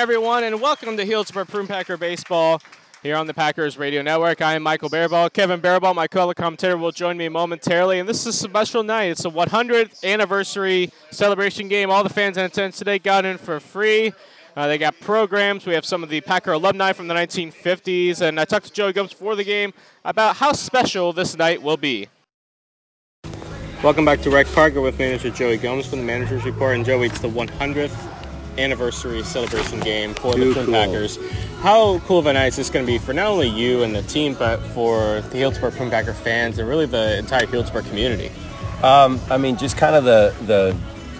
everyone, and welcome to Healdsburg Prune Packer Baseball here on the Packers Radio Network. I am Michael Baraball. Kevin Baraball, my color commentator, will join me momentarily. And this is a special night. It's a 100th anniversary celebration game. All the fans in attendance today got in for free. Uh, they got programs. We have some of the Packer alumni from the 1950s. And I talked to Joey Gomes before the game about how special this night will be. Welcome back to Rec Parker with manager Joey Gomes from the Manager's Report. And Joey, it's the 100th anniversary celebration game for Too the Twin cool. Packers. How cool of a night is this going to be for not only you and the team, but for the Healdsburg Prune Packer fans and really the entire Healdsburg community? Um, I mean, just kind of the the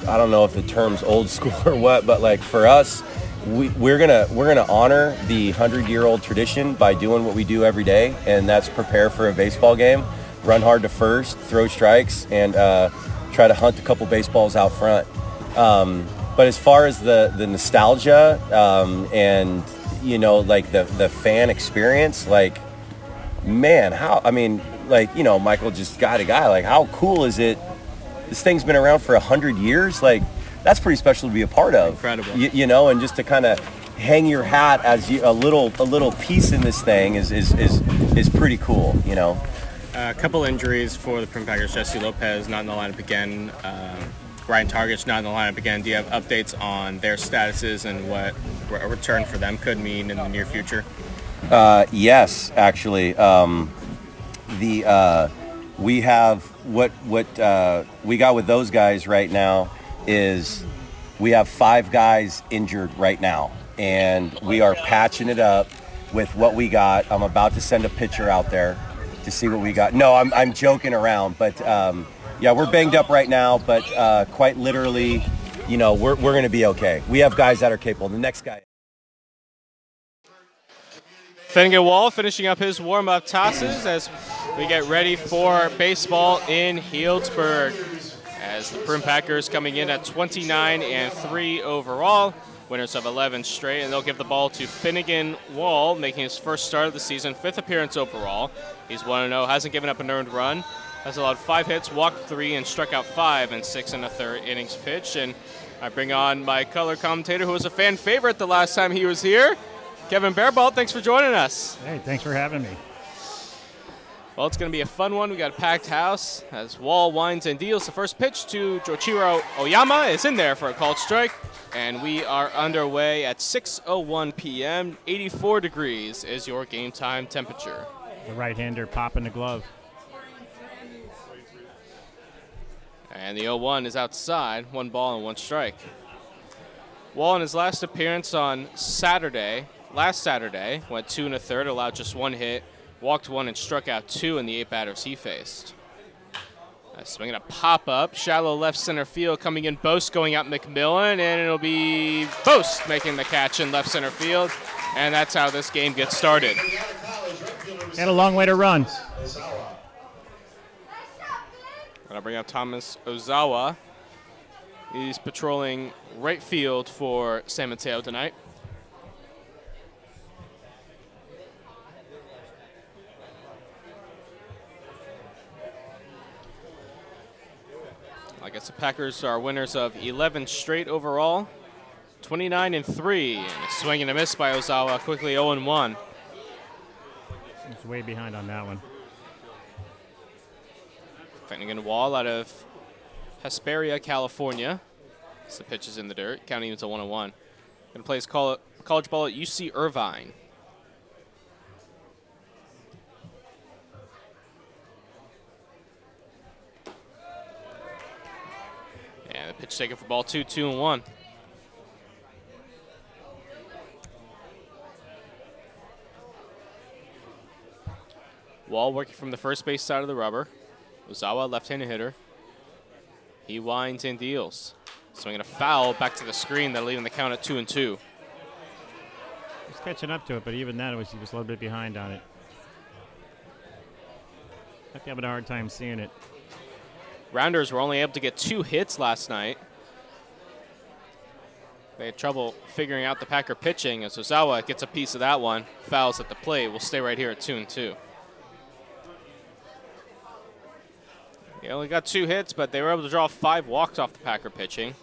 I don't know if the term's old school or what, but like for us, we, we're gonna we're gonna honor the hundred year old tradition by doing what we do every day, and that's prepare for a baseball game, run hard to first, throw strikes, and uh, try to hunt a couple baseballs out front. Um, but as far as the the nostalgia um, and you know like the the fan experience, like man, how I mean, like you know, Michael just got a guy. Like, how cool is it? This thing's been around for a hundred years. Like, that's pretty special to be a part of. Incredible. You, you know, and just to kind of hang your hat as you, a little a little piece in this thing is is is is pretty cool. You know. A couple injuries for the Prune Packers. Jesse Lopez not in the lineup again. Um, Ryan Target's not in the lineup again. Do you have updates on their statuses and what a return for them could mean in the near future? Uh, yes, actually, um, the uh, we have what what uh, we got with those guys right now is we have five guys injured right now, and we are patching it up with what we got. I'm about to send a picture out there to see what we got. No, I'm I'm joking around, but um, yeah, we're banged up right now, but uh, quite literally, you know, we're we're gonna be okay. We have guys that are capable. The next guy. Finnegan Wall finishing up his warm-up tosses as we get ready for baseball in Healdsburg. As the Prune Packers coming in at 29 and 3 overall, winners of 11 straight, and they'll give the ball to Finnegan Wall, making his first start of the season, fifth appearance overall. He's 1 0, hasn't given up an earned run, has allowed five hits, walked three, and struck out five in six and a third innings pitched. And I bring on my color commentator, who was a fan favorite the last time he was here. Kevin Bearball, thanks for joining us. Hey, thanks for having me. Well, it's going to be a fun one. We got a packed house as Wall winds and deals. The first pitch to Joichiro Oyama is in there for a called strike, and we are underway at 6:01 p.m. 84 degrees is your game time temperature. The right-hander popping the glove. And the 0-1 is outside, one ball and one strike. Wall in his last appearance on Saturday, last Saturday, went two and a third, allowed just one hit, walked one and struck out two in the eight batters he faced. Uh, swinging a pop up, shallow left center field coming in. Boast going out McMillan, and it'll be Boast making the catch in left center field, and that's how this game gets started. And a long way to run. I'll bring up Thomas Ozawa. He's patrolling right field for San Mateo tonight. I guess the Packers are winners of 11 straight overall. 29 and 3. And a swing and a miss by Ozawa, quickly 0 and 1. He's way behind on that one. Finnegan Wall out of Hesperia, California. So the pitch is in the dirt, counting to 1 and 1. Going to play his col- college ball at UC Irvine. And the pitch taken for ball two, two and one. Wall working from the first base side of the rubber. Ozawa, left-handed hitter. He winds and deals. Swinging a foul back to the screen that'll leave the count at two and two. He's catching up to it, but even then, it was, he was a little bit behind on it. Be having a hard time seeing it. Rounders were only able to get two hits last night. They had trouble figuring out the Packer pitching as Ozawa gets a piece of that one. Fouls at the plate. We'll stay right here at two and two. They only got two hits, but they were able to draw five walks off the Packer pitching.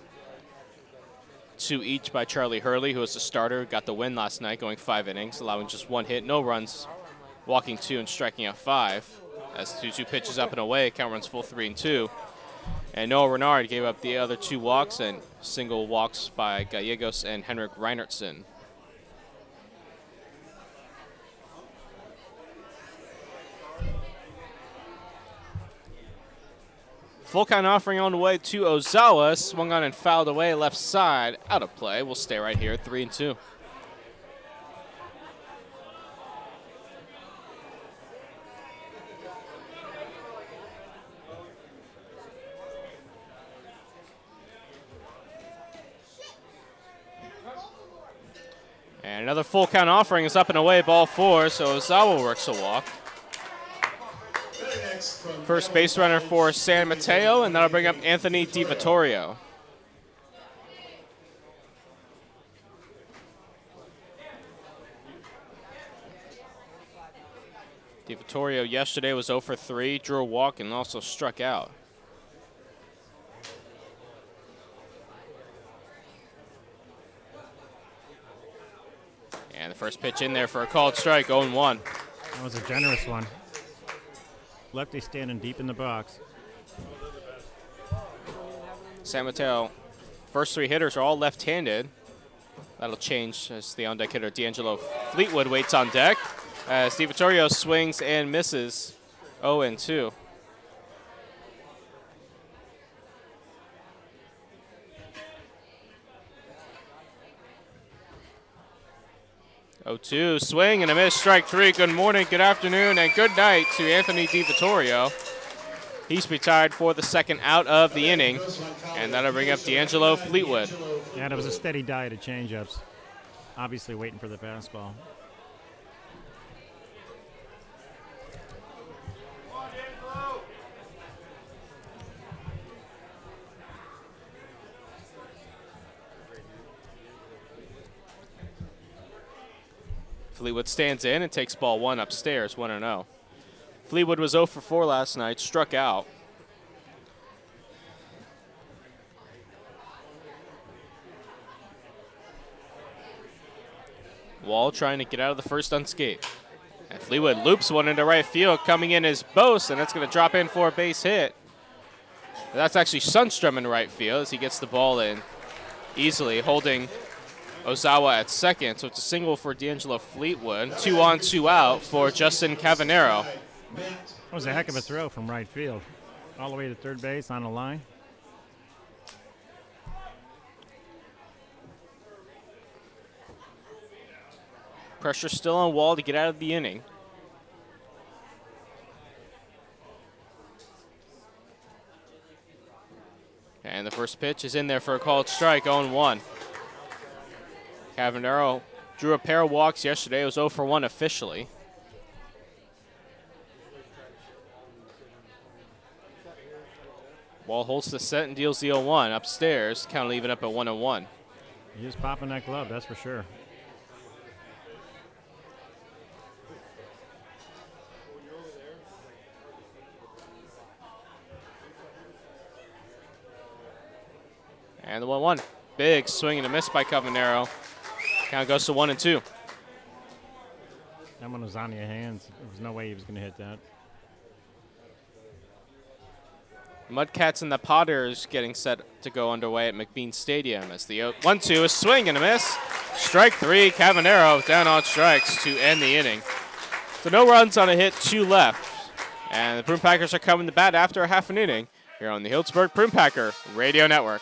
Two each by Charlie Hurley, who was the starter, got the win last night, going five innings, allowing just one hit, no runs, walking two and striking out five. As 2 2 pitches up and away, count runs full three and two. And Noah Renard gave up the other two walks and single walks by Gallegos and Henrik Reinertsen. Full count offering on the way to Ozawa. Swung on and fouled away left side. Out of play. We'll stay right here, three and two. And another full count offering is up and away, ball four, so Ozawa works a walk. First base runner for San Mateo, and that'll bring up Anthony DiVittorio. DiVittorio yesterday was 0 for 3, drew a walk, and also struck out. And the first pitch in there for a called strike, 0 1. That was a generous one. Lefty standing deep in the box. San Mateo, first three hitters are all left-handed. That'll change as the on-deck hitter D'Angelo Fleetwood waits on deck. As DiVittorio swings and misses 0 and 2. Oh two swing and a miss, strike three. Good morning, good afternoon, and good night to Anthony DiVittorio. He's retired for the second out of the inning, and that'll bring up D'Angelo Fleetwood. Yeah, it was a steady diet of changeups. Obviously waiting for the fastball. Fleetwood stands in and takes ball one upstairs, 1 0. Fleetwood was 0 for 4 last night, struck out. Wall trying to get out of the first unscathed. And Fleetwood loops one into right field, coming in as Boast, and that's going to drop in for a base hit. That's actually Sundstrom in right field as he gets the ball in easily, holding Ozawa at second. So it's a single for D'Angelo Fleetwood. Two on, two out for Justin Cavanero. That was a heck of a throw from right field. All the way to third base on a line. Pressure still on Wall to get out of the inning. And the first pitch is in there for a called strike, 0 1. Cavanero drew a pair of walks yesterday. It was 0 for 1 officially. Wall holds the set and deals the 0 1 upstairs, count leaving up at 1 and 1. He was popping that glove, that's for sure. And the 1 1. Big swing and a miss by Cavanero. Count goes to one and two. That one was on your hands. There was no way he was going to hit that. Mudcats and the Potters getting set to go underway at McBean Stadium as the 1 2 is swing and a miss. Strike three, Cavanero down on strikes to end the inning. So no runs on a hit, two left. And the Prune Packers are coming to bat after a half an inning here on the Healdsburg Prune Packer Radio Network.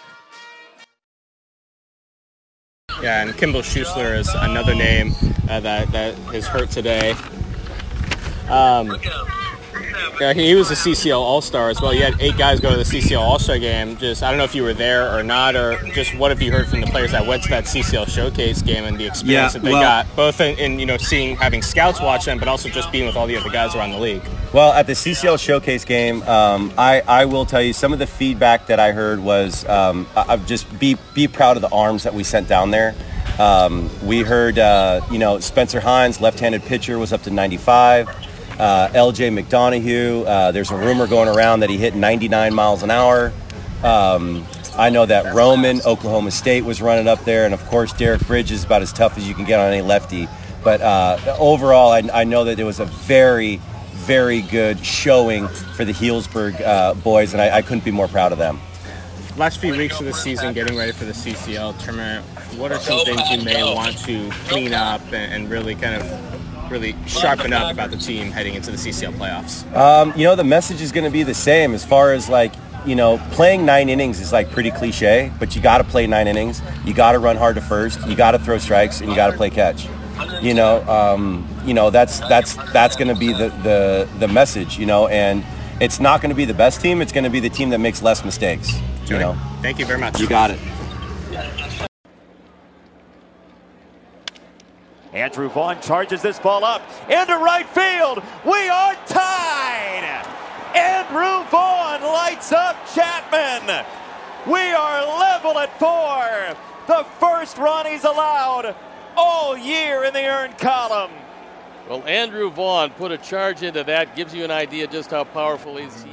Yeah, and Kimball Schusler is another name uh, that, that is hurt today. Um, yeah, he was a CCL All Star as well. You had eight guys go to the CCL All Star game. Just I don't know if you were there or not, or just what have you heard from the players that went to that CCL Showcase game and the experience Yeah, that they well- got, both in, in you know seeing having scouts watch them, but also just being with all the other guys around the league. Well, at the CCL Showcase game, um, I, I will tell you some of the feedback that I heard was um, I- I've just be be proud of the arms that we sent down there. Um, we heard, uh, you know, Spencer Hines, left-handed pitcher, was up to 95. Uh, L.J. McDonough, uh, there's a rumor going around that he hit 99 miles an hour. Um, I know that Roman, Oklahoma State, was running up there, and of course Derek Bridge is about as tough as you can get on any lefty. But uh, overall, I, I know that it was a very, very good showing for the Healdsburg uh, boys, and I, I couldn't be more proud of them. Last few weeks of the season, getting ready for the CCL tournament, what are some things you may want to clean up and really kind of really sharpen up about the team heading into the CCL playoffs? Um, you know, the message is going to be the same as far as like, you know, playing nine innings is like pretty cliche, but you got to play nine innings. You got to run hard to first. You got to throw strikes, and you got to play catch. You know, um, you know that's that's that's going to be the, the the message. You know, and it's not going to be the best team. It's going to be the team that makes less mistakes. You know, Thank you very much. you got it. Andrew Vaughn charges this ball up into right field. We are tied. Andrew Vaughn lights up Chapman. We are level at four. The first run he's allowed all year in the earned column. Well, Andrew Vaughn put a charge into that, gives you an idea just how powerful he is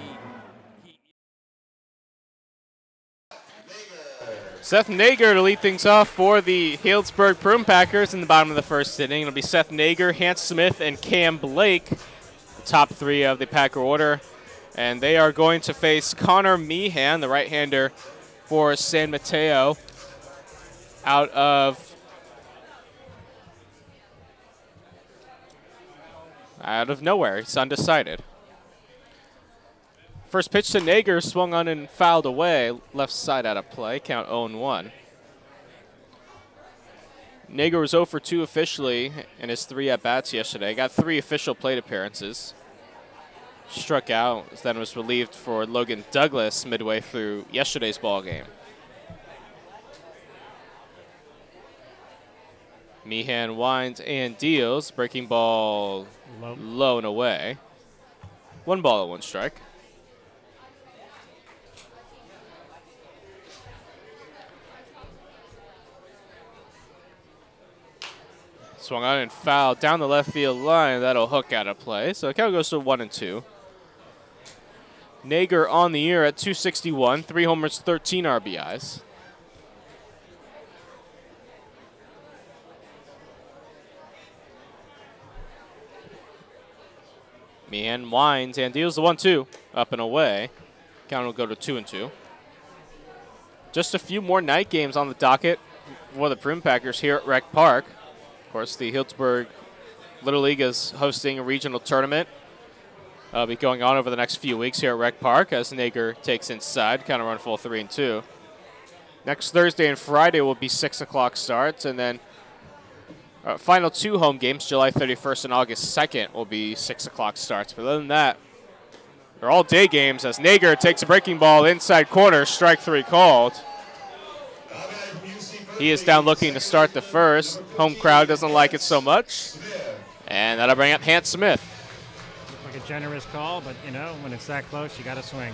Seth Nager to lead things off for the Healdsburg Prune Packers in the bottom of the first inning. It'll be Seth Nager, Hans Smith, and Cam Blake, the top three of the Packer order. And they are going to face Connor Meehan, the right-hander for San Mateo, out of out of nowhere. It's undecided. First pitch to Nager, swung on and fouled away. Left side out of play. Count 0 1. Nager was 0 for 2 officially in his three at bats yesterday. Got three official plate appearances. Struck out, then was relieved for Logan Douglas midway through yesterday's ball game. Meehan winds and deals. Breaking ball Low. low and away. One ball, at one strike. Swung on and fouled down the left field line. That'll hook out of play. So count goes to one and two. Nager on the year at 261, three homers, 13 RBIs. Meehan winds and deals the one two up and away. Count will go to two and two. Just a few more night games on the docket for the Prune Packers here at Rec Park. Of course, the Healdsburg Little League is hosting a regional tournament. Uh, be going on over the next few weeks here at Rec Park as Nager takes inside, kind of run full three and two. Next Thursday and Friday will be six o'clock starts, and then uh, final two home games, July 31st and August 2nd, will be six o'clock starts. But other than that, they're all day games as Nager takes a breaking ball inside corner, strike three called. He is down looking to start the first. Home crowd doesn't like it so much. And that'll bring up Hans Smith. Like a generous call, but you know, when it's that close, you got to swing.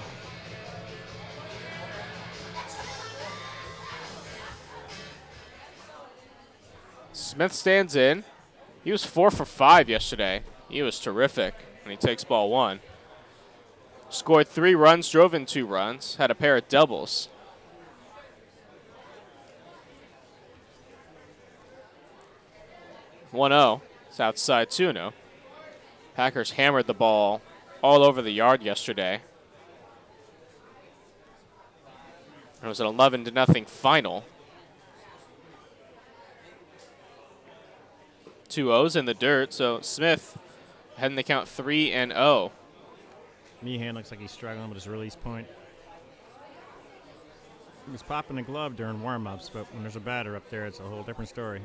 Smith stands in. He was four for five yesterday. He was terrific when he takes ball one. Scored three runs, drove in two runs, had a pair of doubles. 1 0. It's outside 2 0. Packers hammered the ball all over the yard yesterday. It was an 11 to nothing final. Two O's in the dirt, so Smith heading the count 3 and oh. 0. Meehan looks like he's struggling with his release point. He was popping the glove during warm-ups, but when there's a batter up there, it's a whole different story.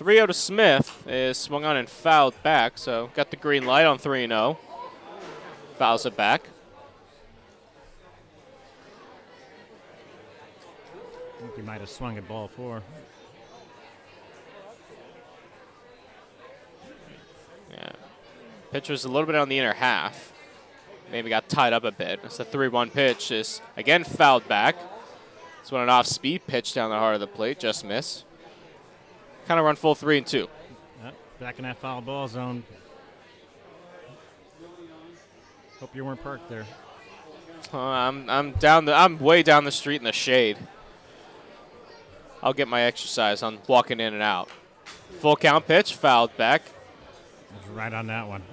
3 0 to Smith is swung on and fouled back, so got the green light on 3 0. Fouls it back. I think he might have swung at ball four. Yeah. Pitch was a little bit on the inner half. Maybe got tied up a bit. It's a 3 1 pitch. Is again fouled back. This one an off speed pitch down the heart of the plate. Just miss. Kind of run full 3 and 2. Yep, back in that foul ball zone. Hope you weren't parked there. Uh, I'm, I'm down the I'm way down the street in the shade. I'll get my exercise on walking in and out. Full count pitch, fouled back. Right on that one.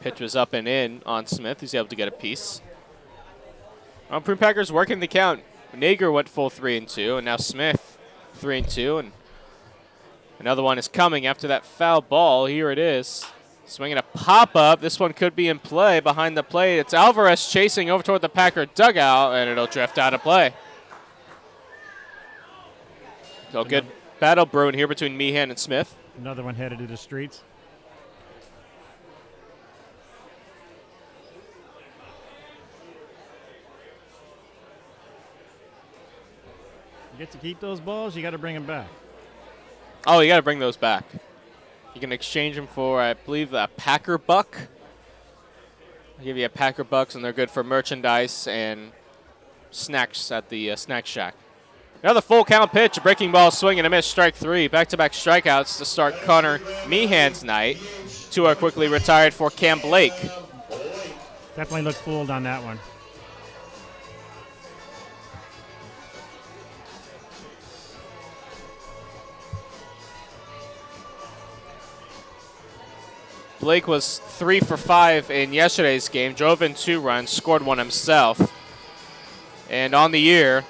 Pitch was up and in on Smith. He's able to get a piece. Um, Prune Packers working the count. Nager went full three and two, and now Smith three and two, and another one is coming after that foul ball. Here it is. Swinging a pop up. This one could be in play behind the plate. It's Alvarez chasing over toward the Packer dugout, and it'll drift out of play. So good battle brewing here between Meehan and Smith. Another one headed to the streets. Get to keep those balls, you got to bring them back. Oh, you got to bring those back. You can exchange them for, I believe, a Packer Buck. I'll give you a Packer Bucks, and they're good for merchandise and snacks at the uh, snack shack. Another full count pitch, a breaking ball swing and a miss, strike three. Back to back strikeouts to start Connor Meehan's night. Two are quickly retired for Cam Blake. Definitely looked fooled on that one. Blake was three for five in yesterday's game, drove in two runs, scored one himself. And on the year,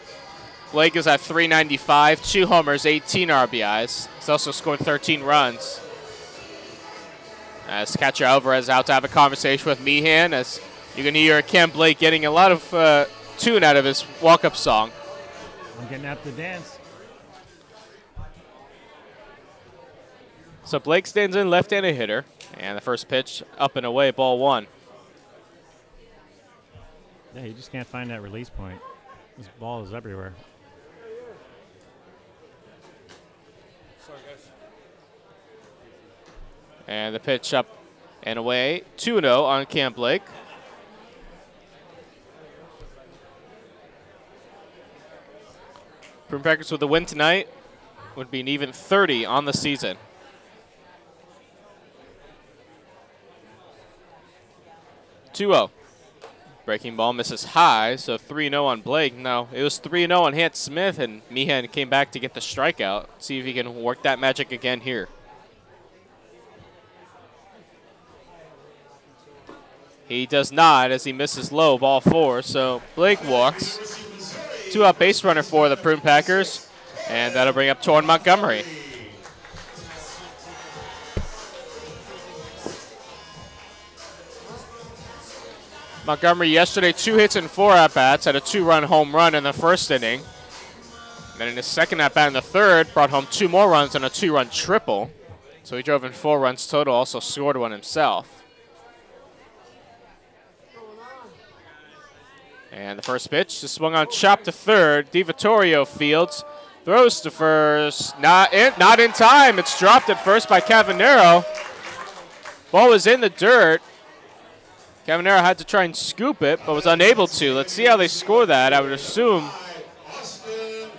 Blake is at 395, two homers, 18 RBIs. He's also scored 13 runs. As catcher Alvarez out to have a conversation with Meehan, as you can hear Cam Blake getting a lot of uh, tune out of his walk-up song. I'm getting out the dance. So Blake stands in left-handed hitter, and the first pitch up and away, ball one. Yeah, you just can't find that release point. This ball is everywhere. Sorry, guys. And the pitch up and away, 2 0 on Cam Blake. Prune Packers with a win tonight would be an even 30 on the season. Two zero. Breaking ball misses high, so 3 0 on Blake. No, it was 3 0 on Hans Smith, and Meehan came back to get the strikeout. See if he can work that magic again here. He does not as he misses low, ball four. So Blake walks. Two out base runner for the Prune Packers, and that'll bring up Torrin Montgomery. Montgomery yesterday, two hits and four at bats, had a two run home run in the first inning. Then in his second at bat in the third, brought home two more runs and a two run triple. So he drove in four runs total, also scored one himself. And the first pitch just swung on chop to third. DiVittorio fields, throws to first, not in, not in time. It's dropped at first by Cavanero. Ball was in the dirt. Cavanero had to try and scoop it, but was unable to. Let's see how they score that. I would assume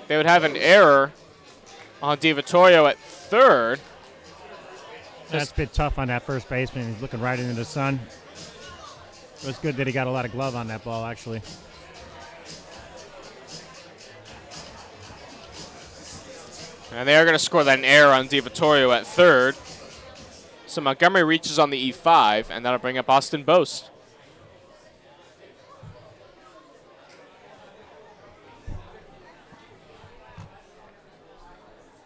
they would have an error on DiVittorio at third. That's a bit tough on that first baseman. He's looking right into the sun. It was good that he got a lot of glove on that ball, actually. And they are going to score that an error on DiVittorio at third. So Montgomery reaches on the E5, and that'll bring up Austin Boast.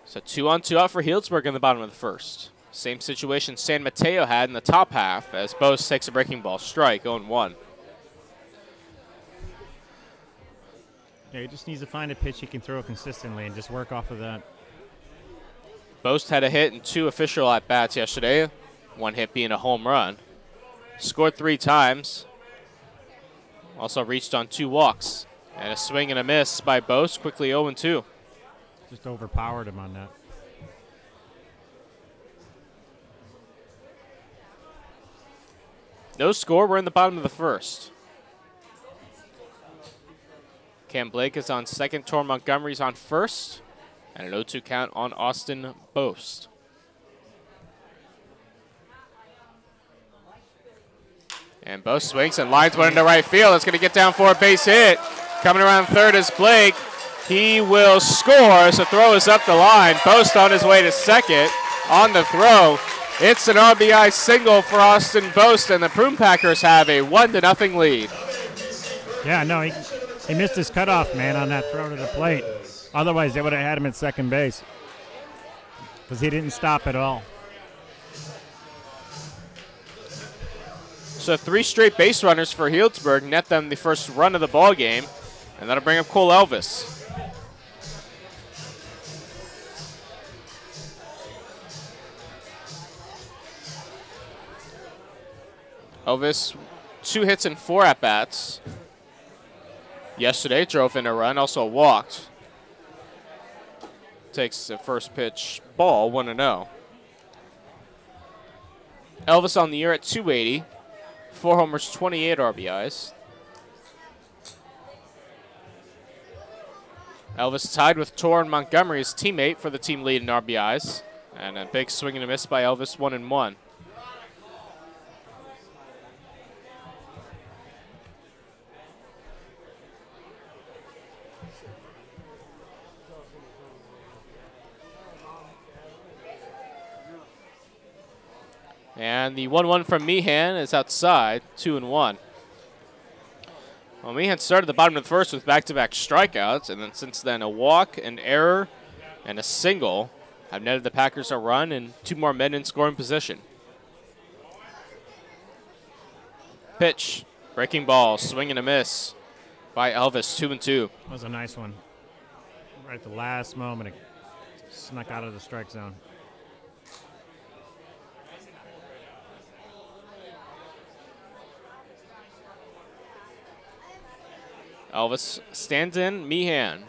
So two on two out for Healdsburg in the bottom of the first. Same situation San Mateo had in the top half as Boast takes a breaking ball strike, 0-1. Yeah, he just needs to find a pitch he can throw consistently and just work off of that. Boast had a hit and two official at bats yesterday, one hit being a home run. Scored three times. Also reached on two walks. And a swing and a miss by Boast, quickly 0 2. Just overpowered him on that. No score. We're in the bottom of the first. Cam Blake is on second. Tor Montgomery's on first. And an 0 2 count on Austin Boast. And Boast swings and lines one into right field. It's going to get down for a base hit. Coming around third is Blake. He will score. So throw is up the line. Boast on his way to second on the throw. It's an RBI single for Austin Boast, and the Prune Packers have a one to nothing lead. Yeah, no, he, he missed his cutoff, man, on that throw to the plate. Otherwise, they would have had him at second base because he didn't stop at all. So three straight base runners for Healdsburg net them the first run of the ball game, and that'll bring up Cole Elvis. Elvis, two hits and four at bats. Yesterday, drove in a run, also walked. Takes the first pitch ball, 1 0. Elvis on the year at 280, four homers, 28 RBIs. Elvis tied with Torrin Montgomery, his teammate, for the team lead in RBIs. And a big swing and a miss by Elvis, 1 and 1. And the 1 1 from Meehan is outside, 2 and 1. Well, Meehan started the bottom of the first with back to back strikeouts, and then since then, a walk, an error, and a single have netted the Packers a run and two more men in scoring position. Pitch, breaking ball, swing and a miss by Elvis, 2 and 2. That was a nice one. Right at the last moment, it snuck out of the strike zone. Elvis stands in. Meehan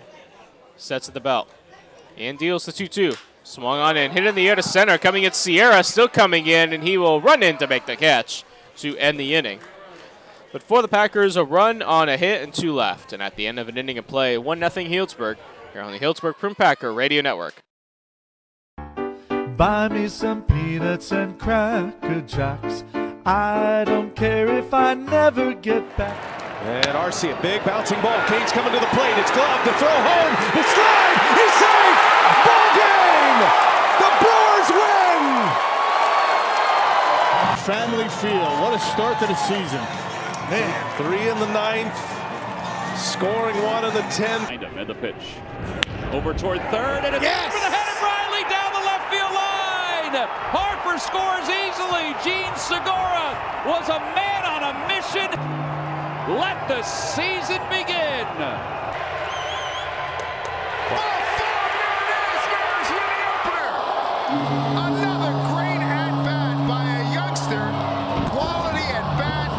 sets at the belt and deals the 2 2. Swung on and hit in the air to center. Coming at Sierra, still coming in, and he will run in to make the catch to end the inning. But for the Packers, a run on a hit and two left. And at the end of an inning of play, 1 0 Healdsburg here on the Healdsburg Prune Packer Radio Network. Buy me some peanuts and cracker jacks. I don't care if I never get back. And RC, a big bouncing ball. Cain's coming to the plate. It's glove to throw home. The slide. He's safe. Ball game. The Brewers win. Family Field. What a start to the season. Man, three in the ninth. Scoring one in the tenth. And the pitch. Over toward third, and it's Yes! over the head of Riley down the left field line. Harper scores easily. Jean Segura was a man on a mission. Let the season begin. Oh, Another great at bat by a youngster. Quality at bat,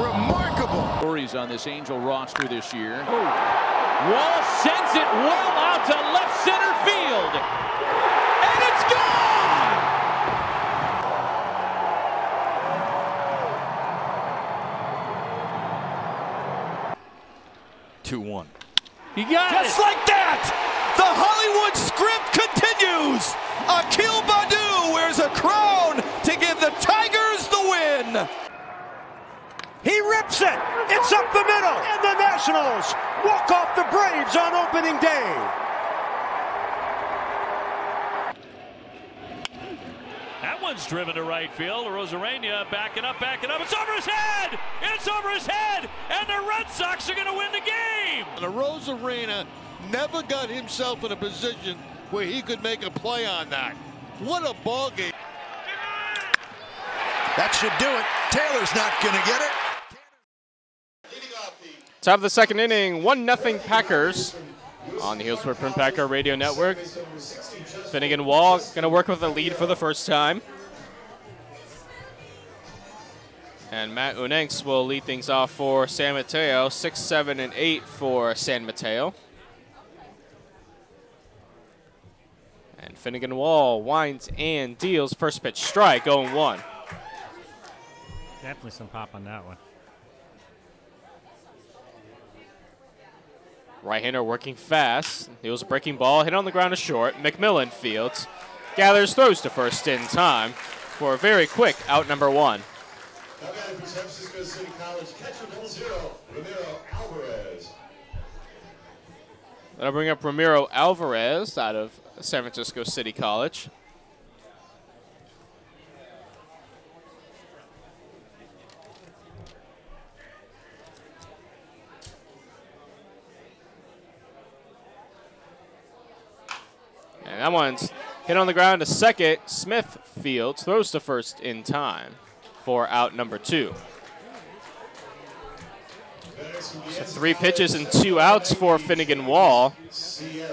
remarkable. Stories on this Angel roster this year. Wall sends it well out to left center field. And it's gone! Two one. You got Just it. like that, the Hollywood script continues. Akil Baddoo wears a crown to give the Tigers the win. He rips it. It's up the middle. And the Nationals walk off the Braves on opening day. Mullins driven to right field. Rosarena backing up, backing up. It's over his head! It's over his head! And the Red Sox are going to win the game! The Rosarena never got himself in a position where he could make a play on that. What a ball game. That should do it. Taylor's not going to get it. Top of the second inning, 1 0 Packers on the Healdsburg Prune Packer Radio Network. Finnegan Wall going to work with a lead for the first time. And Matt Unenks will lead things off for San Mateo, 6, 7, and 8 for San Mateo. And Finnegan Wall winds and deals first pitch strike, 0 1. Definitely some pop on that one. Right-hander working fast. Was a breaking ball, hit on the ground to short. McMillan fields, gathers, throws to first in time for a very quick out number one. That'll bring up Ramiro Alvarez out of San Francisco City College. That one's hit on the ground to second. Smith fields, throws to first in time for out number two. So three pitches and two outs for Finnegan Wall.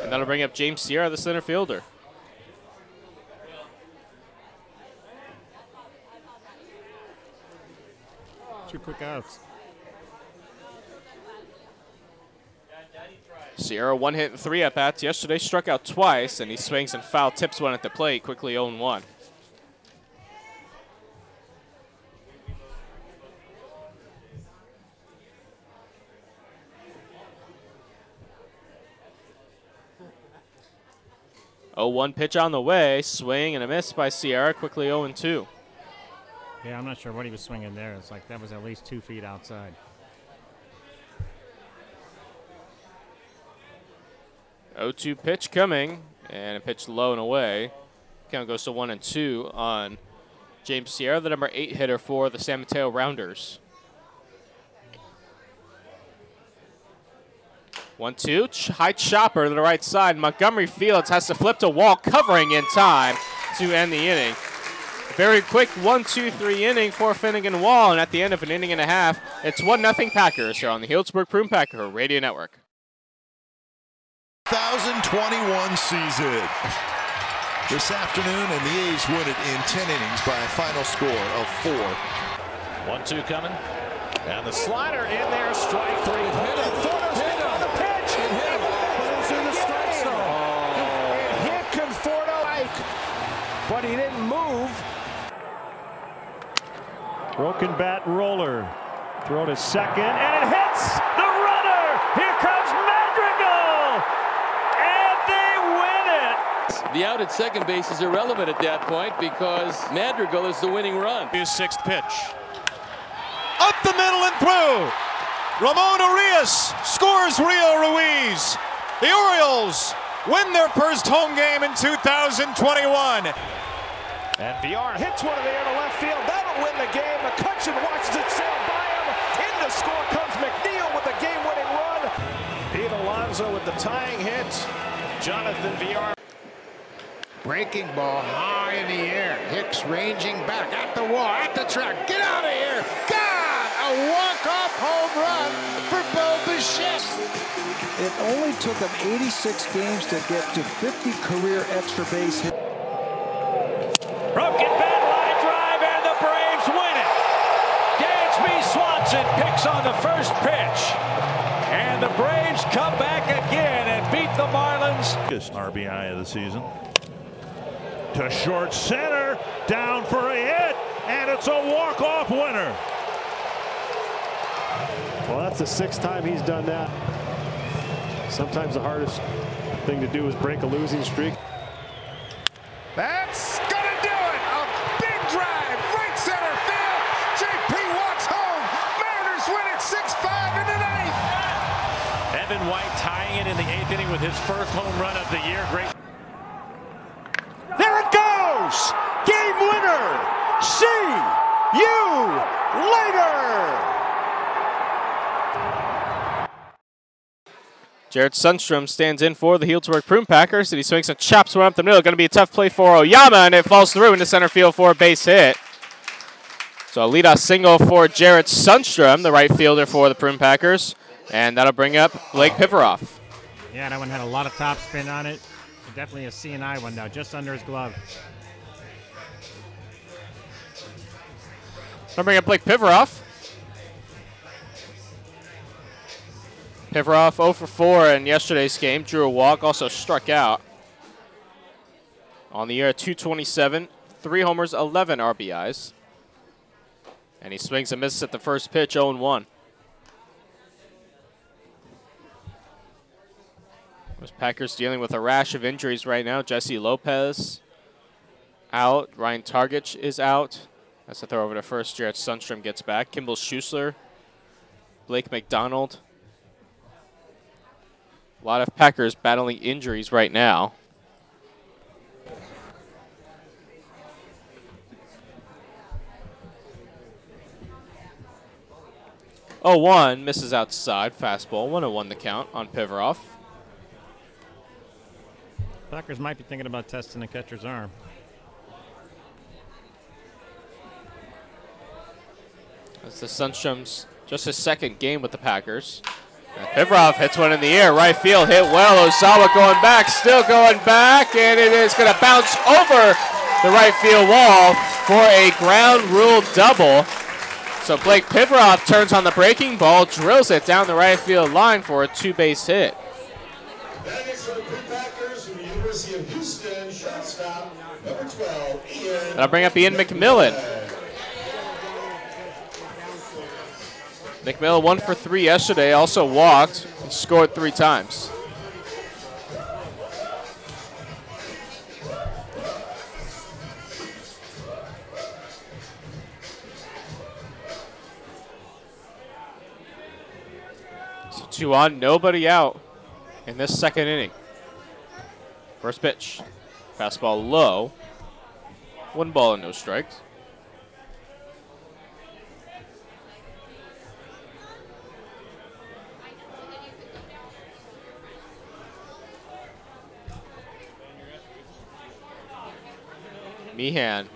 And that'll bring up James Sierra, the center fielder. Two quick outs. Sierra one hit and three at bats. Yesterday struck out twice, and he swings and foul tips one at the plate, quickly 0 1. Oh, one pitch on the way, swing and a miss by Sierra, quickly 0 2. Yeah, I'm not sure what he was swinging there. It's like that was at least two feet outside. 0-2 pitch coming, and a pitch low and away. Count goes to one and two on James Sierra, the number eight hitter for the San Mateo Rounders. One two, Ch- high chopper to the right side. Montgomery Fields has to flip to Wall, covering in time to end the inning. Very quick one, two, three inning for Finnegan Wall, and at the end of an inning and a half, it's one nothing Packers here on the Healdsburg Prune Packer Radio Network. 2021 season. This afternoon, and the A's win it in 10 innings by a final score of four. One two coming. And the slider in there, strike three. Hit it. Hit on the pitch. It hit him. It's in the strike zone. Oh. It hit Conforto, but he didn't move. Broken bat roller. Throw to second, and it hits the runner. Here comes Madrigal. And they win it. The out at second base is irrelevant at that point because Madrigal is the winning run. His sixth pitch. Up the middle and through. Ramon Arias scores Rio Ruiz. The Orioles win their first home game in 2021. And Villar hits one in the air to left field. That'll win the game. McCutcheon watches it sail by him. In to score comes McNeil with the game-winning run. Pete Alonso with the tying hit. Jonathan Villar. Breaking ball high in the air. Hicks ranging back at the wall, at the track. Get out of here. God, a walk-off home run for Bo Bichette. It only took him 86 games to get to 50 career extra base hits. Broken bat line drive, and the Braves win it. Dansby Swanson picks on the first pitch. And the Braves come back again and beat the Marlins. RBI of the season. To short center, down for a hit, and it's a walk-off winner. Well, that's the sixth time he's done that. Sometimes the hardest thing to do is break a losing streak. That's gonna do it. A big drive, right center field. JP walks home. Mariners win it 6-5 in the ninth. Evan White tying it in the eighth inning with his first home run of the year. Great. There! Game winner! See you later. Jared Sundstrom stands in for the Healdsburg Prune Packers, and he swings and chops one up the middle. Going to be a tough play for Oyama, and it falls through into center field for a base hit. So a leadoff single for Jared Sundstrom, the right fielder for the Prune Packers, and that'll bring up Blake Pivaroff. Yeah, that one had a lot of top spin on it. Definitely a CNI one now, just under his glove. I'll bring up Blake Pivaroff. Pivaroff 0 for 4 in yesterday's game, drew a walk, also struck out. On the year, 227, three homers, 11 RBIs. And he swings and misses at the first pitch, 0 1. Those Packers dealing with a rash of injuries right now. Jesse Lopez out. Ryan Targich is out. That's a throw over to first. Jared Sundstrom gets back. Kimball Schusler. Blake McDonald. A lot of Packers battling injuries right now. Oh, one misses outside. Fastball. 101 the count on Pivaroff. Packers might be thinking about testing the catcher's arm. That's the Sundstrom's just his second game with the Packers. Pivaroff hits one in the air. Right field hit well. Ozawa going back, still going back, and it is going to bounce over the right field wall for a ground rule double. So Blake Pivaroff turns on the breaking ball, drills it down the right field line for a two base hit. That is for the Blue Packers from the University of Houston, shortstop, number 12, Ian. And I'll bring up Ian McMillan. McMillan one for three yesterday, also walked and scored three times. So two on, nobody out in this second inning. First pitch. Fastball low. One ball and no strikes. Meehan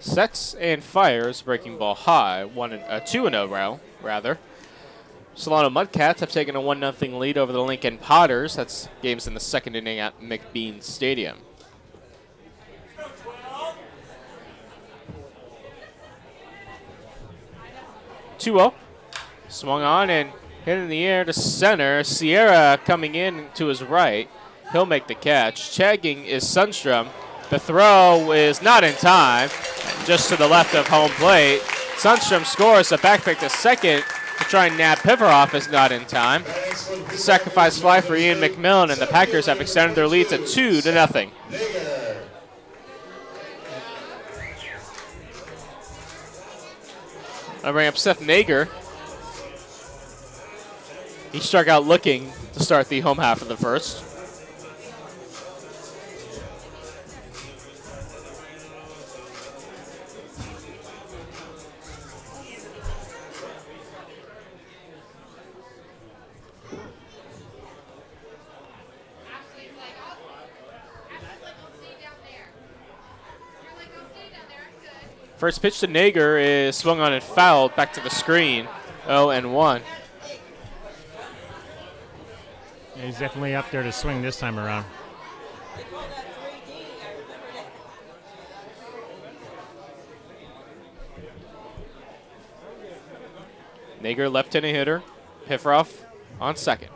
sets and fires, breaking ball high, one and uh, two in a row rather. Solano Mudcats have taken a one 0 lead over the Lincoln Potters. That's games in the second inning at McBean Stadium. Two zero, swung on and hit in the air to center. Sierra coming in to his right. He'll make the catch. Chagging is Sundstrom. The throw is not in time, just to the left of home plate. Sundstrom scores a back pick to second to try and nab Pivaroff is not in time. Sacrifice fly for Ian McMillan, and the Packers have extended their lead to two to nothing. I bring up Seth Nager. He struck out looking to start the home half of the first. First pitch to Nager is swung on and fouled back to the screen. 0 and 1. Yeah, he's definitely up there to swing this time around. Nager left-handed hitter. Pivaroff on second.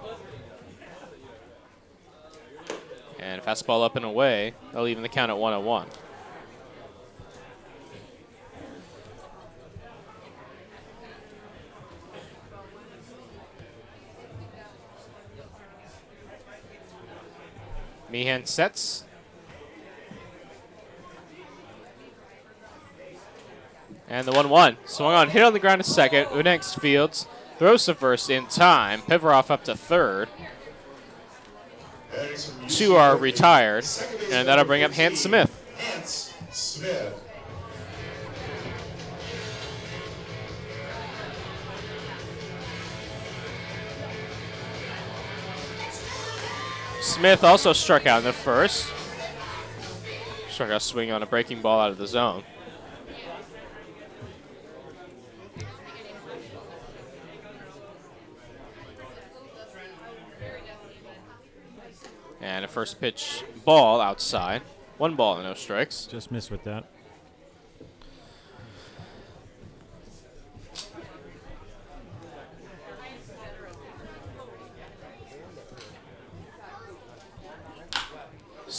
And fastball up and away. They'll even the count at 1 1. Meehan sets. And the 1 1. Swung on, hit on the ground to second. Unex Fields throws to first in time. Pivaroff up to third. Two are retired. And that'll bring up Hans Smith. Hans Smith. Smith also struck out in the first. Struck out swing on a breaking ball out of the zone. And a first pitch ball outside. One ball and no strikes. Just missed with that.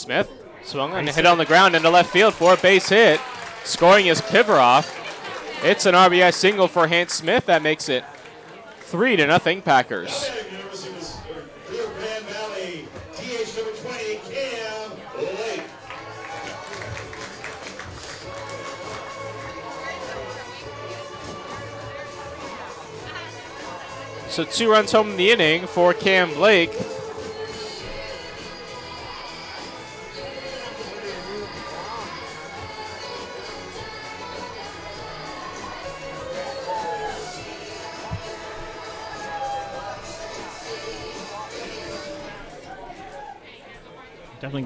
Smith swung and hit on the ground into left field for a base hit. Scoring is Pivaroff. It's an RBI single for Hans Smith. That makes it three to nothing Packers. University of Rio Grande Valley, DH number 20, Cam Blake. So two runs home in the inning for Cam Blake.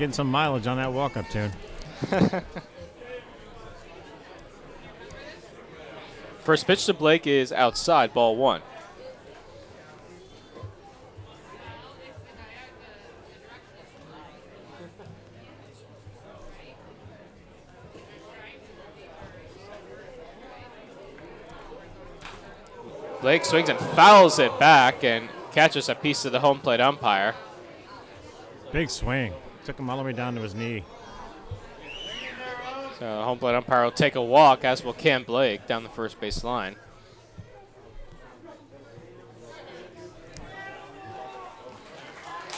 Getting some mileage on that walk-up tune. First pitch to Blake is outside, ball one. Blake swings and fouls it back and catches a piece of the home plate umpire. Big swing. Took him all the way down to his knee. So home plate umpire will take a walk, as will Cam Blake down the first base line.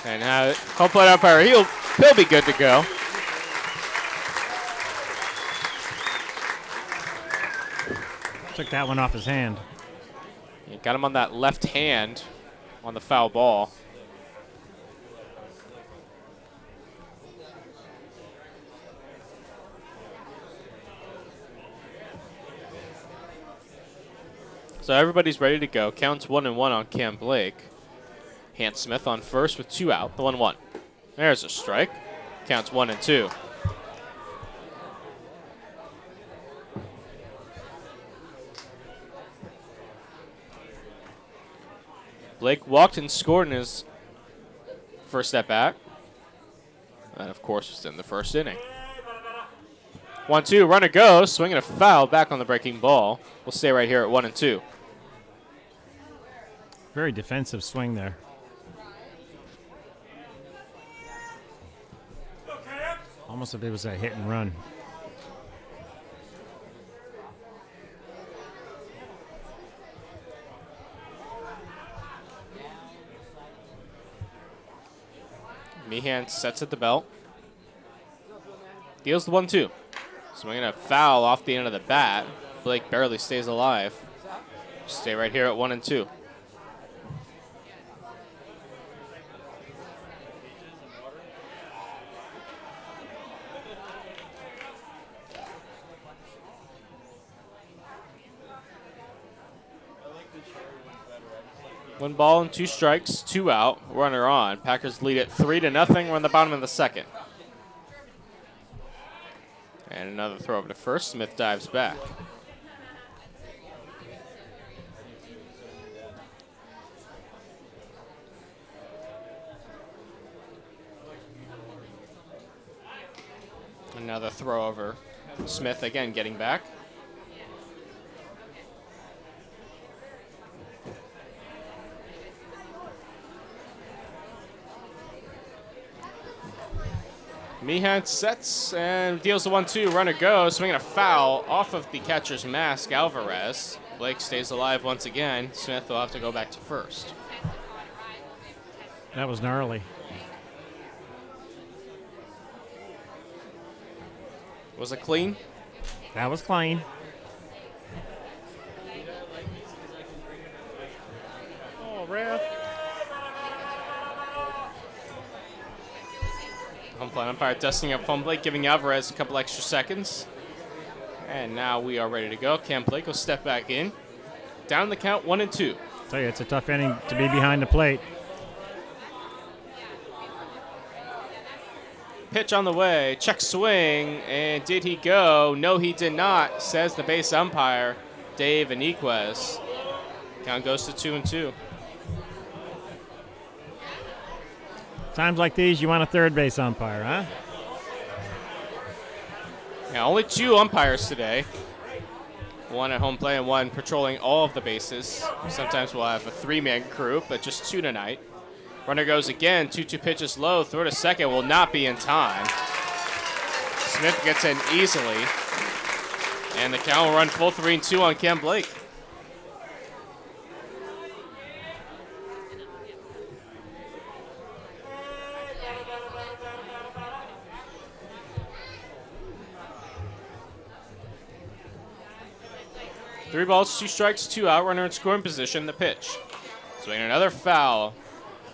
And uh, now home plate umpire, he'll he'll be good to go. Took that one off his hand. He got him on that left hand on the foul ball. So everybody's ready to go. Counts one and one on Cam Blake. Hans Smith on first with two out. The one one. There's a strike. Counts one and two. Blake walked and scored in his first step back. And of course, was in the first inning. One two, runner goes, swinging a foul back on the breaking ball. We'll stay right here at one and two. Very defensive swing there. Almost if it was a hit and run. Meehan sets at the belt. Deals the one two. Swinging a foul off the end of the bat. Blake barely stays alive. Stay right here at one and two. One ball and two strikes, two out, runner on. Packers lead it three to nothing. We're in the bottom of the second. And another throw over to first. Smith dives back. Another throw over. Smith again getting back. Meehan sets and deals the one-two. Runner goes, swinging a foul off of the catcher's mask, Alvarez. Blake stays alive once again. Smith will have to go back to first. That was gnarly. Was it clean? That was clean. Oh, ref. Home plate umpire dusting up home plate, giving Alvarez a couple extra seconds. And now we are ready to go. Cam Blake will step back in. Down the count, one and two. Tell you, it's a tough inning to be behind the plate. pitch on the way. Check swing. And did he go? No, he did not, says the base umpire, Dave Aniquez. Count goes to two and two. Times like these, you want a third base umpire, huh? Yeah, only two umpires today. One at home plate and one patrolling all of the bases. Sometimes we'll have a three-man crew, but just two tonight. Runner goes again, 2-2 pitches low, throw to second will not be in time. Smith gets in easily. And the count will run full three and two on Cam Blake. Three balls, two strikes, two out. Runner in scoring position. The pitch. Swinging another foul.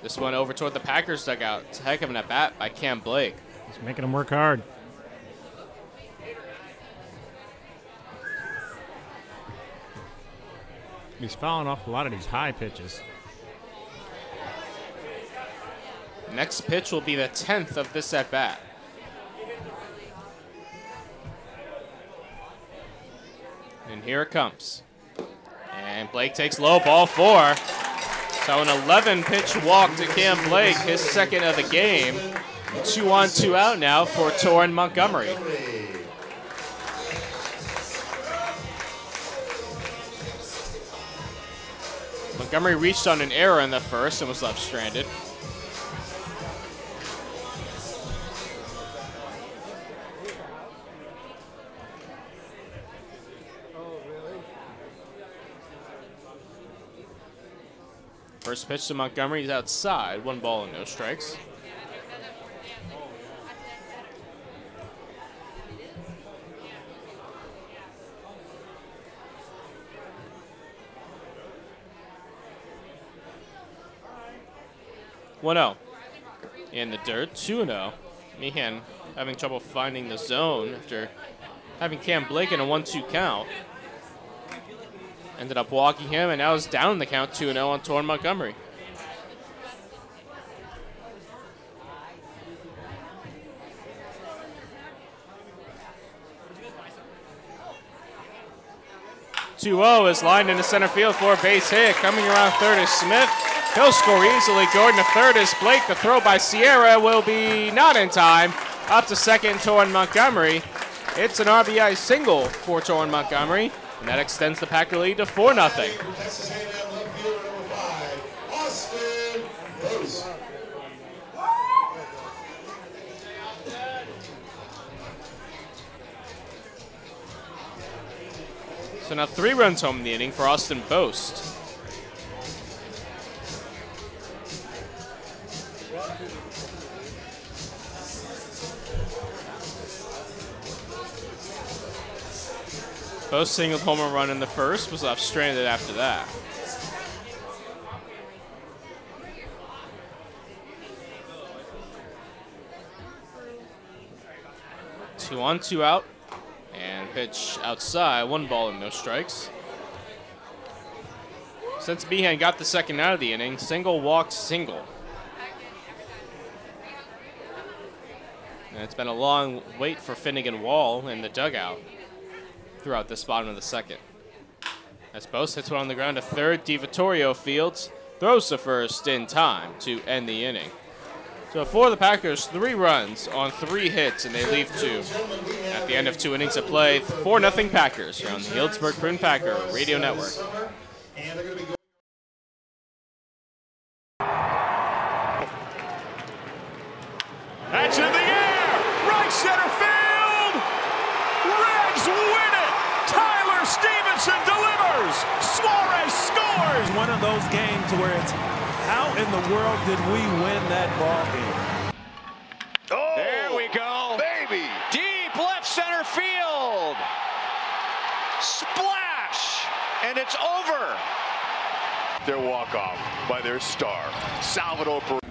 This one over toward the Packers dugout. It's a heck of an at bat by Cam Blake. He's making him work hard. He's fouling off a lot of these high pitches. Next pitch will be the 10th of this at bat. And here it comes. And Blake takes low, ball four. So an 11 pitch walk to Cam Blake, his second of the game. Two on, two out now for Torrin Montgomery. Montgomery reached on an error in the first and was left stranded. First pitch to Montgomery, he's outside. One ball and no strikes. One zero. In the dirt, two zero. Oh. Meehan having trouble finding the zone after having Cam Blake in a one-two count. Ended up walking him, and now is down the count 2 0 on Torrin Montgomery. Two zero is lined into center field for a base hit. Coming around third is Smith. He'll score easily. Going to third is Blake. The throw by Sierra will be not in time. Up to second, Torrin Montgomery. It's an RBI single for Torrin Montgomery. And that extends the Packer lead to 4 0. Texas A&M left fielder number five, Austin Boast. So now three runs home in the inning for Austin Boast. Boast singled home run in the first, was left stranded after that. Two on, two out. And pitch outside, one ball and no strikes. Since Meehan got the second out of the inning, single walk single. And it's been a long wait for Finnegan Wall in the dugout throughout this bottom of the second. As Boast hits one on the ground to third, DiVittorio Fields throws to first in time to end the inning. So for the Packers, three runs on three hits, and they leave two. At the end of two innings of play, 4 0 Packers on the Healdsburg Prune Packer Radio Network. That's in the air. Right center field. Reds win it. Tyler Stephenson delivers. Suarez scores. One of those games where it's how in the world did we win that ball game? Oh, there we go. Baby. Deep left center field. Splash. And it's over. Their walk-off by their star, Salvador Perez.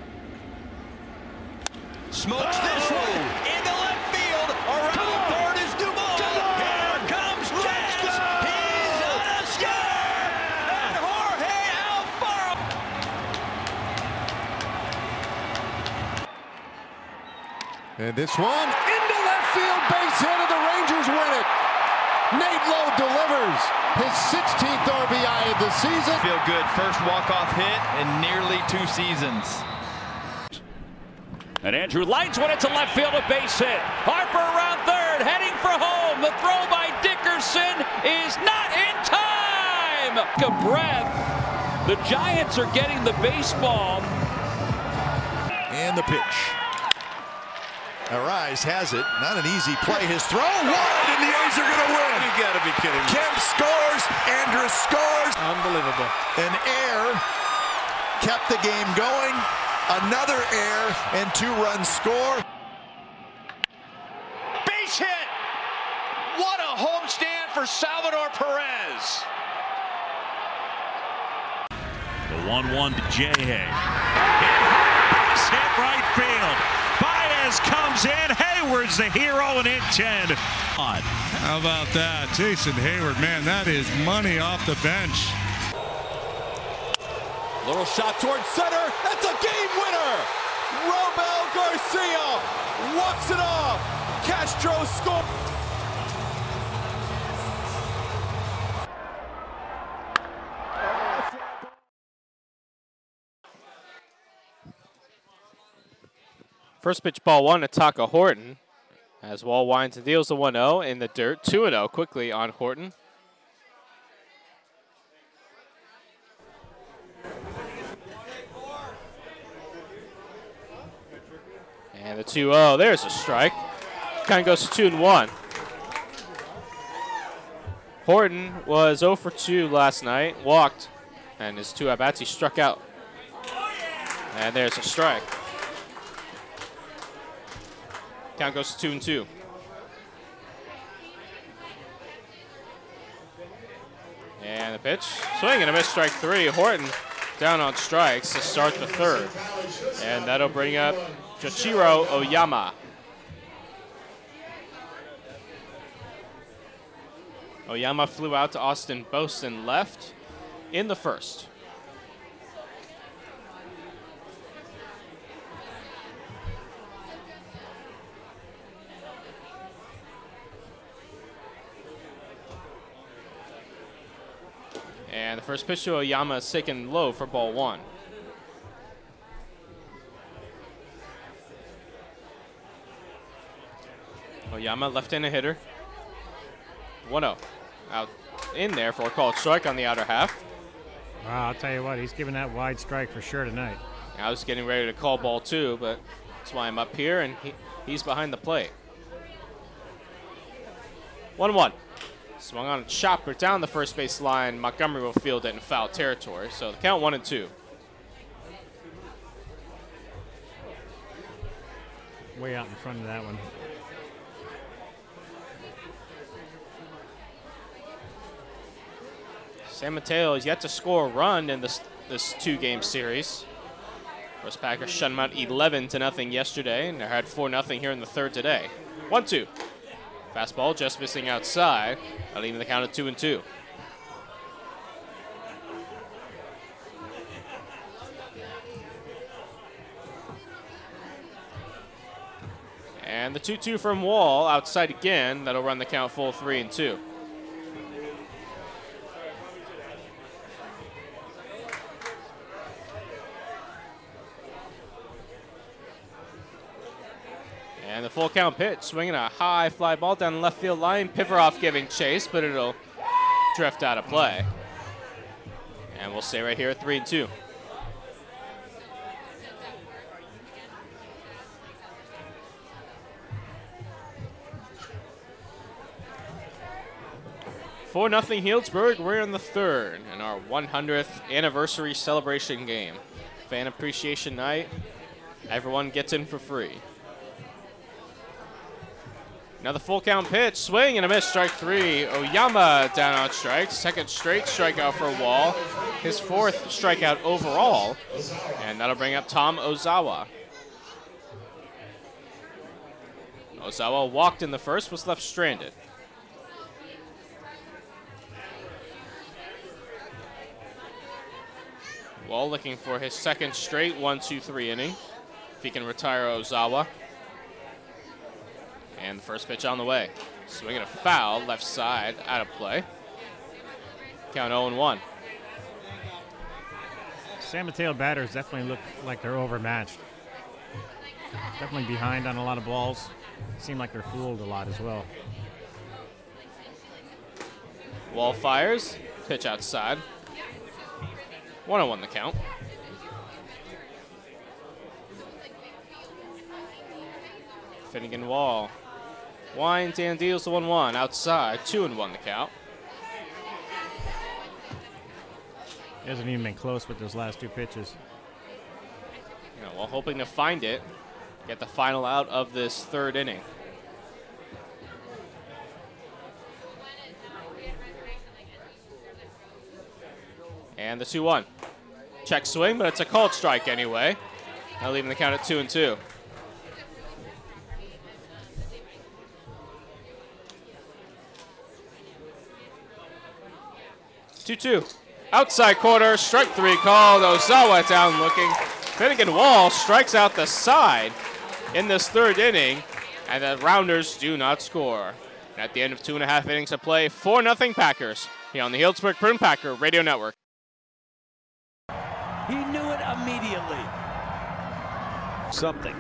Smokes this one And this one into left field, base hit, and the Rangers win it. Nate Lowe delivers his 16th RBI of the season. Feel good. First walk-off hit in nearly two seasons. And Andrew lines one into left field, a base hit. Harper around third, heading for home. The throw by Dickerson is not in time. A breath. The Giants are getting the baseball. And the pitch. Arise has it. Not an easy play. His throw wide, and the A's are going to win. You got to be kidding me. Kemp scores. Andrus scores. Unbelievable. An air kept the game going. Another air and two runs score. Base hit. What a homestand for Salvador Perez. The 1-1 to Jay Hay. Base hit right field. Baez comes in. Heyward's the hero and in 10. How about that? Jason Heyward, man, that is money off the bench. Little shot towards center. That's a game winner. Robel Garcia walks it off. Castro scores. First pitch ball one to Taka Horton. As Wall winds and deals the 1 0 in the dirt. 2 0 quickly on Horton. And the 2 0. There's a strike. Kind of goes to 2 and 1. Horton was 0 for 2 last night, walked, and his two at bats he struck out. And there's a strike. Count goes to two and two. And the pitch, swing and a miss, strike three. Horton down on strikes to start the third. And that'll bring up Jochiro Oyama. Oyama flew out to Austin Boast in left in the first. And the first pitch to Oyama is taken low for ball one. Oyama left-handed hitter. 1-0. Out in there for a called strike on the outer half. Wow, I'll tell you what, he's giving that wide strike for sure tonight. I was getting ready to call ball two, but that's why I'm up here, and he, he's behind the plate. 1-1. Swung on a chopper down the first base line. Montgomery will field it in foul territory. So the count one and two. Way out in front of that one. San Mateo has yet to score a run in this this two-game series. Course Packers shut them out 11 to nothing yesterday, and they had 4 nothing here in the third today. One two. Fastball just missing outside, leaving the count at two and two. And the 2 2 from Wall outside again. That'll run the count full 3 and 2. And the full count pitch, swinging a high fly ball down the left field line. Pivaroff giving chase, but it'll drift out of play. And we'll stay right here at 3 and 2. Four nothing Healdsburg. We're in the third in our 100th anniversary celebration game. Fan appreciation night. Everyone gets in for free. Now the full count pitch, swing and a miss, strike three. Oyama down on strikes, second straight strikeout for Wall, his fourth strikeout overall, and that'll bring up Tom Ozawa. Ozawa walked in the first, was left stranded. Wall looking for his second straight one, two, three inning. If he can retire Ozawa. And the first pitch on the way. Swinging a foul, left side, out of play. Count 0 1. San Mateo batters definitely look like they're overmatched. Definitely behind on a lot of balls. Seem like they're fooled a lot as well. Wall fires, pitch outside. 1 1 the count. Finnegan Wall. And deals the 1 1 outside. 2 and 1 the count. He hasn't even been close with those last two pitches. You know, while hoping to find it, get the final out of this third inning. And the 2 1. Check swing, but it's a called strike anyway. Now leaving the count at 2 and 2. Two two. Outside corner, strike three called. Ozawa down looking. Finnegan Wall strikes out the side in this third inning, and the Rounders do not score. At the end of two and a half innings of play, 4 0 Packers here on the Healdsburg Prune Packer Radio Network. He knew it immediately. Something.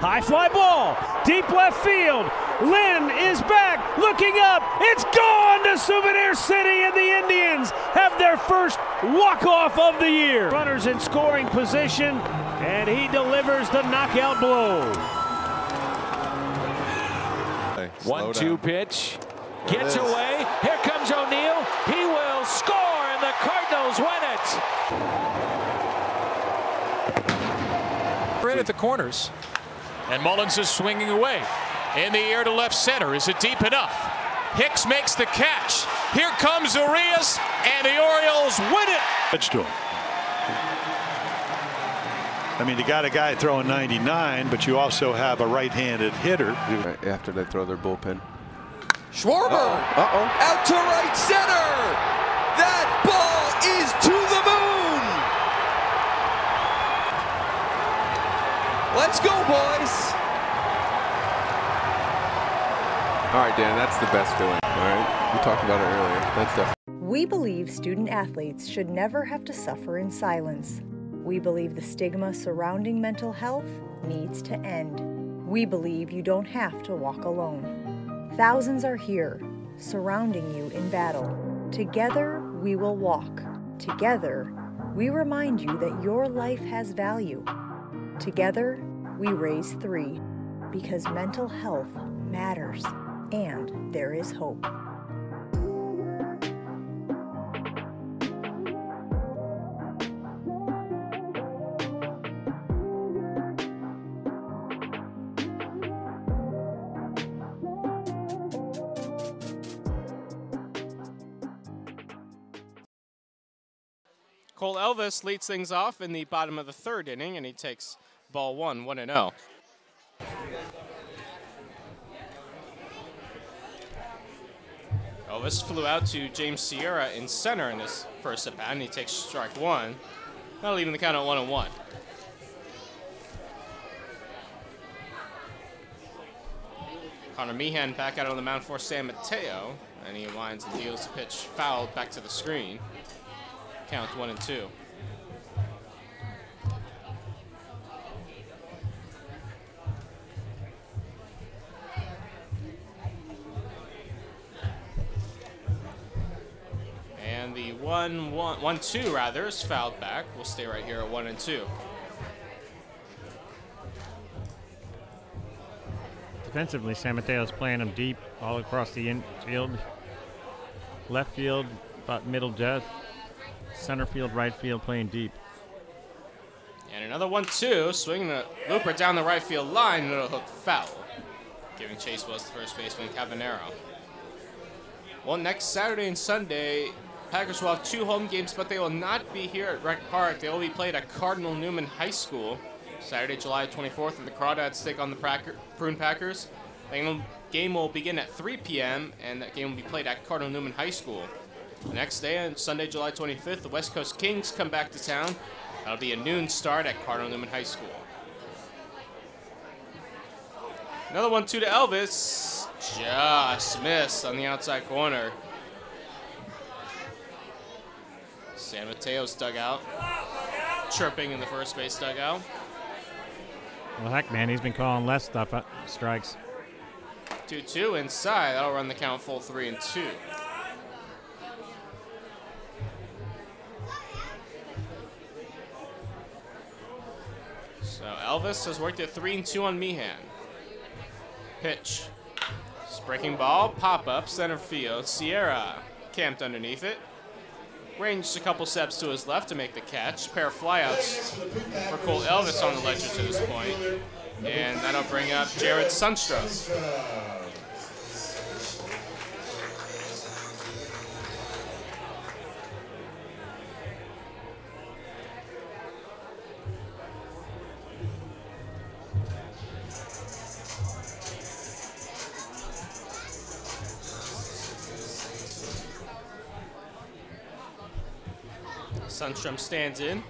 High fly ball, deep left field. Lynn is back, looking up. It's gone to Souvenir City, and the Indians have their first walk-off of the year. Runners in scoring position, and he delivers the knockout blow. One-two pitch. Gets away. Here comes O'Neill. He will score, and the Cardinals win it. Right at the corners. And Mullins is swinging away. In the air to left center. Is it deep enough? Hicks makes the catch. Here comes Arias, and the Orioles win it. Pitch to him. I mean, you got a guy throwing 99, but you also have a right-handed hitter. After they throw their bullpen. Schwarber Uh-oh. out to right center. That ball is to the moon. Let's go, boys. All right, Dan, that's the best feeling. All right, we talked about it earlier. That's definitely. We believe student athletes should never have to suffer in silence. We believe the stigma surrounding mental health needs to end. We believe you don't have to walk alone. Thousands are here, surrounding you in battle. Together, we will walk. Together, we remind you that your life has value. Together, we raise three because mental health matters and there is hope. Cole Elvis leads things off in the bottom of the third inning, and he takes ball one, 1 and oh. 0. Elvis flew out to James Sierra in center in this first at bat, and he takes strike one. Now leaving the count at 1 and 1. Connor Meehan back out on the mound for San Mateo, and he winds and deals the pitch fouled back to the screen. Count one and two. And the one, one, one, two rather is fouled back. We'll stay right here at one and two. Defensively, San Mateo's playing them deep all across the infield. Left field, about middle depth. Center field, right field, playing deep. And another one, two, swinging a looper down the right field line, and it'll hook foul. Giving chase was the first baseman, Cavanero. Well, next Saturday and Sunday, Packers will have two home games, but they will not be here at Rec Park. They will be played at Cardinal Newman High School. Saturday, July 24th, and the Crawdads take on the Prune Packers. The game will begin at 3 p.m., and that game will be played at Cardinal Newman High School. The next day, on Sunday, July 25th, the West Coast Kings come back to town. That'll be a noon start at Cardinal Newman High School. Another one, two to Elvis. Just missed on the outside corner. San Mateo's dugout. Chirping in the first base dugout. Well, heck, man, he's been calling less stuff uh, strikes. 2 2 inside. That'll run the count full 3 and 2. So Elvis has worked at 3 and 2 on Meehan. Pitch. Breaking ball, pop up, center field. Sierra camped underneath it. Ranged a couple steps to his left to make the catch. Pair of flyouts for Cole Elvis on the ledger to this point. And that'll bring up Jared Sundstrom. Sundstrom stands in.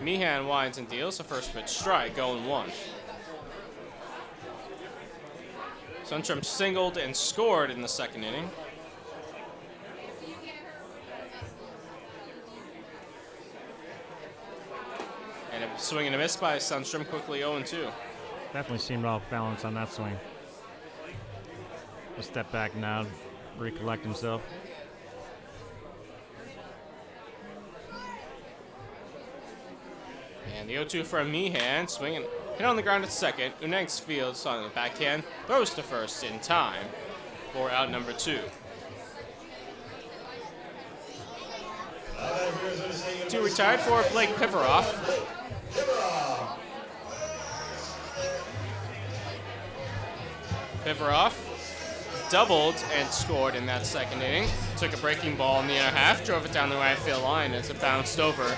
Meehan winds and deals a first pitch strike, going one. Sundstrom singled and scored in the second inning. And a swing and a miss by Sundstrom, quickly 0 2. Definitely seemed off balance on that swing. A step back now, recollect himself. The 0-2 from Meehan, swinging, hit on the ground at second. Unangs fields on the backhand, throws to first in time for out number two. Two retired for Blake Piveroff. Piveroff doubled and scored in that second inning. Took a breaking ball in the inner half, drove it down the right field line as it bounced over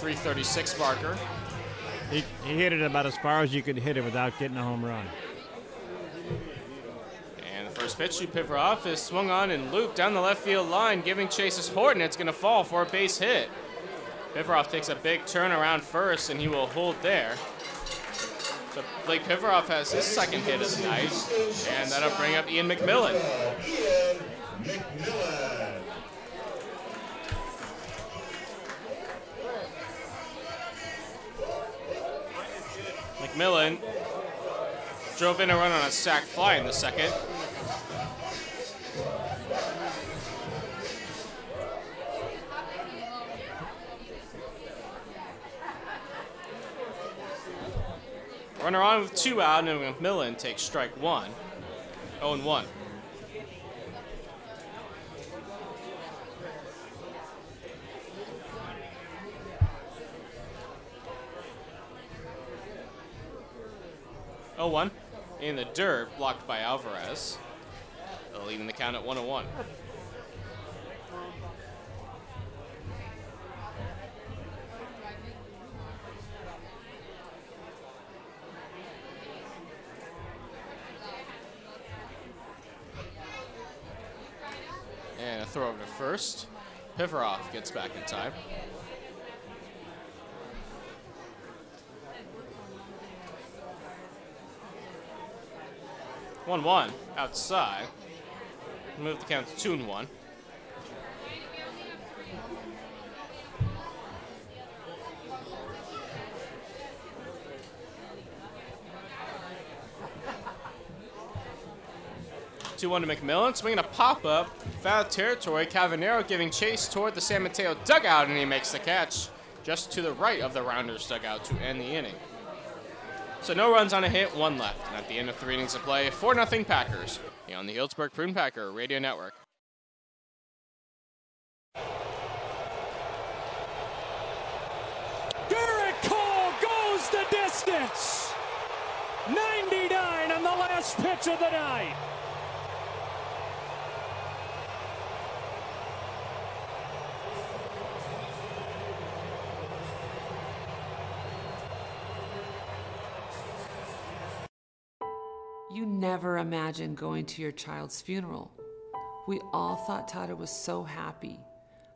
336 marker. He, he hit it about as far as you could hit it without getting a home run. And the first pitch to Piveroff is swung on and looped down the left field line, giving Chase's Horton. It's going to fall for a base hit. Piveroff takes a big turn around first, and he will hold there. So Blake Piveroff has his second hit of the night, and that'll bring up. Ian McMillan. McMillan drove in a run on a sac fly in the second. Runner on with two out, and McMillan takes strike one. 0 1. Oh one in the dirt, blocked by Alvarez. Leaving the count at 101. And a throw over to first. Piveroff gets back in time. One one outside. Move the count to two and one. Two one to McMillan, swinging a pop up, foul territory. Cavanero giving chase toward the San Mateo dugout, and he makes the catch just to the right of the Rounders dugout to end the inning. So no runs on a hit, one left. And at the end of three innings of play, 4 0 Packers here on the Healdsburg Prune Packer Radio Network. Garrett Cole goes the distance. 99 on the last pitch of the night. You never imagined going to your child's funeral. We all thought Tata was so happy,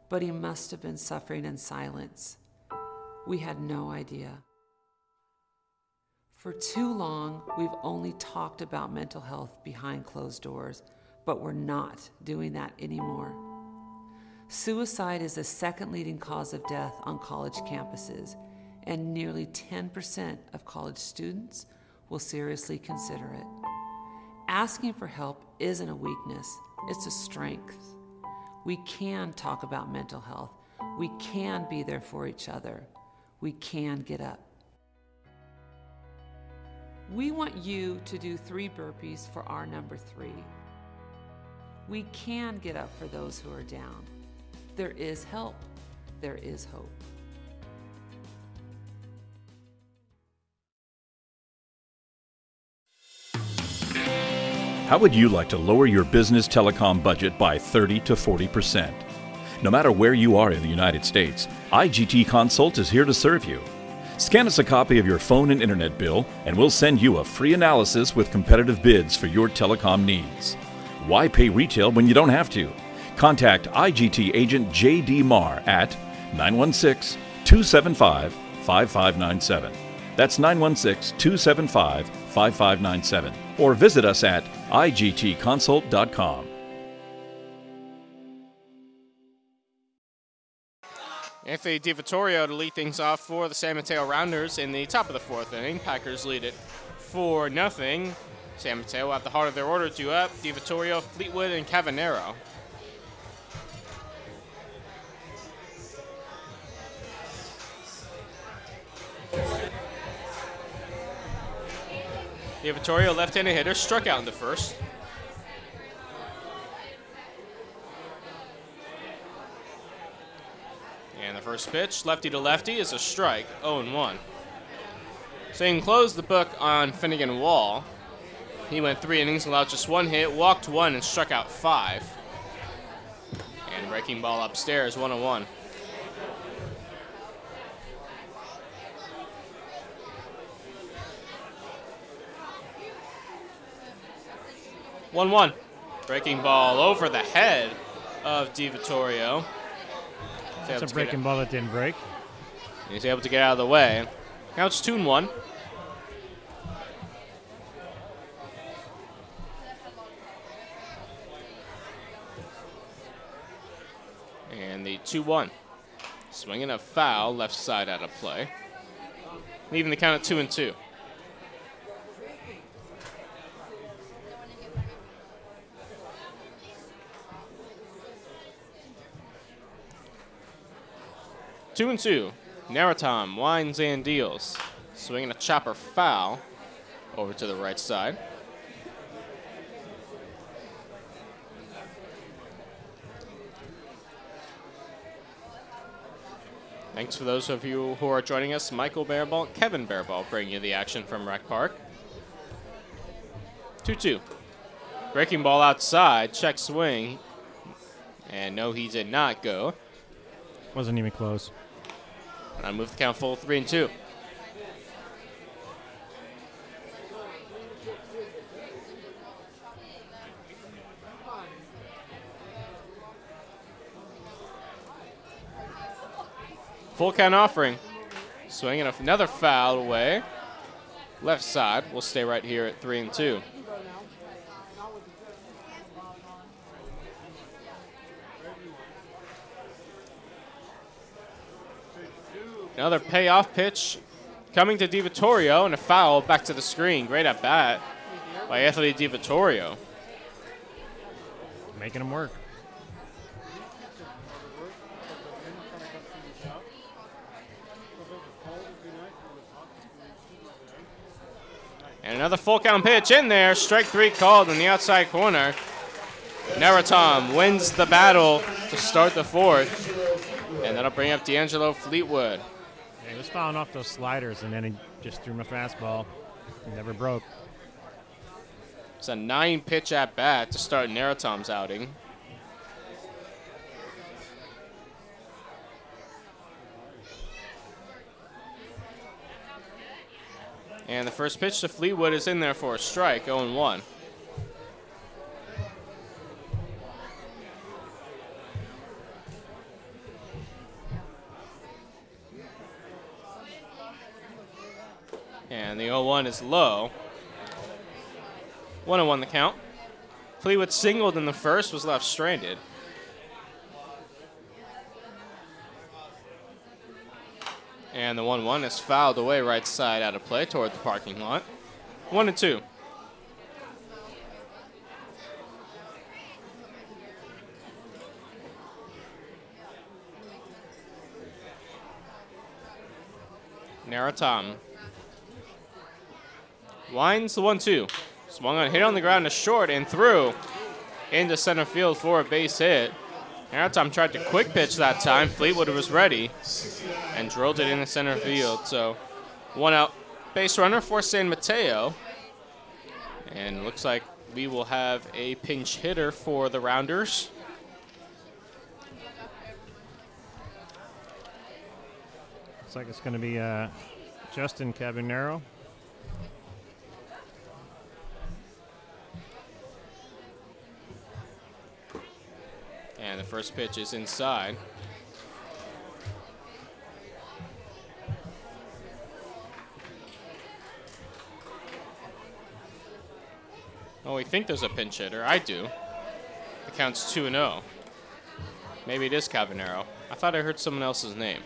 but he must have been suffering in silence. We had no idea. For too long, we've only talked about mental health behind closed doors, but we're not doing that anymore. Suicide is the second leading cause of death on college campuses, and nearly 10% of college students will seriously consider it. Asking for help isn't a weakness, it's a strength. We can talk about mental health, we can be there for each other, we can get up. We want you to do three burpees for our number three. We can get up for those who are down. There is help, there is hope. How would you like to lower your business telecom budget by 30 to 40%? No matter where you are in the United States, IGT Consult is here to serve you. Scan us a copy of your phone and internet bill, and we'll send you a free analysis with competitive bids for your telecom needs. Why pay retail when you don't have to? Contact IGT agent JD Marr at 916 275 5597. That's 916 275 5597. Or visit us at igtconsult.com. Anthony DiVittorio to lead things off for the San Mateo Rounders in the top of the fourth inning. Packers lead it 4 nothing. San Mateo at the heart of their order, due up. DiVittorio, Fleetwood, and Cavanero. DiVittorio, left-handed hitter, struck out in the first. And the first pitch, lefty to lefty, is a strike, 0 1. So you can close the book on Finnegan Wall. He went three innings, allowed just one hit, walked one, and struck out five. And breaking ball upstairs, 1 1. 1 1. Breaking ball over the head of DiVittorio. That's a breaking ball that didn't break. He's able to get out of the way. Now it's 2 1. And the 2 1. Swinging a foul, left side out of play. Leaving the count at 2 and 2. Two and two. Naratom winds and deals. Swinging a chopper foul over to the right side. Thanks for those of you who are joining us. Michael Bearball, Kevin Bearball bringing you the action from Rec Park. 2 2. Breaking ball outside, check swing. And no, he did not go. Wasn't even close. And I move the count full 3 and 2. Full count offering. Swinging another foul away. Left side will stay right here at 3 and 2. Another payoff pitch coming to DiVittorio and a foul back to the screen. Great at bat by Anthony DiVittorio. Making him work. And another full count pitch in there. Strike three called in the outside corner. Naratom wins the battle to start the fourth. And that'll bring up D'Angelo Fleetwood. He was fouling off those sliders, and then he just threw him a fastball. Never broke. It's a nine pitch at bat to start Naratom's outing. And the first pitch to Fleetwood is in there for a strike, 0 1. And the 0-1 is low. 1 1 the count. Fleetwood singled in the first, was left stranded. And the 1 1 is fouled away right side out of play toward the parking lot. 1 and 2. Naratam. Winds the 1 2. Swung on, hit on the ground to short and through into center field for a base hit. Naratam tried to quick pitch that time. Fleetwood was ready and drilled it into center field. So one out base runner for San Mateo. And looks like we will have a pinch hitter for the Rounders. Looks like it's going to be uh, Justin Cabinero. And the first pitch is inside. Oh, we think there's a pinch hitter. I do. The count's 2 0. Maybe it is Cabanero. I thought I heard someone else's name.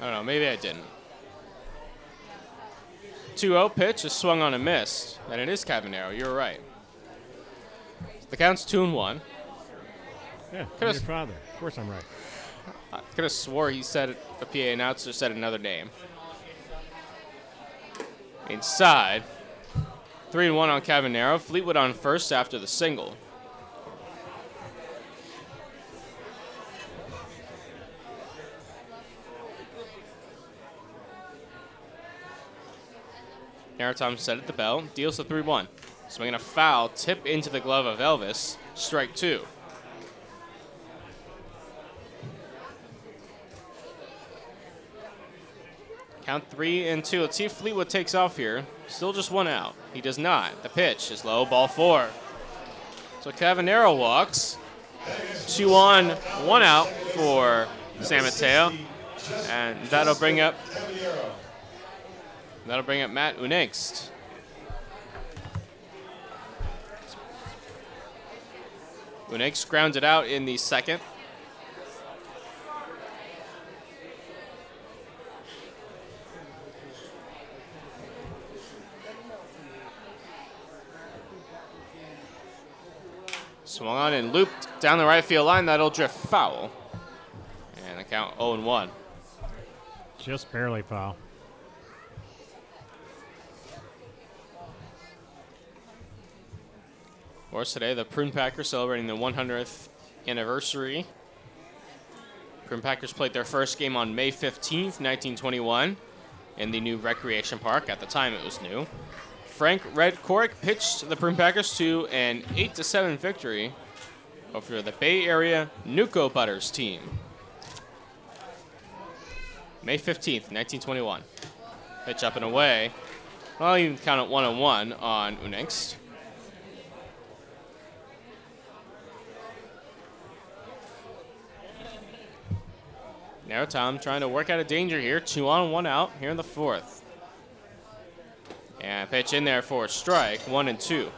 I don't know. Maybe I didn't. 2 0 pitch is swung on a miss. And it is Cavanero. You're right. The count's 2 and 1. Yeah, Coulda I'm s- your father. Of course I'm right. I could have swore he said a PA announcer said another name. Inside. Three and one on Cavanero. Fleetwood on first after the single. Naratom set at the bell, deals the 3 1. Swinging a foul, tip into the glove of Elvis. Strike two. Count three and two. Let's see if Fleetwood takes off here. Still just one out. He does not. The pitch is low, ball four. So Cavanero walks. Two on, one out for San Mateo. And that'll bring up that'll bring up Matt Unangst. Unangst grounded out in the second. Swung on and looped down the right field line. That'll drift foul. And the count 0 and 1. Just barely foul. Of course, today the Prune Packers celebrating the 100th anniversary. Prune Packers played their first game on May 15th, 1921, in the new Recreation Park. At the time, it was new. Frank Red Cork pitched the Prune Packers to an 8 7 victory over the Bay Area Nuco Butters team. May 15th, 1921. Pitch up and away. Well, you can count it one on one on Unangst. Now Tom trying to work out a danger here. Two on, one out here in the fourth. And pitch in there for a strike. One and two.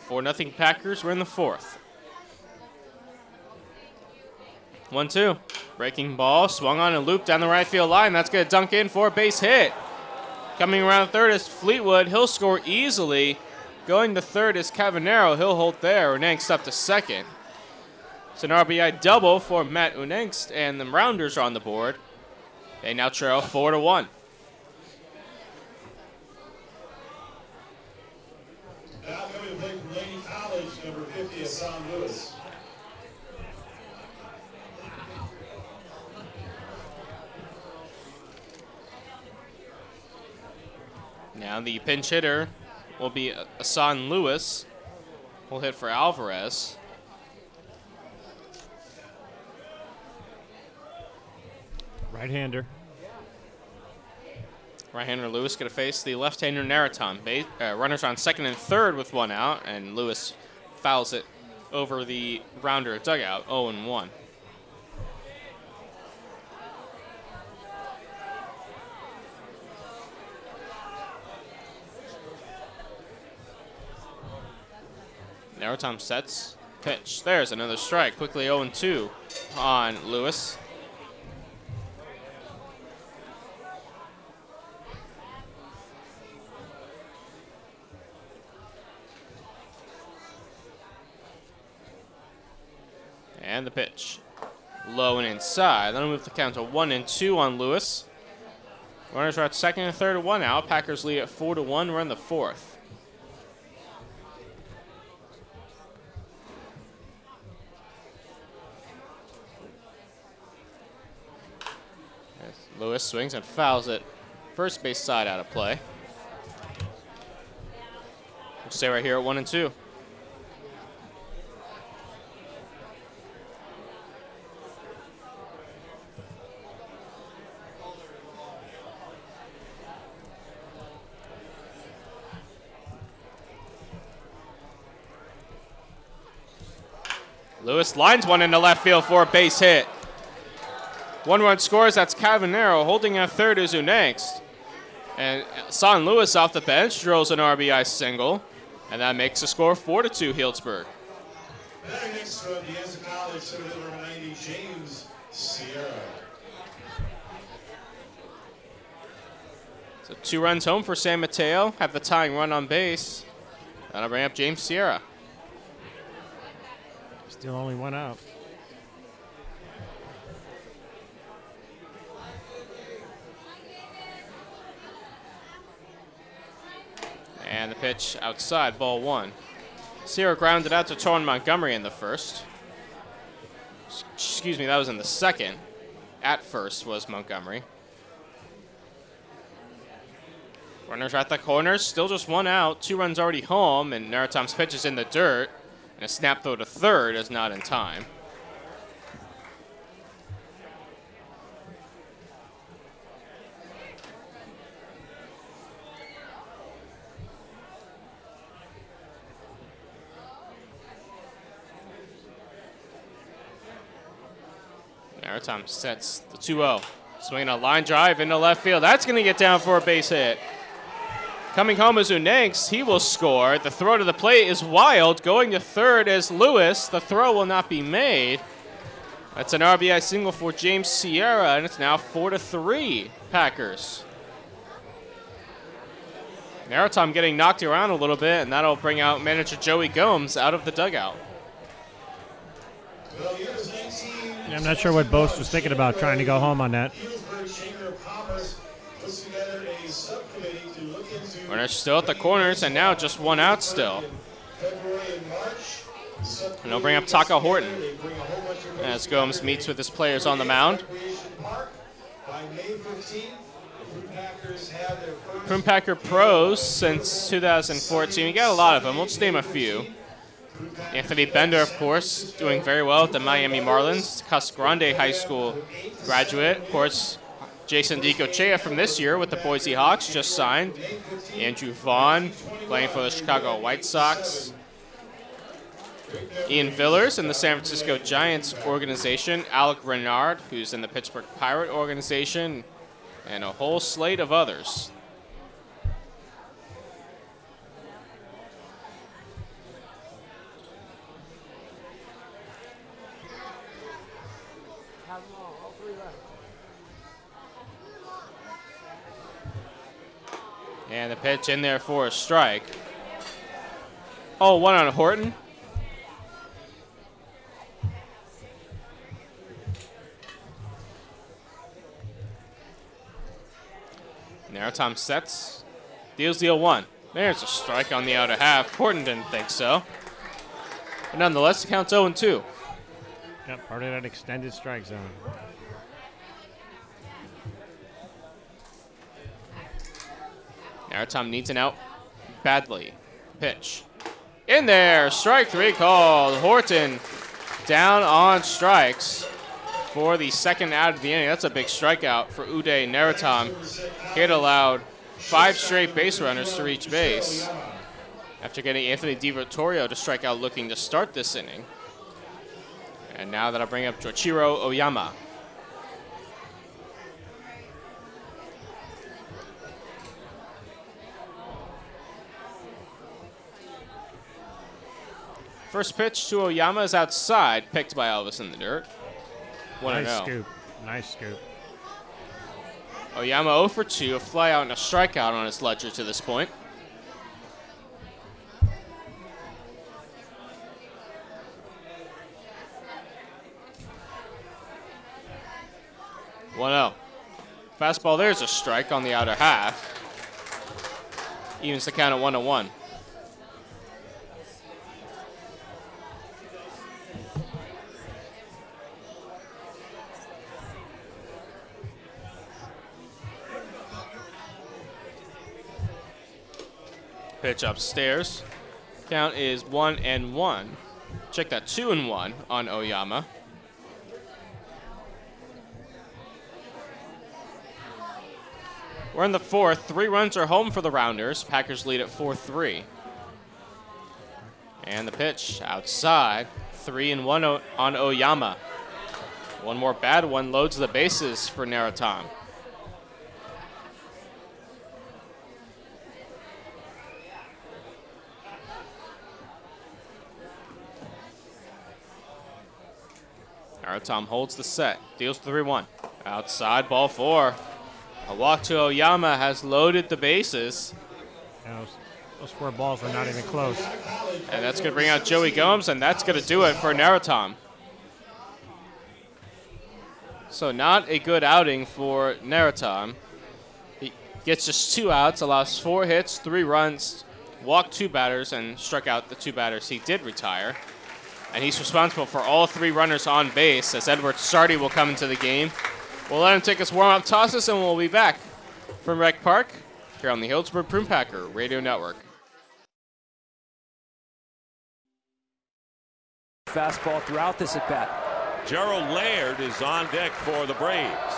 Four nothing Packers. We're in the fourth. One, two. Breaking ball, swung on and looped down the right field line. That's going to dunk in for a base hit. Coming around third is Fleetwood. He'll score easily. Going to third is Cavanero. He'll hold there. Unangst up to second. It's an RBI double for Matt Unangst, and the Rounders are on the board. They now trail 4 to 1. Now the pinch hitter will be Hassan Lewis. Will hit for Alvarez. Right-hander. Right-hander Lewis going to face the left-hander Naraton. Ba- uh, runners on second and third with one out, and Lewis fouls it over the rounder dugout, 0 and 1. Naratom sets, pitch. There's another strike. Quickly 0 2 on Lewis. And the pitch. Low and inside. That'll move the count to 1 and 2 on Lewis. Runners are at second and third, one out. Packers lead at 4 to 1. We're in the fourth. Lewis swings and fouls it. First base side out of play. We'll stay right here at 1 and 2. Lewis lines one into left field for a base hit. One run scores. That's Cavanero holding at third is next. And Son Lewis off the bench drills an RBI single, and that makes the score four to two Healdsburg. Batting next from Diaz College, center number 90, James Sierra. So two runs home for San Mateo. Have the tying run on base. That'll bring up James Sierra. Still only one out. And the pitch outside, ball one. Sierra grounded out to Torrin Montgomery in the first. Excuse me, that was in the second. At first was Montgomery. Runners at the corners, still just one out. Two runs already home, and Naratom's pitch is in the dirt. And a snap throw to third is not in time. Naratom sets the 2 0. Swinging a line drive into left field. That's going to get down for a base hit. Coming home is Unangst. He will score. The throw to the plate is wild. Going to third is Lewis. The throw will not be made. That's an RBI single for James Sierra, and it's now 4 to 3 Packers. Naratom getting knocked around a little bit, and that'll bring out manager Joey Gomes out of the dugout. Yeah, I'm not sure what Boast was thinking about trying to go home on that. Runners still at the corners, and now just one out still. And they'll bring up Taka Horton as Gomes meets with his players on the mound. By May 15th, the Fruit Packers have their first Prune Packer pros since 2014. We got a lot of them. We'll just name a few. Anthony Bender, of course, doing very well at the Miami Marlins. Casa Grande High School graduate. Of course, Jason DiCochea from this year with the Boise Hawks just signed. Andrew Vaughn playing for the Chicago White Sox. Ian Villers in the San Francisco Giants organization. Alec Renard, who's in the Pittsburgh Pirate organization. And a whole slate of others. And the pitch in there for a strike. Oh, one on Horton. Naratom sets. Deals deal one. There's a strike on the outer half. Horton didn't think so. But nonetheless, it counts 0 2. Yep, part of that extended strike zone. Naratom needs an out badly. Pitch. In there. Strike three called. Horton down on strikes. for the second out of the inning. That's a big strikeout for Uday Naratam. He had allowed five straight base runners to reach base after getting Anthony DiVittorio to strike out looking to start this inning. And now that I bring up Joichiro Oyama. First pitch to Oyama is outside, picked by Elvis in the dirt. 1 nice 0. scoop. Nice scoop. Oyama 0 for 2, a fly out and a strikeout on his ledger to this point. One zero. Fastball. There's a strike on the outer half. Evens the count at one to one. Pitch upstairs. Count is one and one. Check that two and one on Oyama. We're in the fourth. Three runs are home for the Rounders. Packers lead at 4 3. And the pitch outside. Three and one on Oyama. One more bad one loads the bases for Naratam. Naratam holds the set, deals 3 1. Outside, ball four. A walk to Oyama has loaded the bases. Yeah, those, those four balls were not even close. And that's going to bring out Joey Gomes, and that's going to do it for Naratam. So, not a good outing for Naratam. He gets just two outs, allows four hits, three runs, walked two batters, and struck out the two batters he did retire. And he's responsible for all three runners on base as Edward Sardi will come into the game. We'll let him take his warm up tosses, and we'll be back from Rec Park here on the Healdsburg Prune Packer Radio Network. Fastball throughout this at bat. Gerald Laird is on deck for the Braves.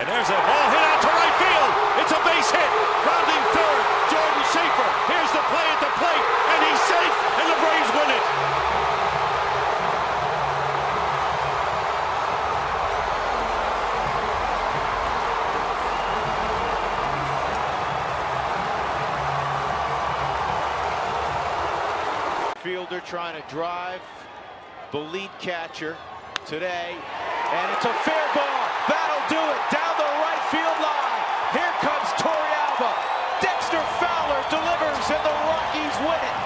And there's a ball hit out to right field. It's a base hit. Rounding third, Jordan Schafer. Here's the play at the plate, and he's safe, and the Braves win it. Fielder trying to drive the lead catcher today. And it's a fair ball. That'll do it. Down the right field line. Here comes Torrealba. Dexter Fowler delivers and the Rockies win it.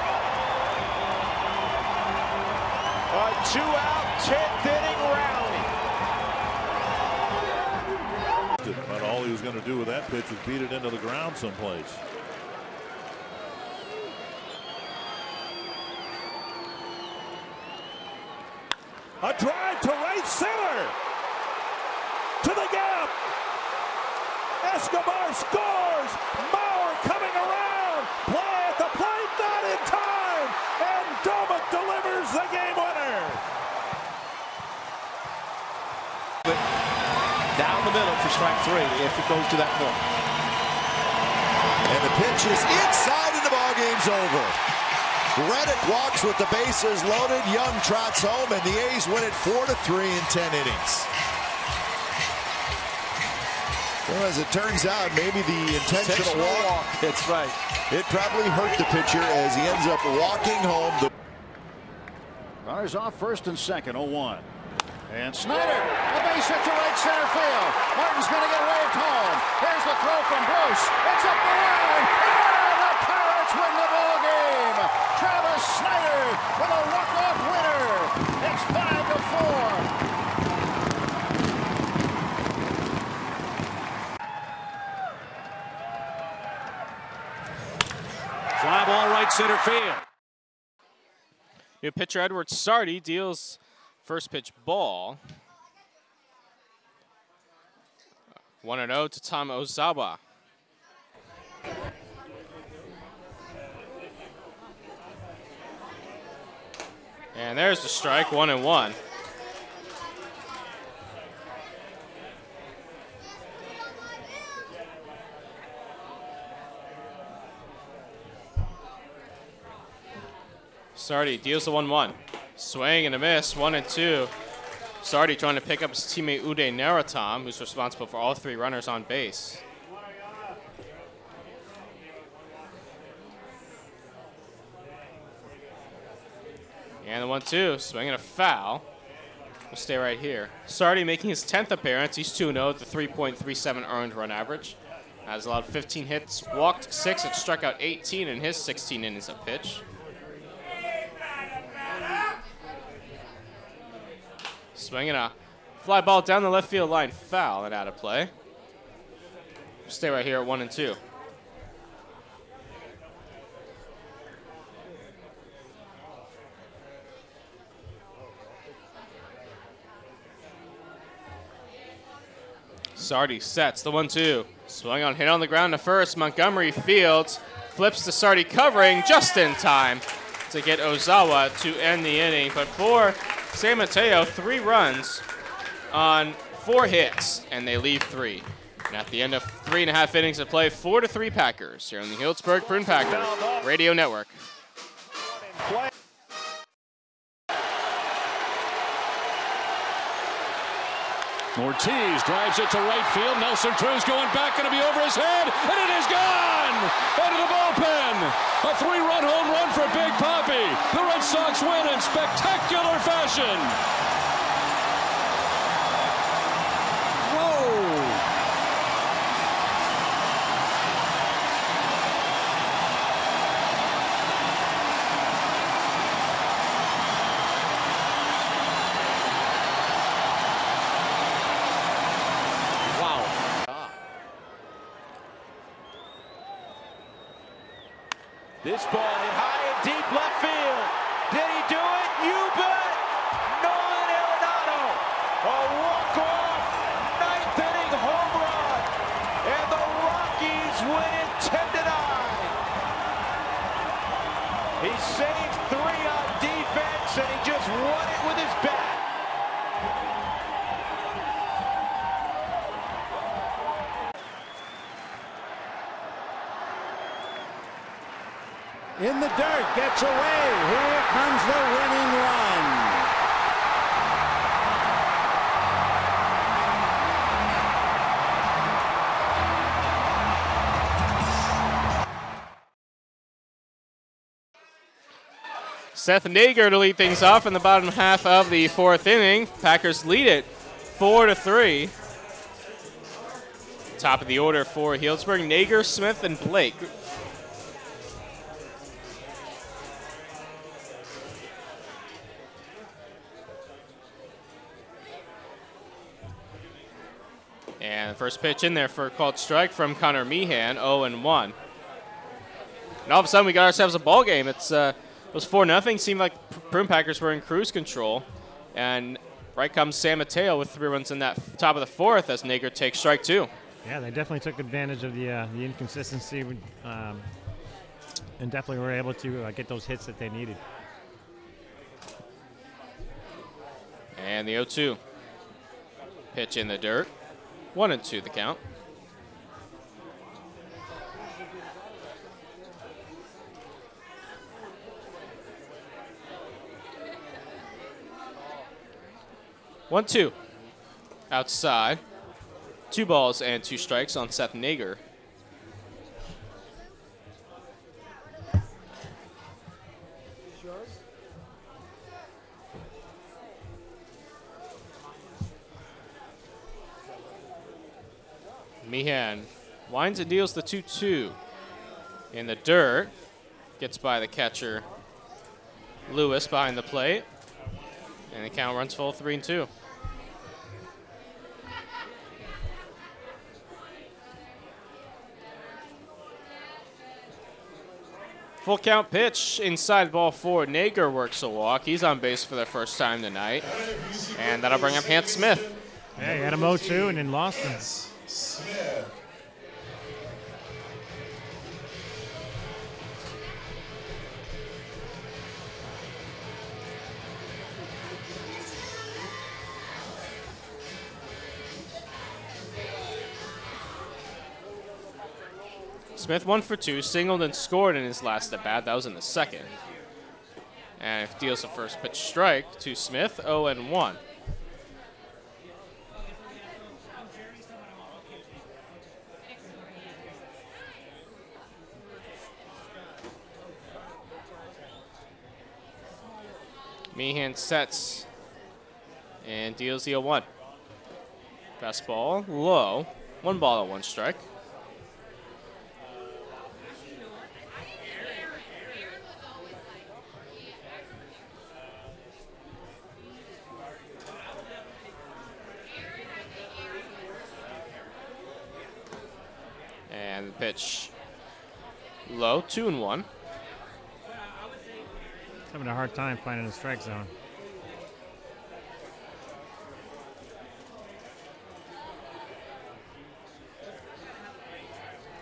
A two-out, 10th inning rally. But all he was going to do with that pitch was beat it into the ground someplace. A drive to right center. To the gap. Escobar scores. Mauer coming around. Play at the plate, not in time. And Domick delivers the game winner. Down the middle for strike three if it goes to that point. And the pitch is inside and the ball game's over. Reddick walks with the bases loaded. Young trots home, and the A's win it 4 to 3 in 10 innings. Well, as it turns out, maybe the intentional, Intentional walk, walk, That's right. it probably hurt the pitcher as he ends up walking home. The Runners off first and second, 0-1. And Snyder, a base hit to right center field. Martin's going to get waved home. Here's the throw from Bruce. It's up the line. With a walk-off winner. It's five to four. Fly ball right center field. New pitcher Edward Sardi deals first pitch ball. 1 0 to Tom Ozawa. And there's the strike, one and one. Sardi deals the 1 1. Swing and a miss, 1 and 2. Sardi trying to pick up his teammate Uday Naratam, who's responsible for all three runners on base. And the 1 2, swinging a foul. We'll stay right here. Sardi making his 10th appearance. He's 2 0 with a 3.37 earned run average. Has allowed 15 hits, walked 6, and struck out 18 in his 16 innings of pitch. Swinging a fly ball down the left field line, foul and out of play. Stay right here at 1 and 2. Sardi sets the one two. Swung on hit on the ground to first. Montgomery Fields flips to Sardi covering just in time to get Ozawa to end the inning. But for San Mateo, three runs on four hits, and they leave three. And at the end of three and a half innings of play, four to three Packers here on the Healdsburg Prune Packer Radio Network. Ortiz drives it to right field. Nelson Cruz going back, going to be over his head, and it is gone! Out of the bullpen! A three-run home run for Big Poppy. The Red Sox win in spectacular fashion. In the dirt, gets away. Here comes the winning run. Seth Nager to lead things off in the bottom half of the fourth inning. Packers lead it four to three. Top of the order for Healdsburg, Nager, Smith, and Blake. First pitch in there for a called strike from Connor Meehan, 0 and 1. And all of a sudden, we got ourselves a ball game. It's uh, it was four nothing. Seemed like Prune Packers were in cruise control, and right comes San Mateo with three runs in that f- top of the fourth as Nager takes strike two. Yeah, they definitely took advantage of the uh, the inconsistency, um, and definitely were able to uh, get those hits that they needed. And the 0-2 pitch in the dirt, one and two the count. One two. Outside. Two balls and two strikes on Seth Nager. Meehan winds and deals the 2 2 in the dirt. Gets by the catcher Lewis behind the plate. And the count runs full 3 and 2. Full count pitch inside ball four. Nager works a walk. He's on base for the first time tonight. And that'll bring up Hans Smith. Yeah, he had him 0-2 and then lost. Smith one for two, singled and scored in his last at bat. That was in the second. And deals the first pitch strike to Smith, 0 and 1. Meehan sets and deals the 1. Fastball low. One ball at one strike. And the pitch low, two and one. Having a hard time finding the strike zone.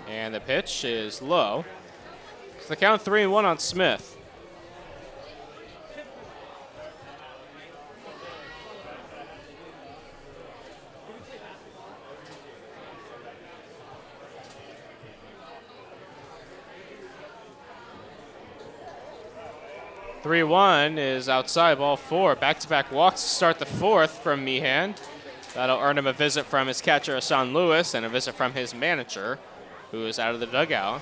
And the pitch is low. So the count three and one on Smith. Three one is outside ball four. Back to back walks to start the fourth from Meehan. That'll earn him a visit from his catcher Hassan Lewis and a visit from his manager, who is out of the dugout.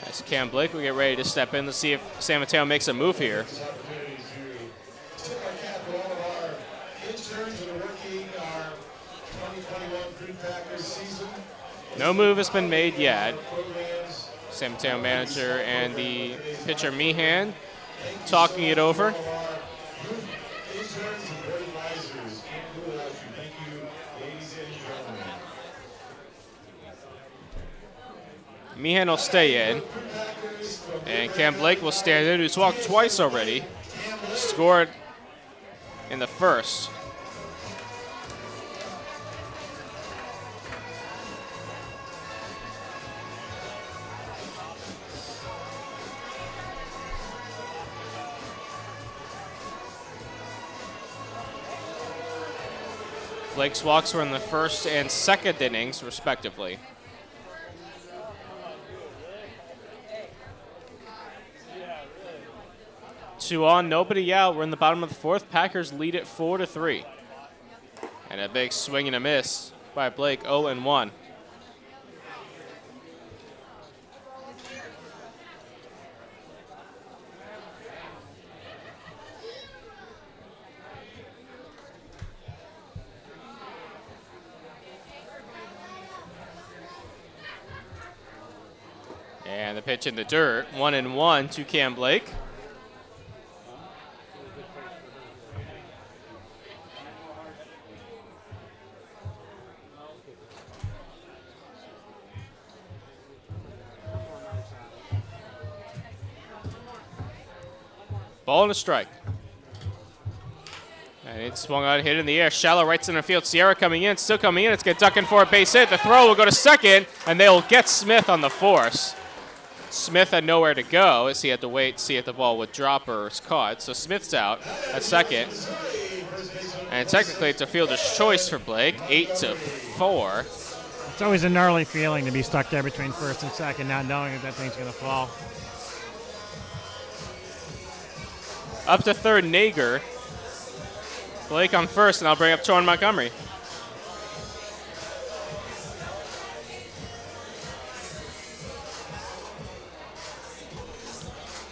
As Cam Blake will get ready to step in to see if San Mateo makes a move here. Tip our cap to all of our interns that are working our 2021 Prune Packers season. No move has been made yet. San Mateo manager and the pitcher Meehan talking it over. Meehan will stay in. And Cam Blake will stand in, who's walked twice already. Scored in the first. Blake's walks were in the first and second innings, respectively. Two on, nobody out. We're in the bottom of the fourth. Packers lead it four to three. And a big swing and a miss by Blake, 0 and 1. And the pitch in the dirt, one and one to Cam Blake. Ball and a strike. And it swung out, hit in the air. Shallow right center field. Sierra coming in, still coming in. It's ducking for a base hit. The throw will go to second, and they'll get Smith on the force. Smith had nowhere to go as he had to wait, to see if the ball would drop or is caught. So Smith's out at second. And technically, it's a fielder's choice for Blake, eight to four. It's always a gnarly feeling to be stuck there between first and second, not knowing if that thing's going to fall. Up to third, Nager. Blake on first, and I'll bring up Torrin Montgomery.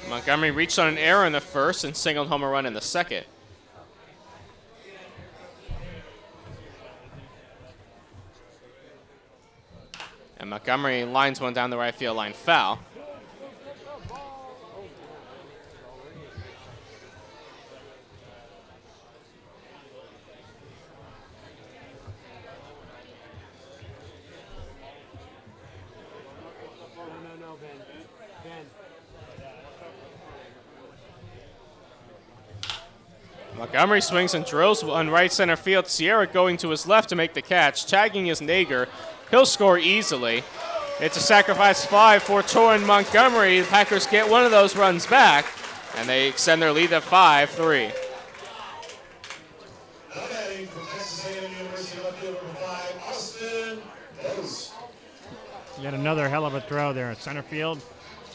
Montgomery reached on an error in the first and singled home a run in the second. And Montgomery lines one down the right field line foul. Montgomery swings and drills on right center field. Sierra going to his left to make the catch. Tagging is Nager. He'll score easily. It's a sacrifice fly for Torrin Montgomery. The Packers get one of those runs back, and they extend their lead to 5 3. Now batting from Texas A&M University left field number five, Austin Rose. Yet another hell of a throw there at center field.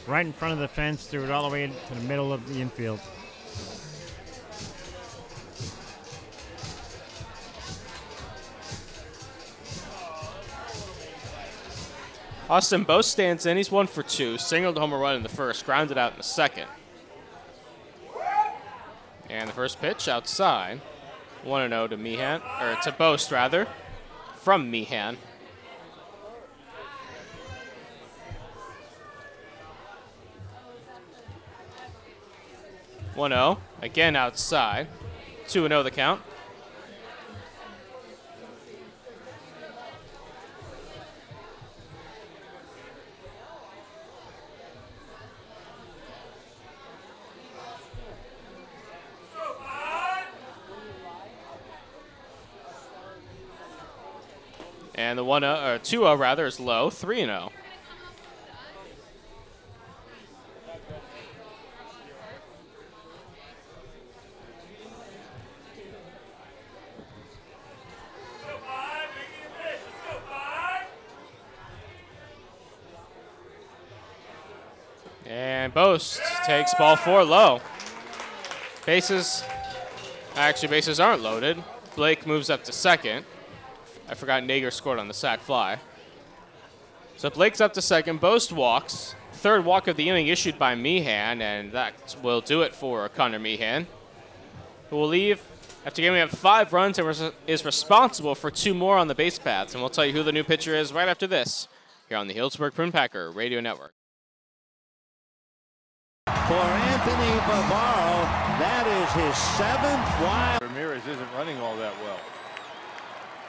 right in front of the fence, threw it all the way to the middle of the infield. Austin Boast stands in. He's one for two. Singled home run in the first, grounded out in the second. And the first pitch outside. 1 0 to Meehan, or to Boast rather, from Meehan. One zero again outside. Two zero oh the count. And the 1 uh, or 2 0 rather is low, 3 0. And Boast takes ball four low. Bases, actually, bases aren't loaded. Blake moves up to second. I forgot Nager scored on the sac fly. So Blake's up to second. Boast walks. Third walk of the inning issued by Meehan, and that will do it for Connor Meehan, who will leave after giving up five runs and res- is responsible for two more on the base paths. And we'll tell you who the new pitcher is right after this here on the Healdsburg Prune Packer Radio Network. For Anthony Bavaro, that is his seventh wild. Ramirez isn't running all that well.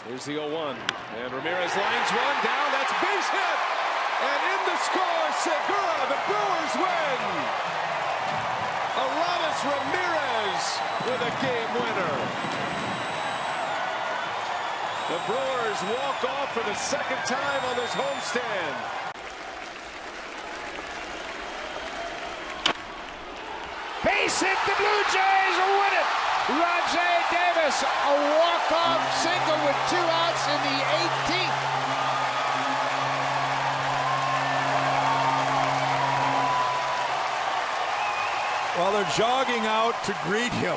Here's the 0 1. And Ramirez lines one down. That's base hit. And in the score, Segura. The Brewers win. Aramis Ramirez with a game winner. The Brewers walk off for the second time on this homestand. Base hit, the Blue Jays win it. Rajay Davis, a walk-off single with two outs in the 18th. Well, they're jogging out to greet him.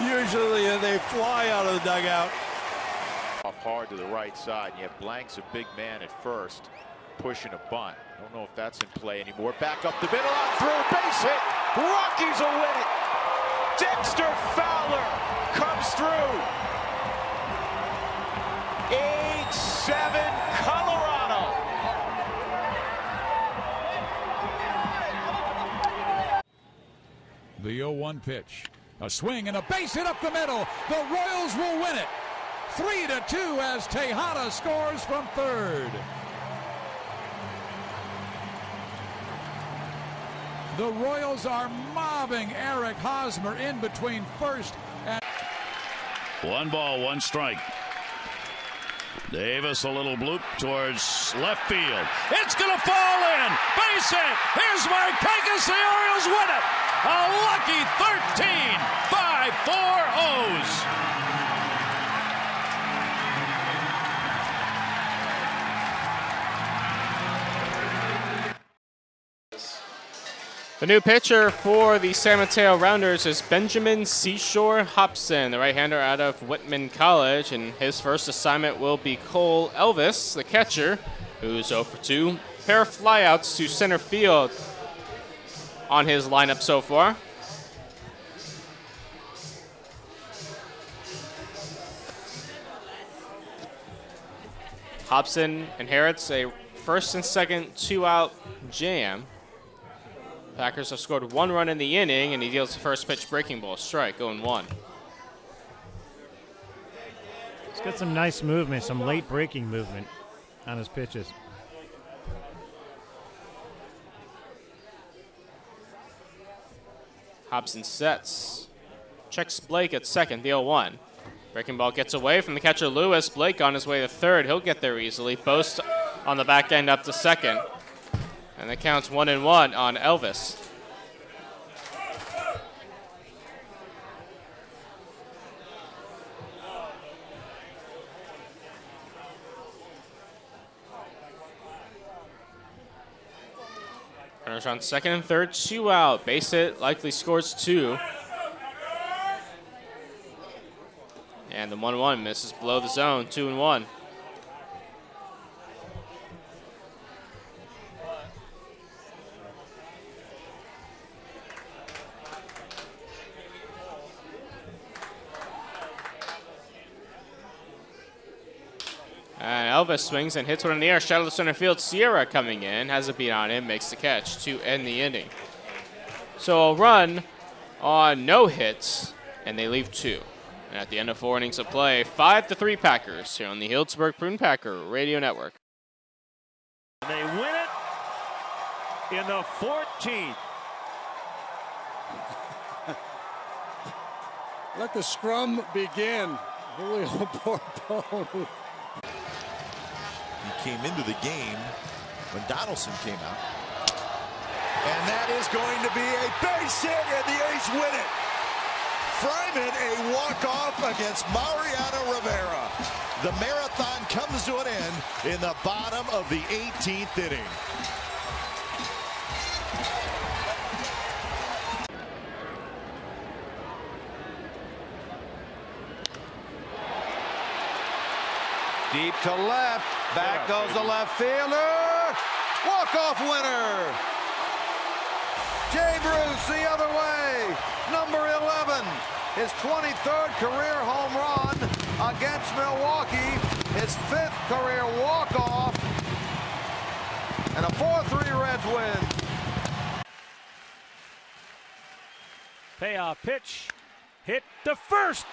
Usually uh, they fly out of the dugout. Off hard to the right side. and You have Blanks, a big man at first, pushing a bunt. Don't know if that's in play anymore. Back up the middle, out through, base hit. Rockies will win it. Dexter Fowler comes through. 8-7 Colorado. The 0 1 pitch. A swing and a base hit up the middle. The Royals will win it. 3 to 2 as Tejada scores from third. The Royals are mobbing Eric Hosmer in between first and. One ball, one strike. Davis a little bloop towards left field. It's going to fall in. Base hit. Here's Markakis. The Orioles win it. A lucky 13 5 4 O's. The new pitcher for the San Mateo Rounders is Benjamin Seashore Hobson, the right-hander out of Whitman College, and his first assignment will be Cole Elvis, the catcher, who's 0 for 2. Pair of flyouts to center field on his lineup so far. Hobson inherits a first and second two-out jam. Packers have scored one run in the inning, and he deals the first pitch breaking ball strike, oh going one. He's got some nice movement, some late breaking movement on his pitches. Hobson sets. Checks Blake at second, the 0 1. Breaking ball gets away from the catcher Lewis. Blake on his way to third. He'll get there easily. Boast on the back end up to second. And that count's one and one on Elvis. Runners on second and third, two out. Base hit likely scores two. And the 1 1 misses below the zone, 2 and 1. And Elvis swings and hits one in the air. Shallow to center field. Sierra coming in, has a beat on him, makes the catch to end the inning. So a run on no hits, and they leave two. And at the end of four innings of play, five to three Packers here on the Healdsburg Prune Packer Radio Network. They win it in the 14th. Let the scrum begin. Julio Bordone. He came into the game when Donaldson came out. And that is going to be a base hit, and the A's win it. Fryman a walk-off against Mariano Rivera. The marathon comes to an end in the bottom of the 18th inning. Deep to left. Back goes the left fielder. Walk-off winner. Jay Bruce the other way. Number 11. His 23rd career home run against Milwaukee. His fifth career walk-off. And a 4-3 Reds win. Payoff pitch. Hit the first.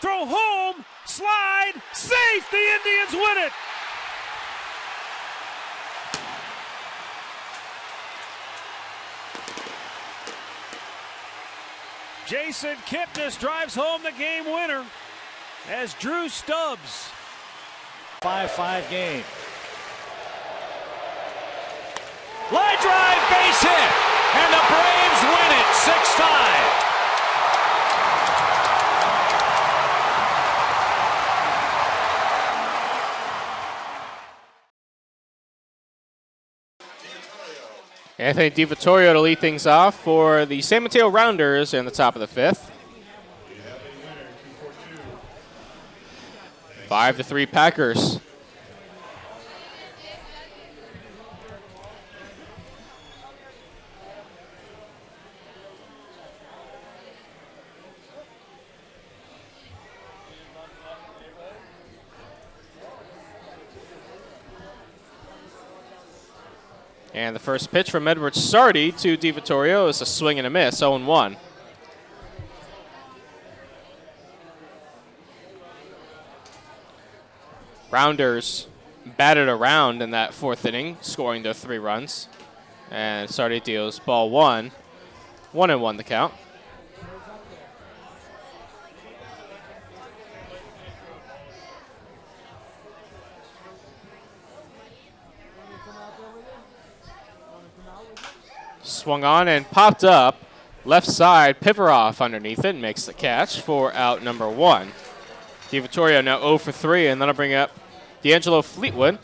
Throw home. Slide. Safe. The Indians win it. Jason Kipnis drives home the game winner as Drew Stubbs. 5-5 game. Line drive base hit. And the Braves win it 6-5. Anthony DiVittorio to lead things off for the San Mateo Rounders in the top of the fifth. Five to three Packers. First pitch from Edward Sardi to DiVittorio is a swing and a miss, 0 1. Rounders batted around in that fourth inning, scoring their three runs. And Sardi deals ball one, one and one the count. Swung on and popped up. Left side, Pivaroff underneath it, makes the catch for out number one. DiVittorio now 0 for 3, and that'll bring up D'Angelo Fleetwood.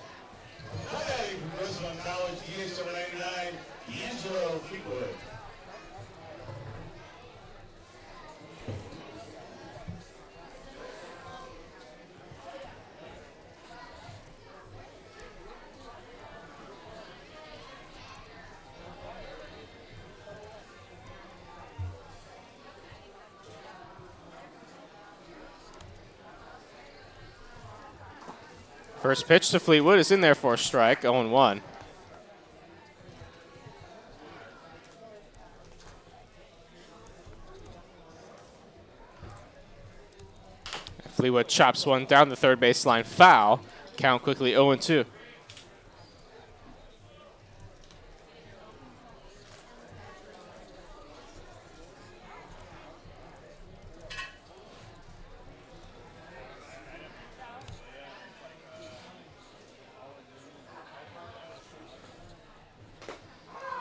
First pitch to Fleetwood is in there for a strike, 0 1. Fleetwood chops one down the third baseline foul. Count quickly 0 2.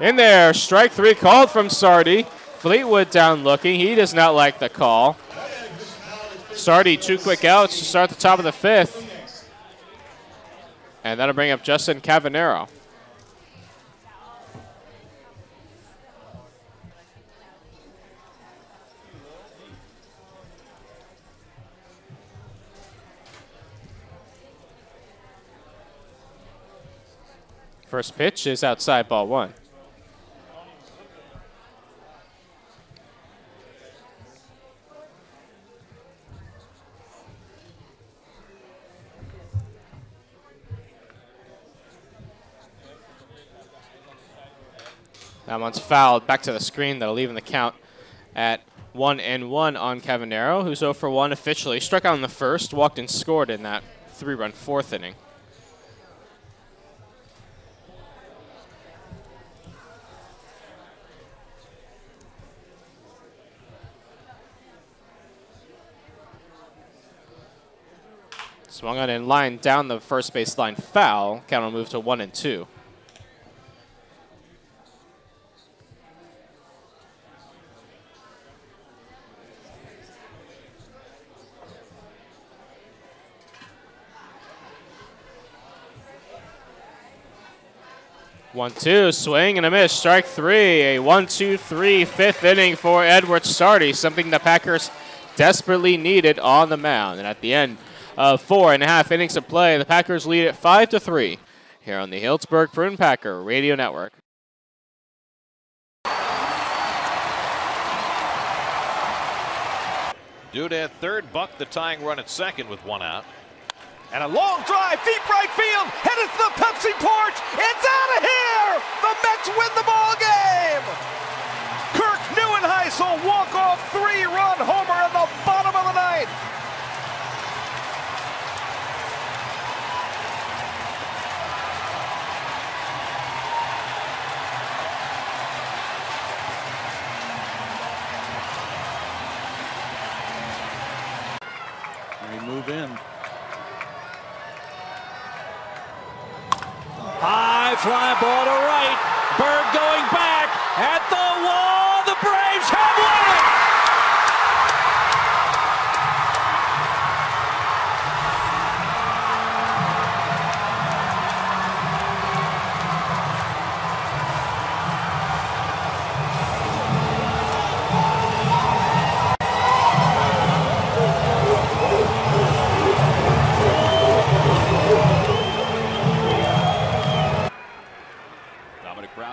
In there, strike three called from Sardi. Fleetwood down looking. He does not like the call. Sardi, two quick outs to start the top of the fifth. And that'll bring up Justin Cavanero. First pitch is outside ball one. That one's fouled back to the screen. That'll leave in the count at one and one on Cavanero, who's 0 for 1 officially. Struck out in the first, walked and scored in that three run fourth inning. Swung on in line down the first base line foul. Count will move to one and two. One, two, swing and a miss. Strike three. A one, two, three, fifth inning for Edward Sardi, something the Packers desperately needed on the mound. And at the end of four and a half innings of play, the Packers lead it five to three here on the Healdsburg Prune Packer Radio Network. Dude at third, Buck the tying run at second with one out. And a long drive, deep right field, headed to the Pepsi porch. It's out of here! The Mets win the ball game! Kirk Nieuwenhuis walk-off three-run homer in the bottom of the ninth. We move in. High fly ball to right. Bird going back at the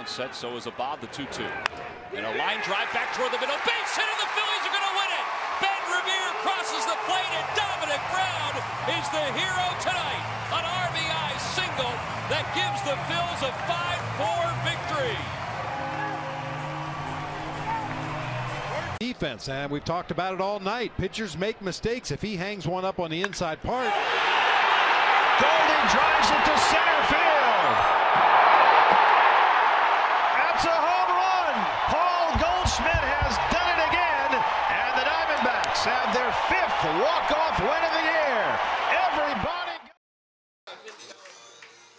set, so is Abad, the 2-2. And a line drive back toward the middle. Base hit, and the Phillies are going to win it. Ben Revere crosses the plate, and Domonic Brown is the hero tonight. An RBI single that gives the Phils a 5-4 victory. Defense, and we've talked about it all night. Pitchers make mistakes. If he hangs one up on the inside part, Golding drives it to center field. That's a home run. Paul Goldschmidt has done it again, and the Diamondbacks have their walk-off win of the year. Everybody.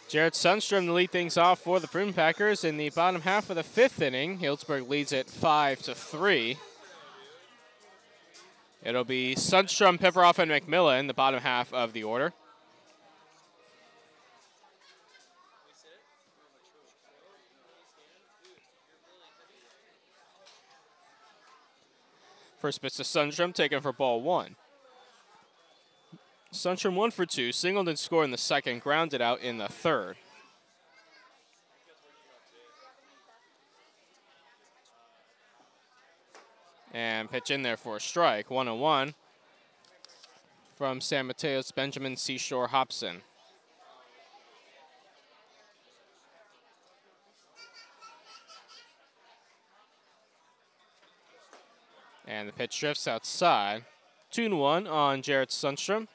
Jared Sundstrom to lead things off for the Prune Packers in the bottom half of the fifth inning. Healdsburg leads it five to three. It'll be Sundstrom, Pivaroff, and McMillan in the bottom half of the order. First pitch to Sundstrom, taken for ball one. Sundstrom one for two, singled and scored in the second, grounded out in the third. And pitch in there for a strike, one and one from San Mateo's Benjamin Seashore Hobson. And the pitch drifts outside. Two and one on Jarrett Sundstrom.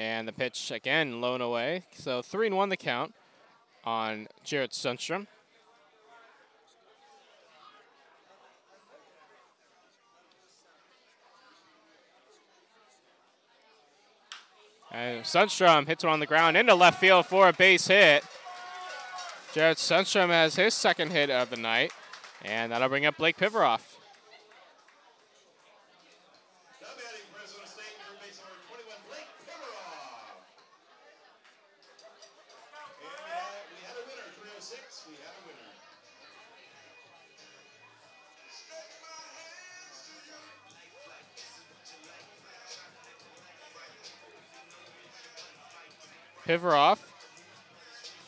And the pitch again, low and away. So three and one the count on Jarrett Sundstrom. And Sundstrom hits one on the ground into left field for a base hit. Jared Sundstrom has his second hit of the night, and that'll bring up Blake Pivaroff. Pivaroff,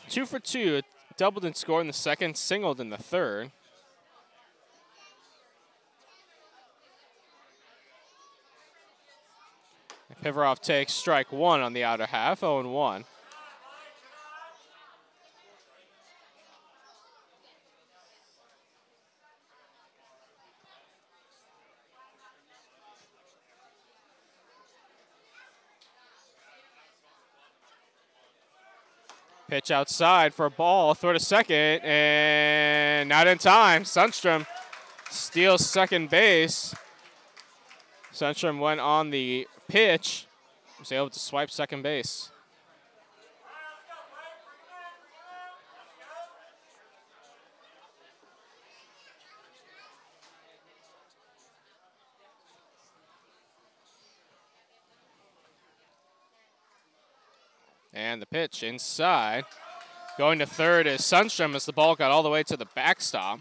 two for two, doubled and scored in the second, singled in the third. Pivaroff takes strike one on the outer half, 0 1. Pitch outside for a ball, throw to second, and not in time. Sundstrom steals second base. Sundstrom went on the pitch, was able to swipe second base. And the pitch inside. Going to third is Sundstrom as the ball got all the way to the backstop.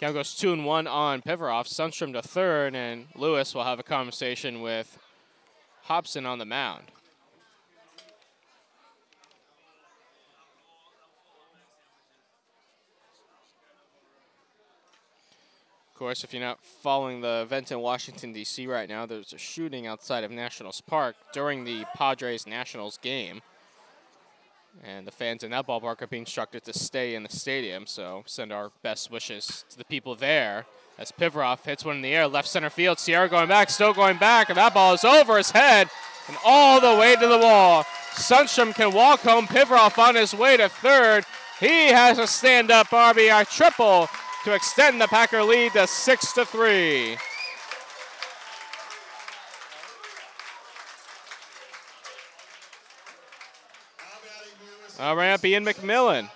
Count goes two and one on Pivaroff. Sundstrom to third, and Lewis will have a conversation with Hobson on the mound. Of course, if you're not following the event in Washington, D.C. right now, there's a shooting outside of Nationals Park during the Padres Nationals game. And the fans in that ballpark are being instructed to stay in the stadium, so send our best wishes to the people there. As Pivaroff hits one in the air, left center field. Sierra going back, still going back, and that ball is over his head and all the way to the wall. Sundstrom can walk home. Pivaroff on his way to third. He has a stand-up RBI triple to extend the Packer lead to six to three. All right, up Ian McMillan.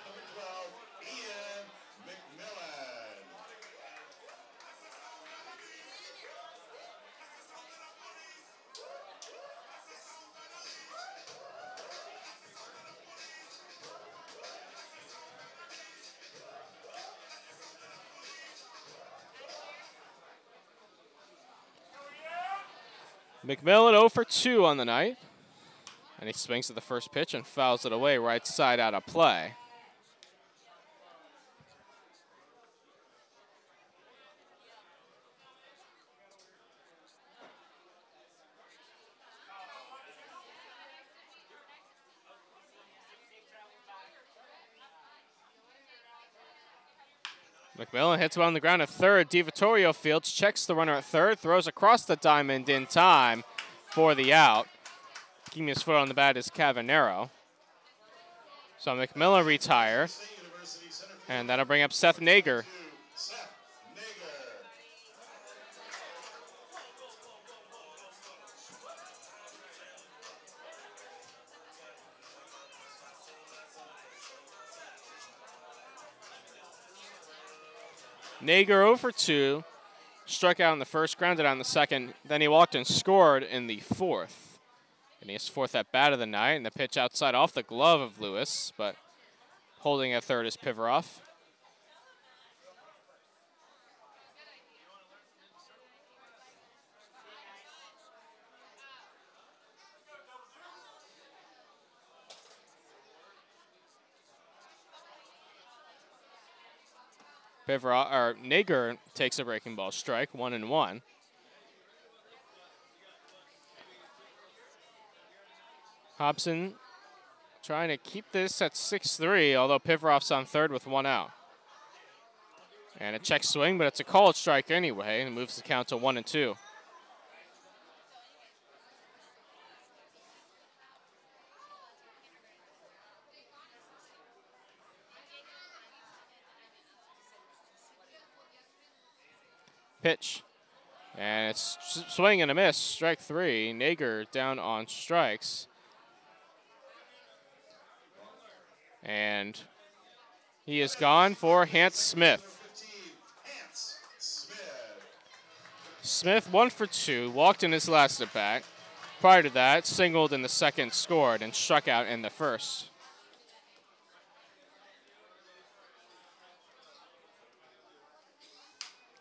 McMillan 0 for 2 on the night. And he swings at the first pitch and fouls it away right side out of play. McMillan hits one on the ground at third. DiVittorio fields, checks the runner at third, throws across the diamond in time for the out. Keeping his foot on the bat is Cavanero. So McMillan retired. And that'll bring up Seth Nager. Nager over 2, struck out in the first, grounded in the second. Then he walked and scored in the fourth. And has fourth at bat of the night, and the pitch outside off the glove of Lewis, but holding at third is Pivaroff. Pivaroff, or Nager takes a breaking ball strike, one and one. Hobson trying to keep this at 6-3, although Pivaroff's on third with one out. And a check swing, but it's a called strike anyway, and moves the count to one and two. Pitch. And it's swing and a miss. Strike three. Nager down on strikes. And he is gone for Hans Smith. Smith one for two, walked in his last at bat. Prior to that, singled in the second, scored, and struck out in the first.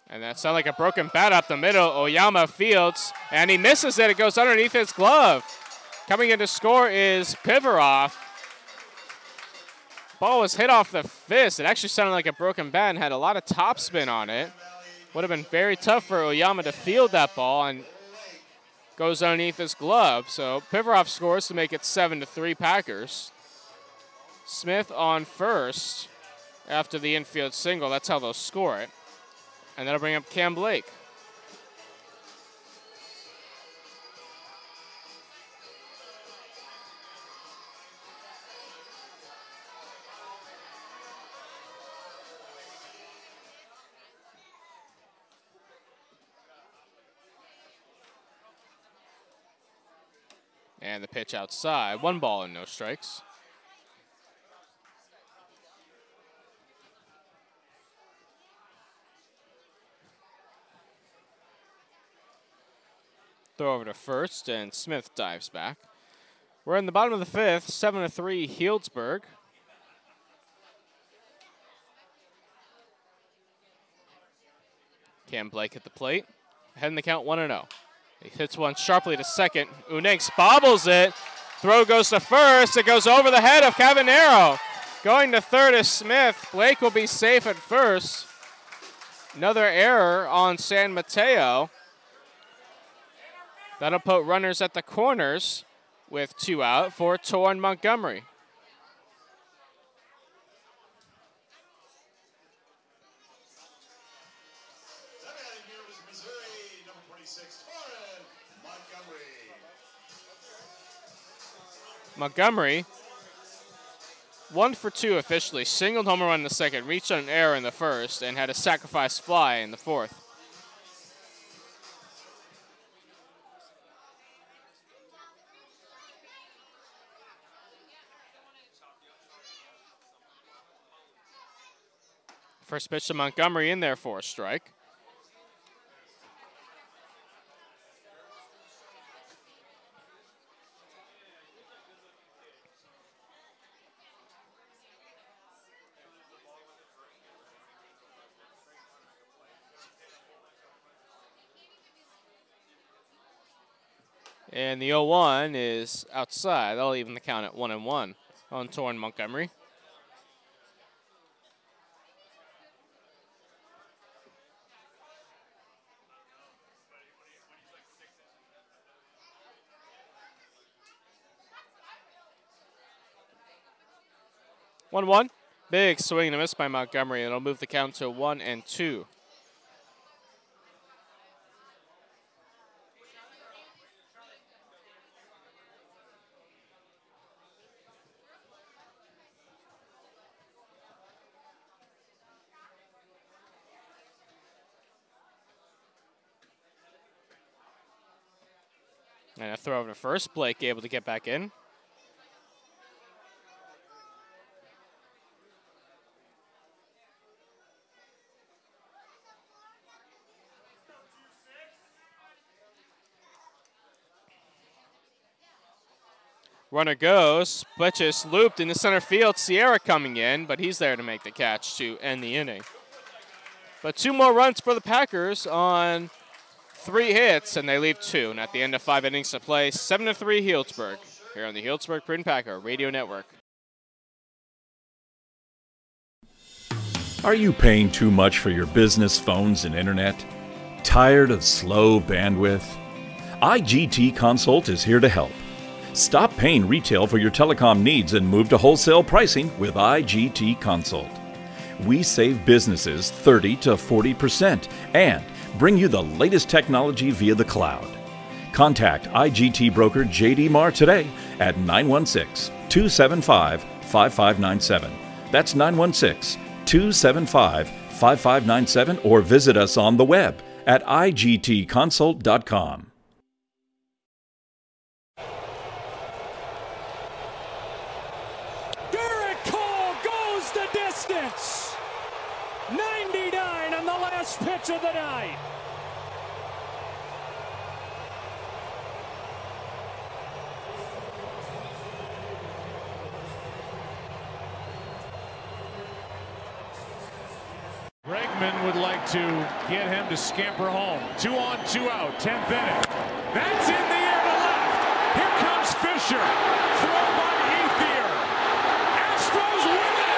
And that sounded like a broken bat up the middle. Oyama fields, and he misses it. It goes underneath his glove. Coming in to score is Pivaroff. Ball was hit off the fist. It actually sounded like a broken bat and had a lot of topspin on it. Would have been very tough for Oyama to field that ball and goes underneath his glove. So Pivaroff scores to make it 7 to 3 Packers. Smith on first after the infield single. That's how they'll score it. And that'll bring up Cam Blake. The pitch outside. One ball and no strikes. Throw over to first, and Smith dives back. We're in the bottom of the fifth, 7 to 3, Healdsburg. Cam Blake at the plate. Heading the count 1 0. He hits one sharply to second. Unangst bobbles it. Throw goes to first. It goes over the head of Cavanero. Going to third is Smith. Blake will be safe at first. Another error on San Mateo. That'll put runners at the corners with two out for Torrin Montgomery. Montgomery, one for two officially, singled home run in the second, reached on an error in the first, and had a sacrifice fly in the fourth. First pitch to Montgomery in there for a strike. And the 0-1 is outside. That'll even the count at 1 and 1 on Torrin Montgomery. One one. Big swing and a miss by Montgomery. It'll move the count to one and two. Throw over to first. Blake able to get back in. Runner goes. Bletches looped in the center field. Sierra coming in, but he's there to make the catch to end the inning. But two more runs for the Packers on three hits, and they leave two. And at the end of five innings to play, 7 to 3 Healdsburg here on the Healdsburg Prune Packer Radio Network. Are you paying too much for your business phones and internet? Tired of slow bandwidth? IGT Consult is here to help. Stop paying retail for your telecom needs and move to wholesale pricing with IGT Consult. We save businesses 30 to 40% and bring you the latest technology via the cloud. Contact IGT broker JD Marr today at 916 275 5597. That's 916 275 5597 or visit us on the web at igtconsult.com. Gerrit Cole goes the distance. 99 on the last of the night. Bregman would like to get him to scamper home. Two on, two out, 10th inning. That's in the air to left. Here comes Fisher. Throw by Ethier. Astros win it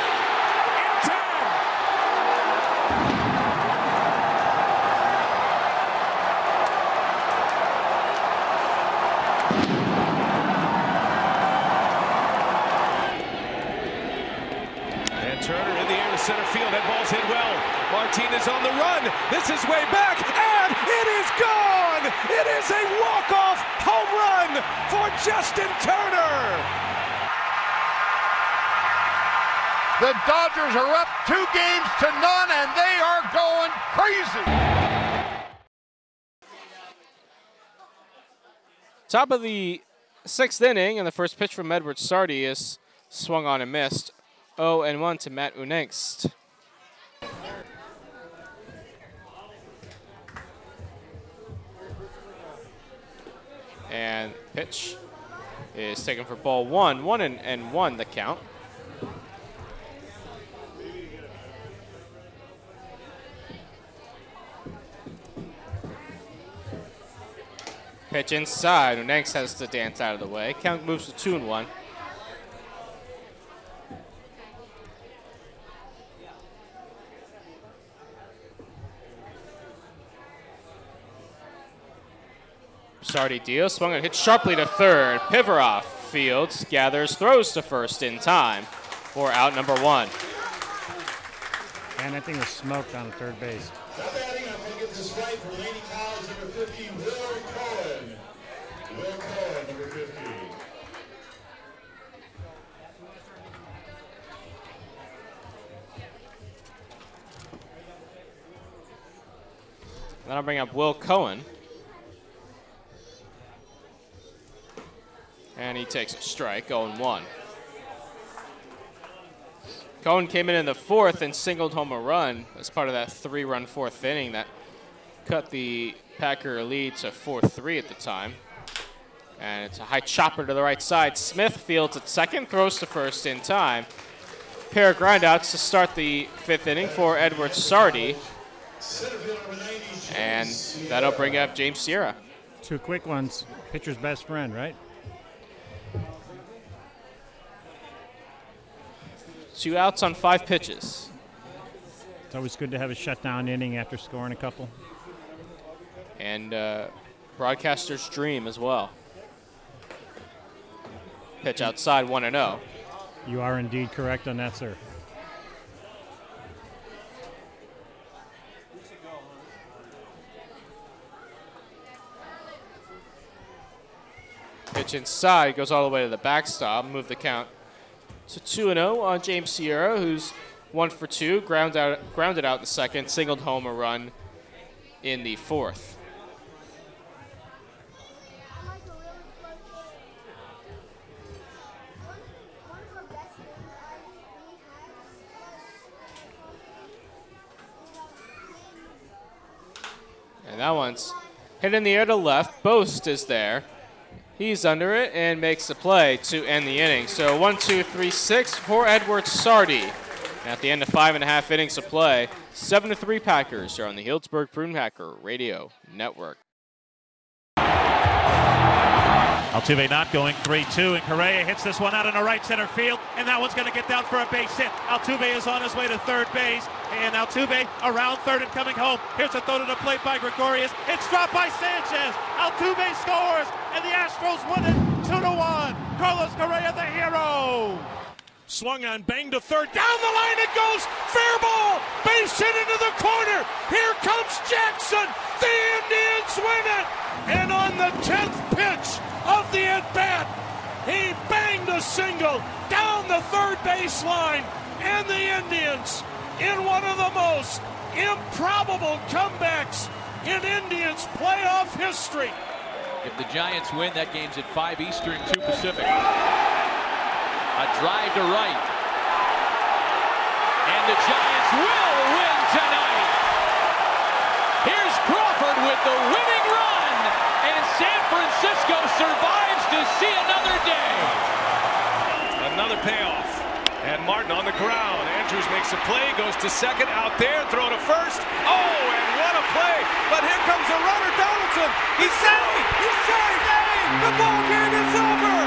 Turner in the air to center field. That ball's hit well. Martinez on the run. This is way back, and it is gone. It is a walk-off home run for Justin Turner. The Dodgers are up two games to none, and they are going crazy. Top of the sixth inning, and the first pitch from Edward Sardi is swung on and missed. 0 and 1 to Matt Unangst. And pitch is taken for ball one. One and, and one the count. Pitch inside. Unangst has to dance out of the way. Count moves to two and one. Sardi deals, swung and hit sharply to third. Pivaroff fields, gathers, throws to first in time for out number one. And I think was smoked on the third base. Not batting, I'm going to And he takes a strike, 0 1. Cohen came in in the fourth and singled home a run as part of that three run fourth inning that cut the Packer lead to 4 3 at the time. And it's a high chopper to the right side. Smith fields at second, throws to first in time. Pair of grindouts to start the fifth inning for Edward Sardi. And that'll bring up James Sierra. Two quick ones. Pitcher's best friend, right? Two outs on five pitches. It's always good to have a shutdown inning after scoring a couple. And uh, broadcaster's dream as well. Pitch outside 1 0. You are indeed correct on that, sir. Pitch inside goes all the way to the backstop. Move the count to 2 0 on James Sierra, who's one for two, ground out, grounded out in the second, singled home a run in the fourth. And that one's hit in the air to left. Boast is there. He's under it and makes the play to end the inning. So one, two, three, six for Edward Sardi. At the end of five and a half innings of play, seven to three Packers are on the Healdsburg Prune Packer Radio Network. Altuve not going 3-2, and Correa hits this one out in the right center field, and that one's going to get down for a base hit. Altuve is on his way to third base, and Altuve around third and coming home. Here's a throw to the plate by Gregorius. It's dropped by Sanchez. Altuve scores, and the Astros win it 2 to 1. Carlos Correa, the hero. Swung on, banged to third. Down the line it goes. Fair ball. Base hit into the corner. Here comes Jackson. The Indians win it. And on the 10th pitch of the at bat, he banged a single down the third baseline. And the Indians, in one of the most improbable comebacks in Indians playoff history. If the Giants win, that game's at 5 Eastern, 2 Pacific. A drive to right. And the Giants will win tonight. Here's Crawford with the winning run. San Francisco survives to see another day. Another payoff. And Martin on the ground. Andrews makes a play, goes to second, out there, throw to first. Oh, and what a play. But here comes the runner, Donaldson. He's saved. He's saved. The ball game is over.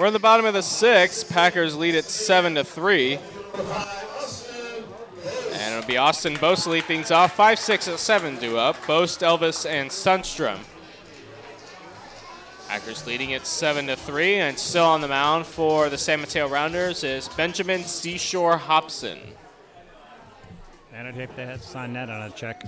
We're in the bottom of the sixth. Packers lead at seven to three. And it'll be Austin Boast lead things off. 5 6 and 7 due up. Boast, Elvis, and Sundstrom. Packers leading it 7 to 3, and still on the mound for the San Mateo Rounders is Benjamin Seashore Hobson. And I'd hope they had signed that on a check.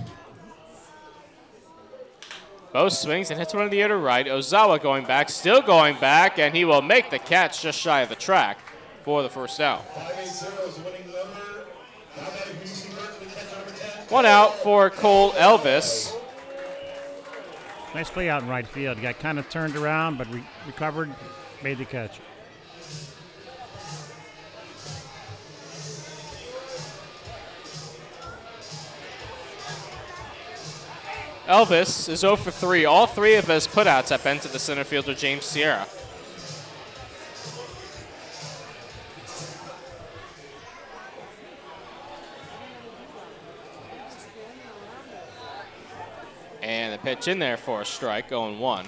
Boast swings and hits one in the air to right. Ozawa going back, still going back, and he will make the catch just shy of the track for the first out. One out for Cole Elvis. Nice play out in right field. Got kind of turned around, but re- recovered, made the catch. Elvis is 0 for 3. All three of his putouts have been to the center fielder, James Sierra. And the pitch in there for a strike, going one.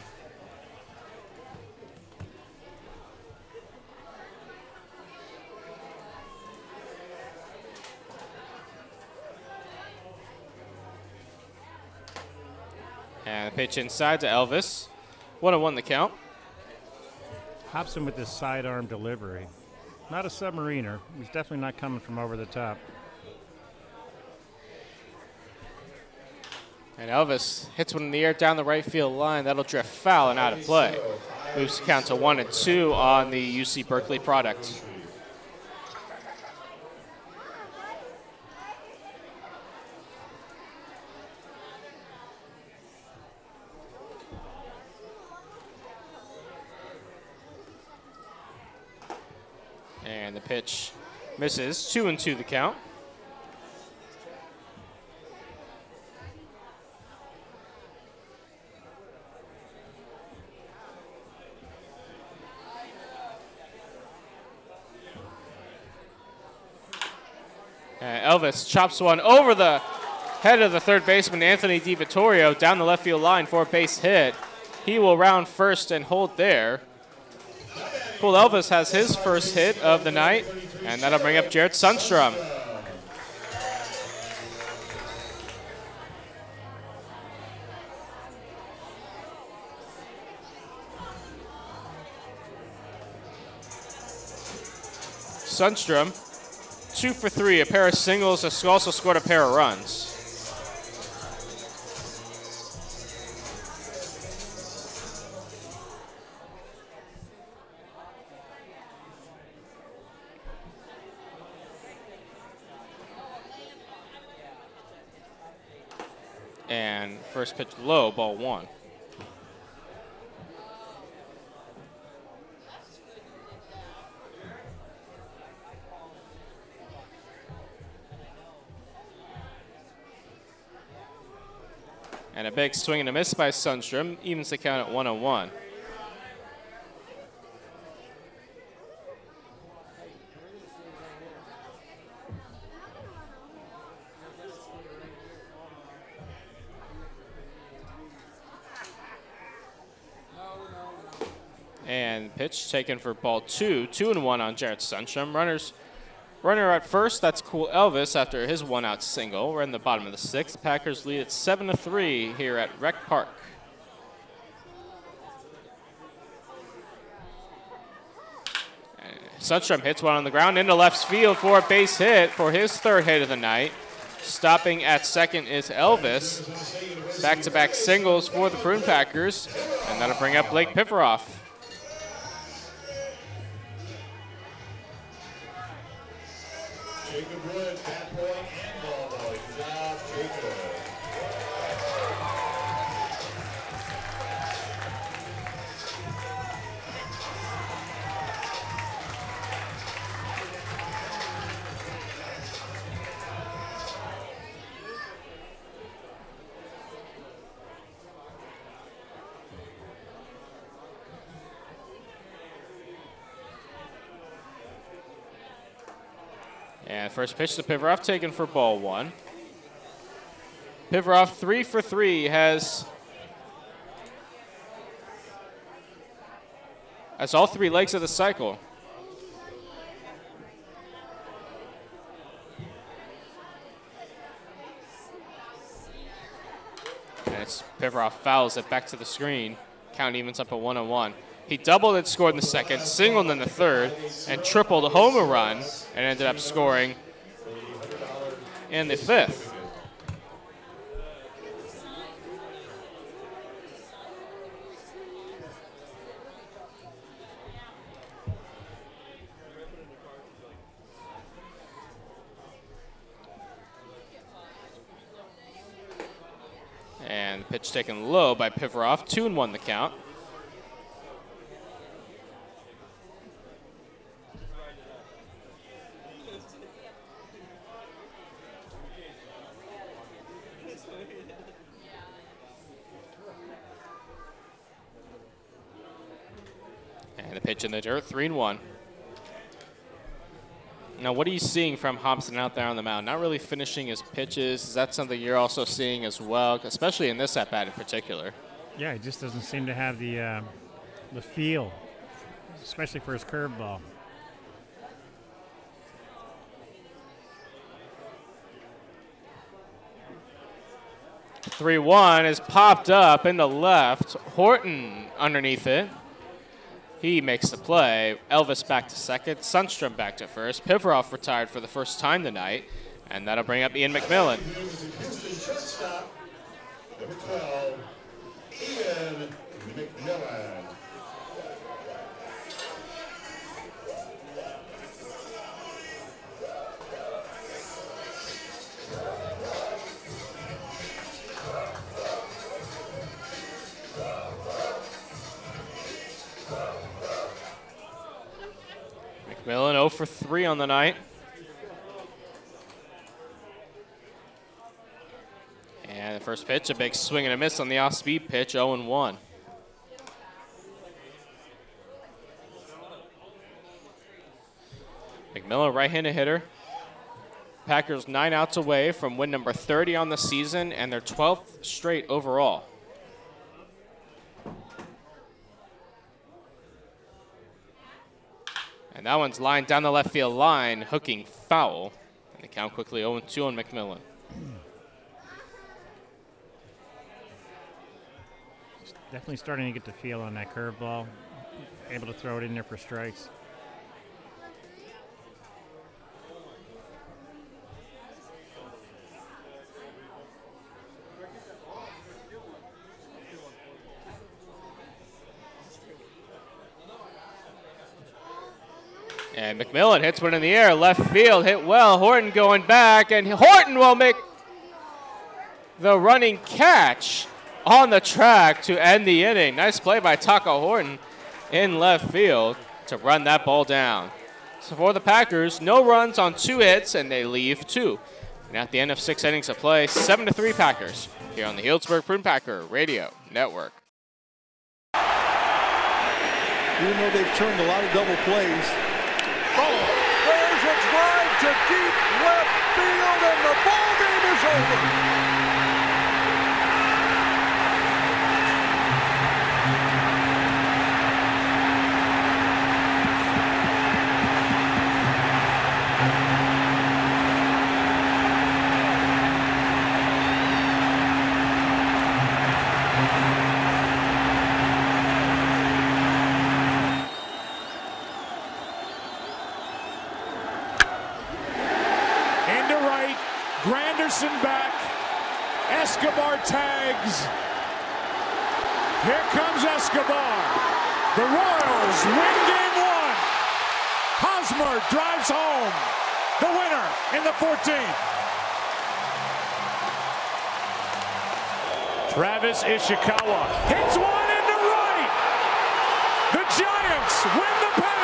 And the pitch inside to Elvis. One and one the count. Hobson with this sidearm delivery. Not a submariner. He's definitely not coming from over the top. And Elvis hits one in the air down the right field line. That'll drift foul and out of play. Moves the count to one and two on the UC Berkeley product. And the pitch misses. Two and two the count. And Elvis chops one over the head of the third baseman, Anthony DiVittorio, down the left field line for a base hit. He will round first and hold there. Cole Elvis has his first hit of the night, and that'll bring up Jared Sundstrom. Sundstrom, two for three, a pair of singles, also scored a pair of runs. And first pitch low, ball one. And a big swing and a miss by Sundstrom evens the count at 101. And pitch taken for ball two, two and one on Jared Sundstrom. Runners, runner at first. That's cool. Elvis after his one-out single. We're in the bottom of the sixth. Packers lead at seven to three here at Rec Park. Sundstrom hits one on the ground into left field for a base hit for his third hit of the night. Stopping at second is Elvis. Back-to-back singles for the Prune Packers, and that'll bring up Blake Pivaroff. Pitch to Pivaroff, taken for ball one. Pivaroff, three for three, has That's all three legs of the cycle. And it's Pivaroff fouls it back to the screen. Count evens up at one on one. He doubled and scored in the second, singled in the third, and tripled a homer run, and ended up scoring in the fifth. And the pitch taken low by Pivaroff. Two and one the count. In the dirt, three and one. Now, what are you seeing from Hobson out there on the mound? Not really finishing his pitches. Is that something you're also seeing as well, especially in this at bat in particular? Yeah, he just doesn't seem to have the uh, the feel, especially for his curveball. Three one is popped up in the left. Horton underneath it. He makes the play. Elvis back to second. Sundstrom back to first. Pivaroff retired for the first time tonight. And that'll bring up Ian McMillan. Number 12, Ian McMillan. McMillan 0 for 3 on the night. And the first pitch, a big swing and a miss on the off speed pitch, 0 and 1. McMillan, right handed hitter. Packers nine outs away from win number 30 on the season and their 12th straight overall. And that one's lined down the left field line, hooking foul. And the count quickly 0 2 on McMillan. Definitely starting to get the feel on that curveball. Able to throw it in there for strikes. And McMillan hits one in the air, left field, hit well. Horton going back, and Horton will make the running catch on the track to end the inning. Nice play by Taco Horton in left field to run that ball down. So for the Packers, no runs on two hits, and they leave two. And at the end of six innings of play, seven to three Packers here on the Healdsburg Prune Packer Radio Network. Even though they've turned a lot of double plays, to deep left field, and the ball game is over. Here comes Escobar. The Royals win game one. Hosmer drives home. The winner in the 14th. Travis Ishikawa hits one into right. The Giants win the pennant.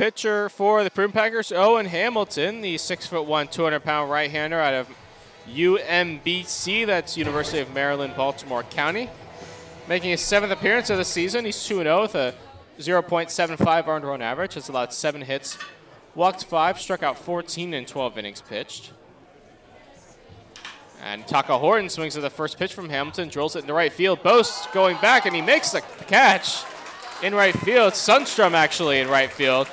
Pitcher for the Prune Packers, Owen Hamilton, the six foot one, 200 pound right hander out of UMBC, that's University of Maryland, Baltimore County. Making his seventh appearance of the season, he's 2 0 with a 0.75 earned run average. Has allowed seven hits, walked five, struck out 14 in 12 innings pitched. And Taka Horton swings at the first pitch from Hamilton, drills it in the right field. Boast going back, and he makes the catch in right field. Sundstrom actually in right field,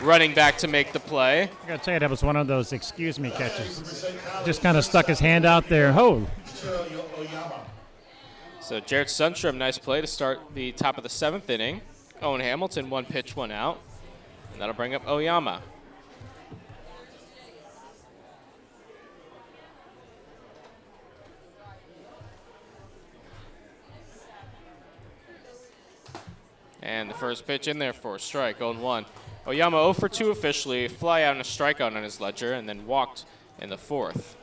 running back to make the play. I gotta tell you, that was one of those excuse me catches. Just kind of stuck his hand out there. Oh, So Jared Sundstrom, nice play to start the top of the seventh inning. Owen Hamilton, one pitch, one out. And that'll bring up Oyama. And the first pitch in there for a strike, 0 1. Oyama 0 for 2 officially, fly out and a strikeout on his ledger, and then walked in the fourth.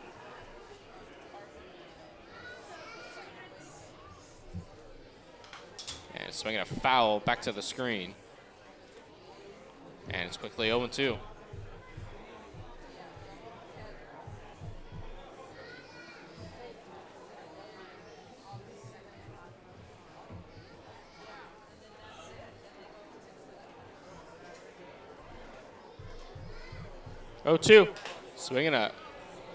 And swinging a foul back to the screen. And it's quickly 0 2. Oh two, swinging a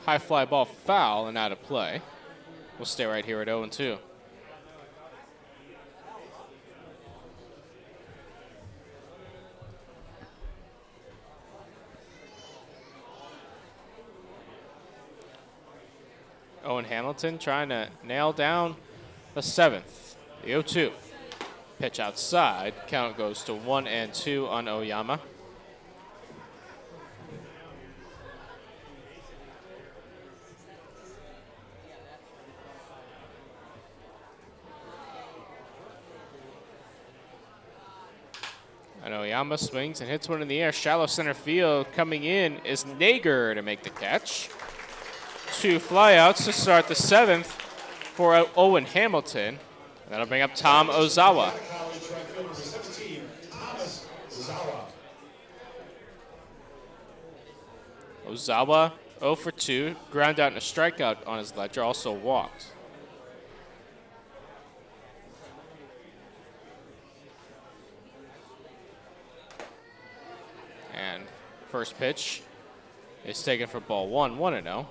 high fly ball foul and out of play. We'll stay right here at 0 2. Owen Hamilton trying to nail down the seventh. The 0 2. Pitch outside. Count goes to 1 and 2 on Oyama. And Oyama swings and hits one in the air. Shallow center field. Coming in is Nager to make the catch. Two flyouts to start the seventh for Owen Hamilton. And that'll bring up Tom Ozawa. Ozawa 0 for 2, ground out and a strikeout on his ledger, also walked. And first pitch is taken for ball one, 1 0.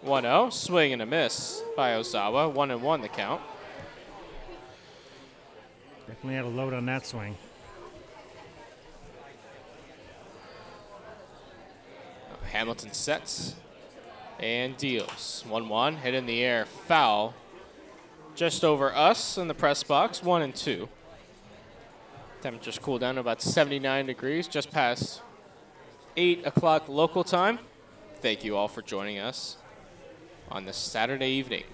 One zero, swing and a miss by Ozawa. One and one the count. definitely had a load on that swing. Hamilton sets and deals. 1 1, hit in the air, foul. Just over us in the press box, 1 and 2. Temperatures cool down to about 79 degrees, just past 8 o'clock local time. Thank you all for joining us on this Saturday evening.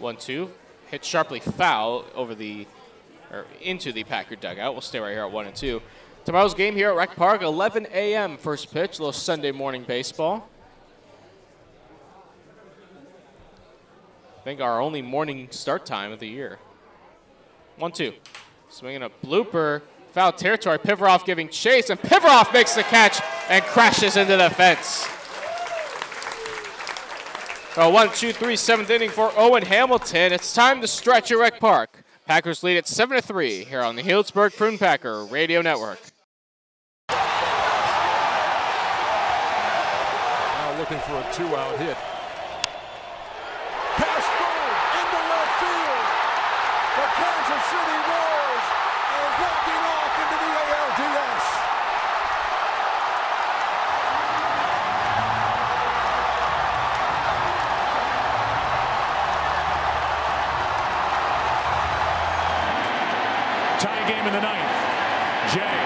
1 2, hit sharply foul over the, or into the Packer dugout. We'll stay right here at 1 and 2. Tomorrow's game here at Rec Park, 11 a.m. First pitch, a little Sunday morning baseball. I think our only morning start time of the year. One two, swinging a blooper, foul territory. Pivaroff giving chase, and Pivaroff makes the catch and crashes into the fence. So one, two, three, seventh inning for Owen Hamilton. It's time to stretch at Rec Park. Packers lead at seven to three here on the Healdsburg Prune Packer Radio Network. Now looking for a two-out hit. Pass forward into left field. The Kansas City Royals are walking off into the ALDS. Tie game in the ninth. Jay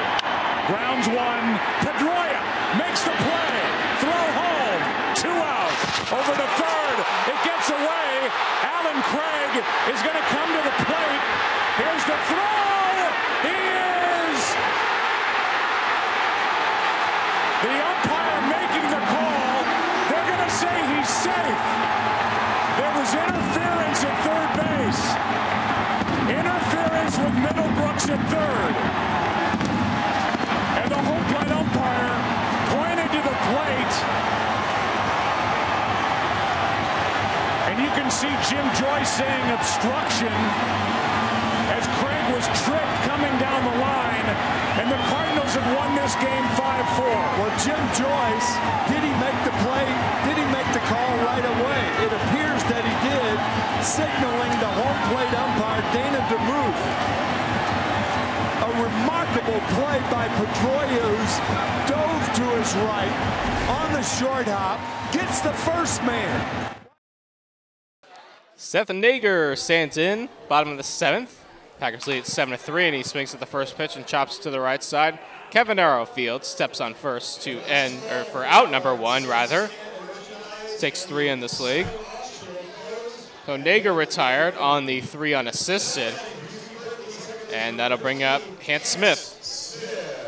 grounds one. Pedroia makes the play. Throw home. Two out. Over the third. It gets away. Allen Craig is going to come to the plate. Here's the throw. He is. The umpire making the call. They're going to say he's safe. Strikes at third. And the home plate umpire pointed to the plate. And you can see Joyce saying obstruction as Craig was tripped coming down the line. And the Cardinals have won this game 5-4. Well, Jim Joyce, did he make the play? Did he make the call right away? It appears that he did, signaling the home plate umpire, Dana DeMuth. A remarkable play by Pedroia, who's dove to his right on the short hop, gets the first man. Seth Nager stands in, bottom of the seventh. Packers lead 7 to 3, and he swings at the first pitch and chops to the right side. Kevin Arrowfield steps on first to end, or for out number one, rather. Takes three in this league. So Nager retired on the three unassisted. And that'll bring up Hans Smith.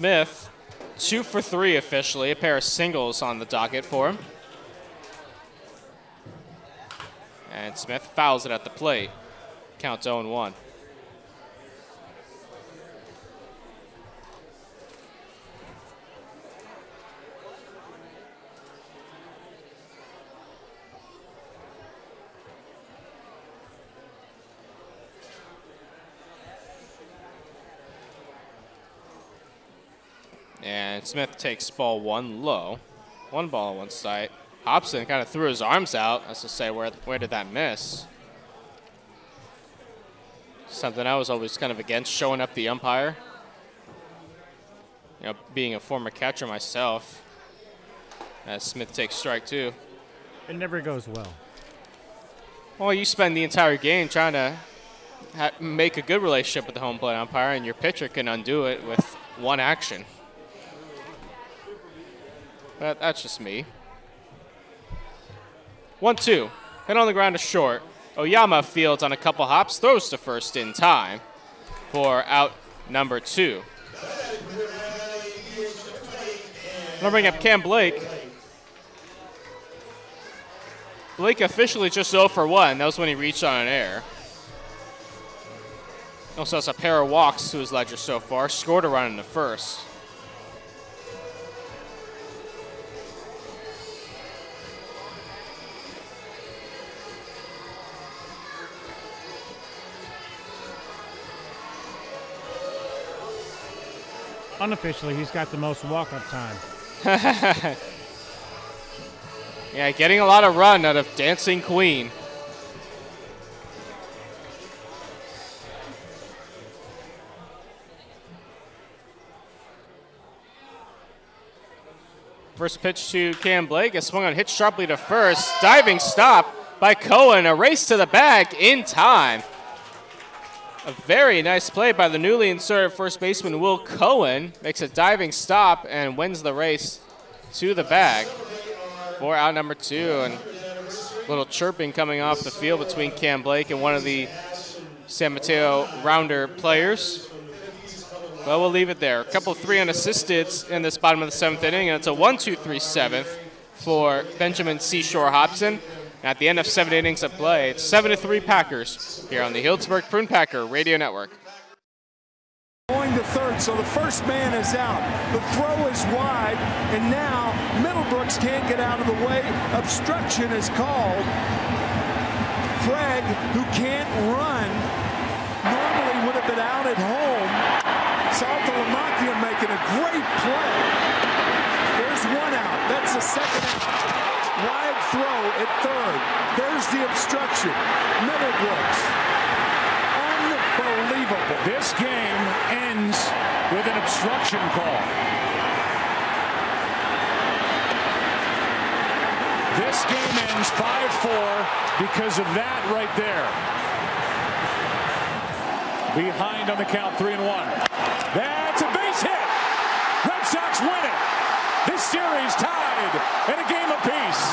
Smith, two for three officially, a pair of singles on the docket for him. And Smith fouls it at the plate. Count 0 1. And Smith takes ball one low. One ball, one strike. Hobson kind of threw his arms out as to say, where, where did that miss? Something I was always kind of against, showing up the umpire. You know, being a former catcher myself. As Smith takes strike two. It never goes well. Well, you spend the entire game trying to ha- make a good relationship with the home plate umpire, and your pitcher can undo it with one action. But that's just me. One two. Hit on the ground to short. Oyama fields on a couple hops, throws to first in time for out number two. I'm gonna bring up Cam Blake. Blake officially just 0 for 1. That was when he reached on an air. Also has a pair of walks to his ledger so far. Scored a run in the first. Unofficially, he's got the most walk-up time. yeah, getting a lot of run out of Dancing Queen. First pitch to Cam Blake. A swung on, hit sharply to first. Diving stop by Cohen. A race to the bag in time. A very nice play by the newly inserted first baseman Will Cohen. Makes a diving stop and wins the race to the bag for out number two. And a little chirping coming off the field between Cam Blake and one of the San Mateo Rounder players. Well, we'll leave it there. A couple three unassisted in this bottom of the seventh inning, and it's a 1 2 3 seventh for Benjamin Seashore Hobson. At the end of seven innings of play, it's 7 to 3 Packers here on the Healdsburg Prune Packer Radio Network. Going to third, so the first man is out. The throw is wide, and now Middlebrooks can't get out of the way. Obstruction is called. Craig, who can't run, normally would have been out at home. South Saltalamacchia making a great play. There's one out. That's the second out. Wide throw at third. There's the obstruction. Middlebrooks. Unbelievable. This game ends with an obstruction call. This game ends 5-4 because of that right there. Behind on the count, three and one. That's a base hit. Red Sox win it. This series tied at a game apiece.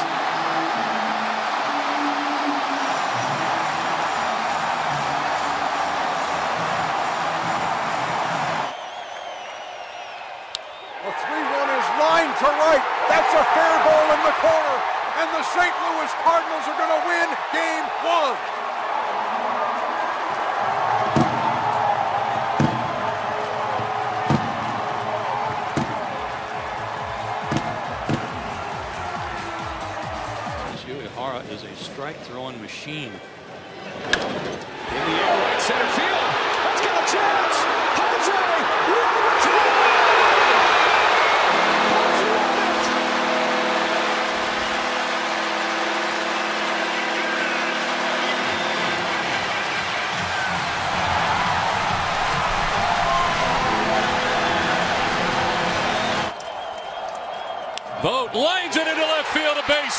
A 3-1 is line to right. That's a fair ball in the corner. And the St. Louis Cardinals are going to win game one. Strike throwing machine. In the air, right center field. Let's get a chance.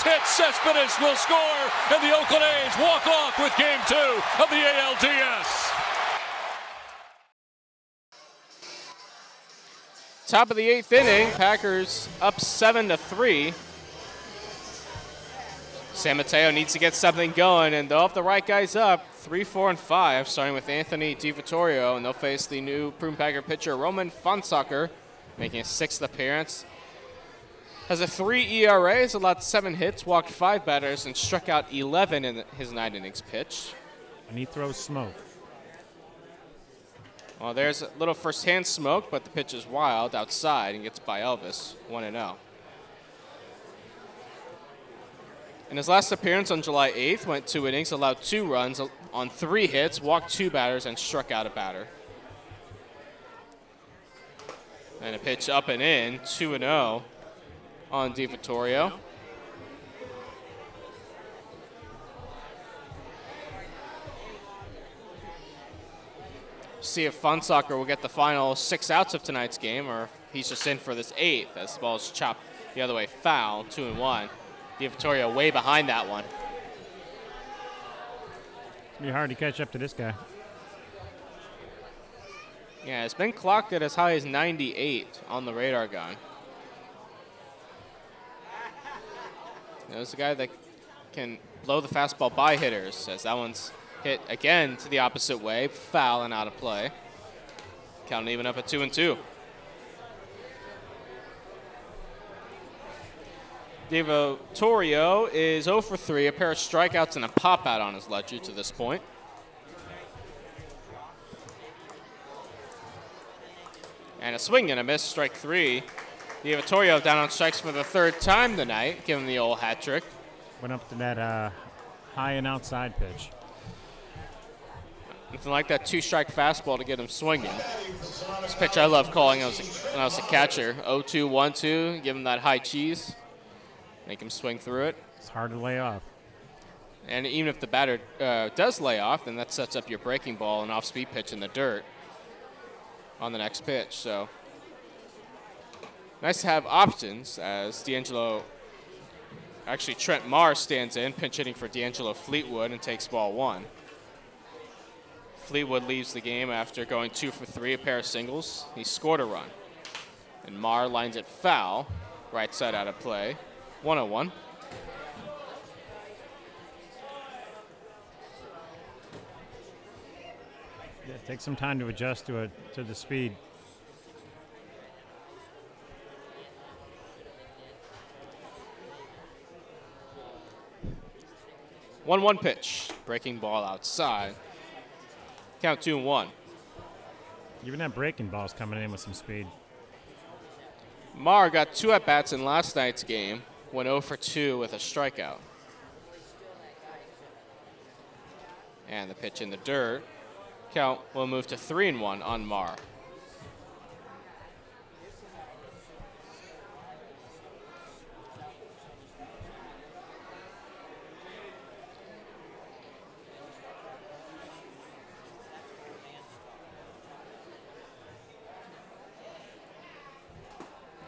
Hit. Cespedes will score, and the Oakland A's walk off with Game Two of the ALDS. Top of the eighth inning, Packers up seven to three. San Mateo needs to get something going, and they'll have the right guys up, three, four, and five, starting with Anthony DiVittorio, and they'll face the new Prune Packer pitcher Roman Fonsacker, making his sixth appearance. Has a three ERA, has allowed seven hits, walked five batters, and struck out 11 in his nine innings pitch. And he throws smoke. Well, there's a little first-hand smoke, but the pitch is wild outside and gets by Elvis, 1 0. In his last appearance on July 8th, went two innings, allowed two runs on three hits, walked two batters, and struck out a batter. And a pitch up and in, 2 0 on DiVittorio. See if Fonsacker will get the final six outs of tonight's game, or he's just in for this eighth as the ball is chopped the other way foul, two and one. DiVittorio way behind that one. It'll be hard to catch up to this guy. Yeah, it's been clocked at as high as 98 on the radar gun. There's a guy that can blow the fastball by hitters, as that one's hit again to the opposite way, foul and out of play. Counting even up at two and two. Devo Torrio is 0 for 3, a pair of strikeouts and a pop out on his ledger to this point. And a swing and a miss, strike three. Torrio down on strikes for the third time tonight, giving the old hat trick. Went up to that uh, high and outside pitch. Nothing like that two strike fastball to get him swinging. This pitch I love calling when I was a, when I was a catcher 0 2 1 2, give him that high cheese, make him swing through it. It's hard to lay off. And even if the batter uh, does lay off, then that sets up your breaking ball and off speed pitch in the dirt on the next pitch. So nice to have options as D'Angelo, actually Trent Marr stands in, pinch hitting for D'Angelo Fleetwood and takes ball one. Fleetwood leaves the game after going two for three, a pair of singles. He scored a run. And Marr lines it foul, right side out of play, 101. Yeah, take some time to adjust to it to the speed. One one pitch, breaking ball outside. Count two and one. Even that breaking ball's coming in with some speed. Marr got two at bats in last night's game, went 0 for 2 with a strikeout. And the pitch in the dirt. Count will move to 3 and 1 on Marr.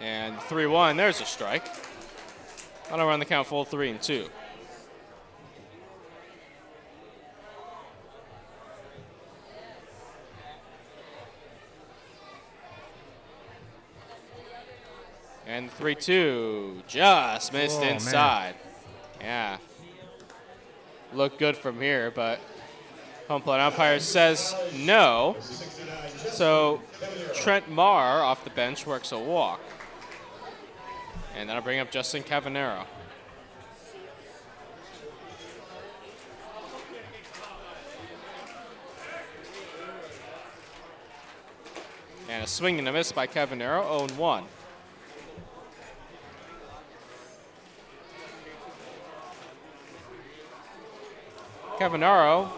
And 3 1, there's a strike. On to run the count full 3 and 2. And 3 2, just oh, missed Oh, man. inside. Yeah. Look good from here, but home plate umpire says no. So Trent Marr off the bench works a walk. And then I'll bring up Justin Cavanero. And a swing and a miss by Cavanero, 0 1. Cavanaro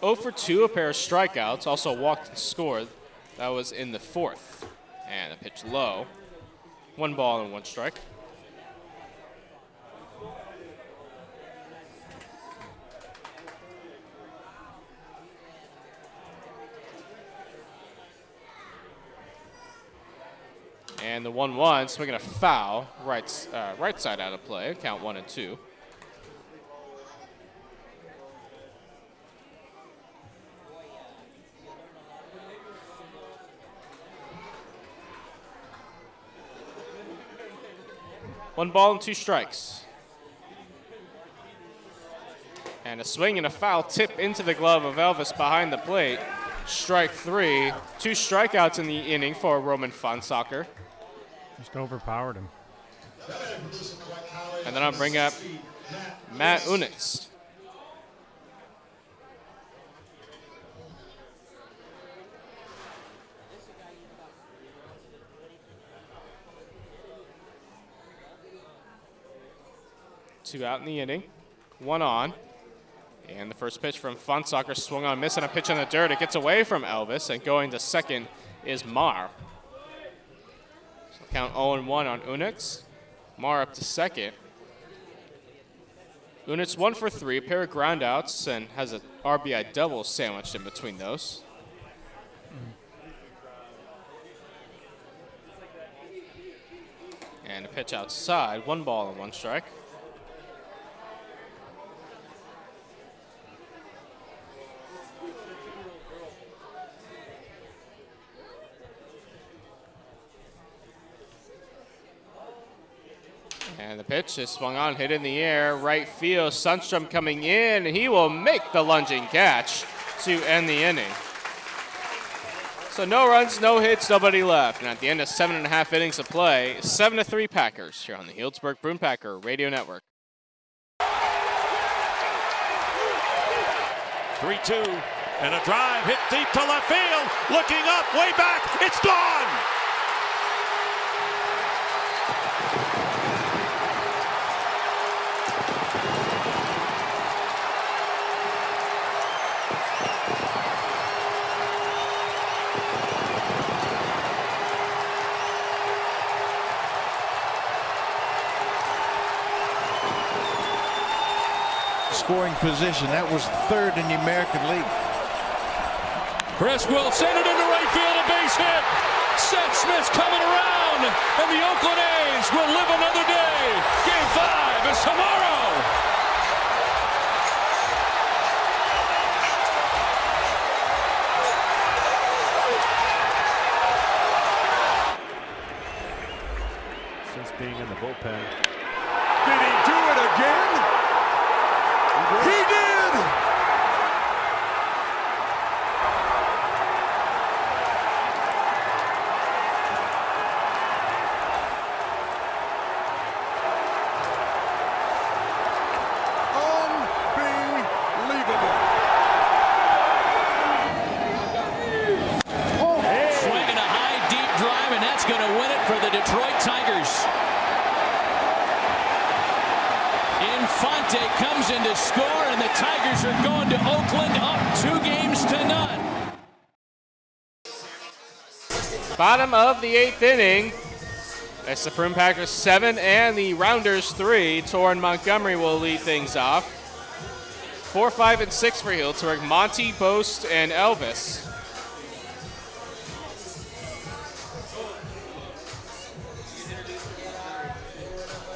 0 for 2, a pair of strikeouts, also walked and scored. That was in the fourth. And a pitch low. One ball and one strike. And the 1 1, swinging a foul, right, uh, right side out of play, count 1 and 2. One ball and two strikes. And a swing and a foul tip into the glove of Elvis behind the plate. Strike three. Two strikeouts in the inning for Roman Fonsacker. Just overpowered him. And then I'll bring up Matt Unitz. Two out in the inning, one on. And the first pitch from Fonsacker swung on, missing a pitch in the dirt. It gets away from Elvis, and going to second is Marr. So count 0 and 1 on Unitz. Marr up to second. Unitz one for three, a pair of groundouts, and has an RBI double sandwiched in between those. And a pitch outside, one ball and one strike. And the pitch is swung on, hit in the air, right field. Sundstrom coming in, he will make the lunging catch to end the inning. So no runs, no hits, nobody left. And at the end of seven and a half innings of play, seven to three Packers here on the Healdsburg Prune Packer Radio Network. 3 2. And a drive hit deep to left field. Looking up, way back. It's gone. Scoring position. That was third in the American League. Crisp will send it into right field, a base hit. Seth Smith's coming around, and the Oakland A's will live another day. Game five is tomorrow. Since being in the bullpen. Did he do it again? He did! Unbelievable. Swinging a high, deep drive, and that's going to win it for the Detroit Tigers. Infante comes in to score, and the Tigers are going to Oakland up two games to none. Bottom of the eighth inning. It's the Prune Packers seven and the Rounders three. Torrin Montgomery will lead things off. Four, five, and six for Healdsburg. Monty, Boast, and Elvis.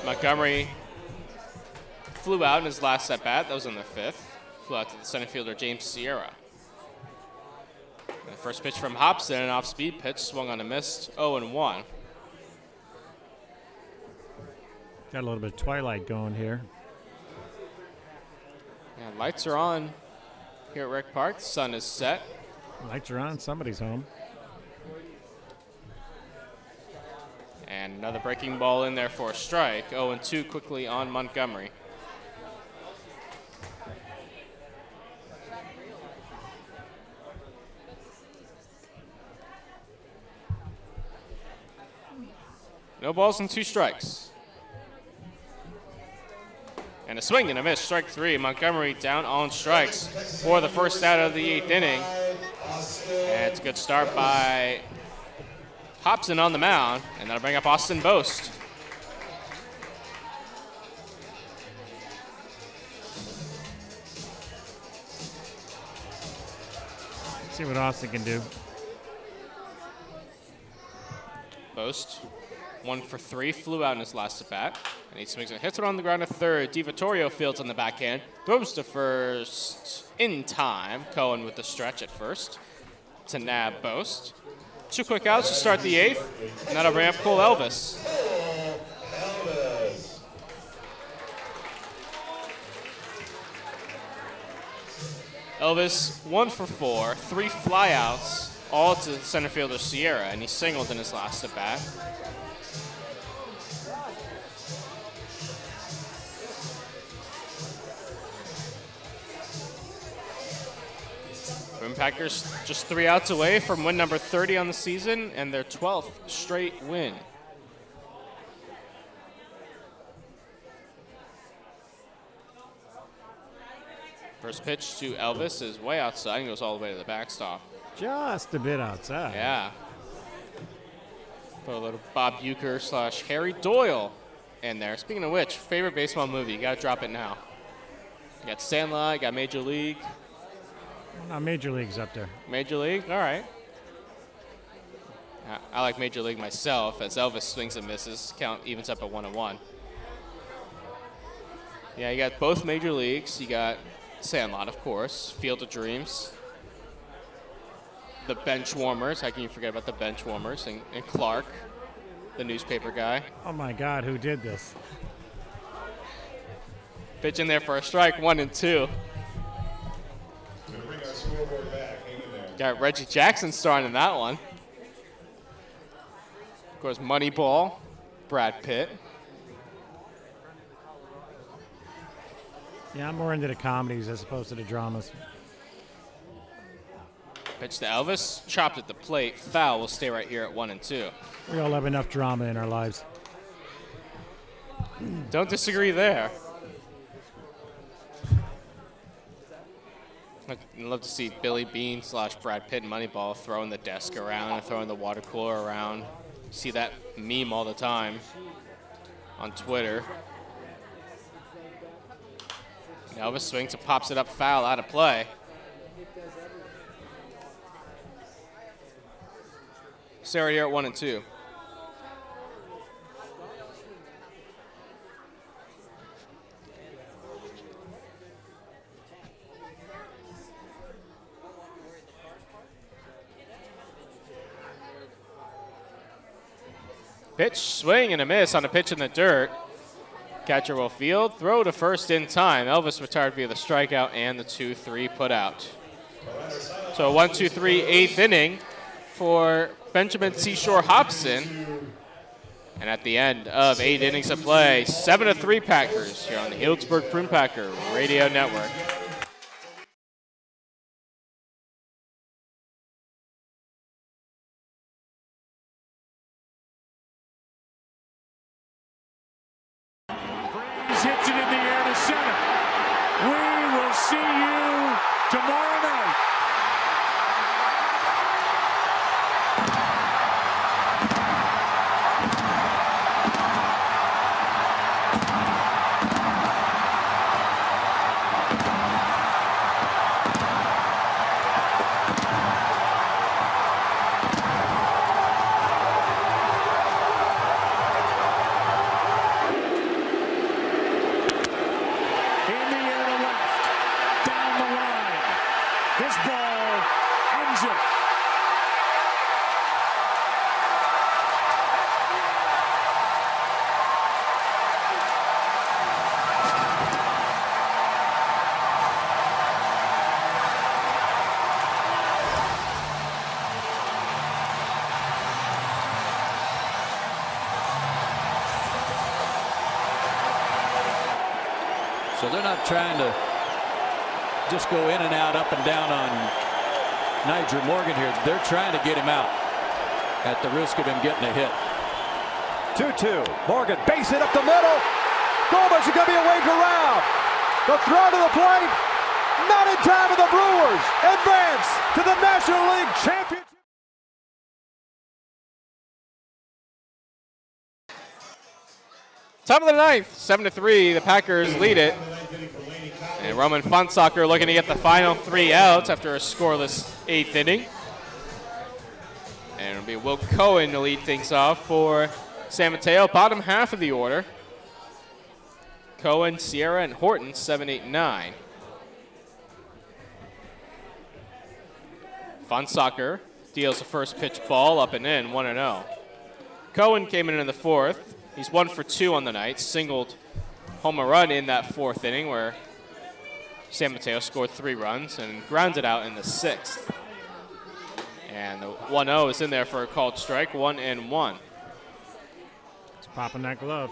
Montgomery flew out in his last at bat. That was in the fifth. Flew out to the center fielder James Sierra. First pitch from Hobson, an off-speed pitch, swung on a missed 0 and 1. Got a little bit of twilight going here. And lights are on here at Rec Park. The sun is set. Lights are on. Somebody's home. And another breaking ball in there for a strike. 0 and 2 quickly on Montgomery. No balls and two strikes. And a swing and a miss, strike three. Montgomery down on strikes for the first out of the eighth inning. And it's a good start by Hobson on the mound, and that'll bring up Austin Boast. See what Austin can do. Boast, one for three, flew out in his last at bat. And he swings and hits it on the ground at third. DiVittorio fields on the backhand. Throws to first in time. Cohen with the stretch at first to nab Boast. Two quick outs to start the eighth, and that'll bring up Elvis. Elvis, one for four, three flyouts, all to center fielder Sierra, and he singled in his last at bat. Prune Packers just three outs away from win number 30 on the season and their 12th straight win. First pitch to Elvis is way outside and goes all the way to the backstop. Just a bit outside. Yeah. Put a little Bob Uecker slash Harry Doyle in there. Speaking of which, favorite baseball movie? You gotta drop it now. You got Sandlot, you got Major League. Now Major League's up there. Major League, all right. I- I like Major League myself, as Elvis swings and misses. Count evens up at one and one. Yeah, you got both Major Leagues. You got Sandlot, of course. Field of Dreams. The bench warmers. How can you forget about the bench warmers? And, and Clark, the newspaper guy. Oh my God, who did this? Pitch in there for a strike, one and two. Bring our scoreboard back. Got Reggie Jackson starring in that one. Of course, Moneyball, Brad Pitt. Yeah, I'm more into the comedies as opposed to the dramas. Pitch to Elvis, chopped at the plate, foul. will stay right here at one and two. We all have enough drama in our lives. Don't disagree there. I'd love to see Billy Beane slash Brad Pitt and Moneyball throwing the desk around and throwing the water cooler around. See that meme all the time on Twitter. Elvis swings and pops it up foul out of play. Sarah, you're at one and two. Pitch, swing, and a miss on a pitch in the dirt. Catcher will field, throw to first in time. Elvis retired via the strikeout and the 2 3 put out. So 1 2 3, eighth inning for Benjamin Seashore Hobson. And at the end of eight innings of play, 7 to 3 Packers here on the Healdsburg Prune Packer Radio Network. Go in and out, up and down on Nyjer Morgan here. They're trying to get him out at the risk of him getting a hit. 2-2. Morgan base it up the middle. Gomez is going to be waved around. The throw to the plate. Not in time, and the Brewers advance to the National League Championship. Top of the ninth, seven to three. The Packers lead it. Roman Fonsacker looking to get the final three outs after a scoreless eighth inning. And it'll be Will Cohen to lead things off for San Mateo, bottom half of the order. Cohen, Sierra, and Horton, 7, 8, 9. Fonsacker deals the first pitch ball up and in, 1 0. Cohen came in in the fourth. He's one for two on the night, singled home run in that fourth inning where San Mateo scored three runs and grounded out in the sixth. And the 1 0 is in there for a called strike, 1 and 1. It's popping that glove.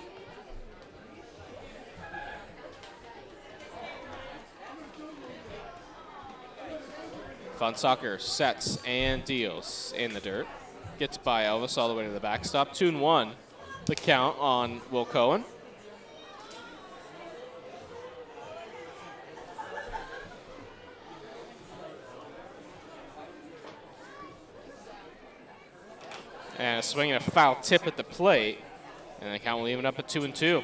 Fonsacker sets and deals in the dirt. Gets by Elvis all the way to the backstop. Two and one, the count on Will Cohen. Uh, and a swing and a foul tip at the plate. And the count will even up at two and two.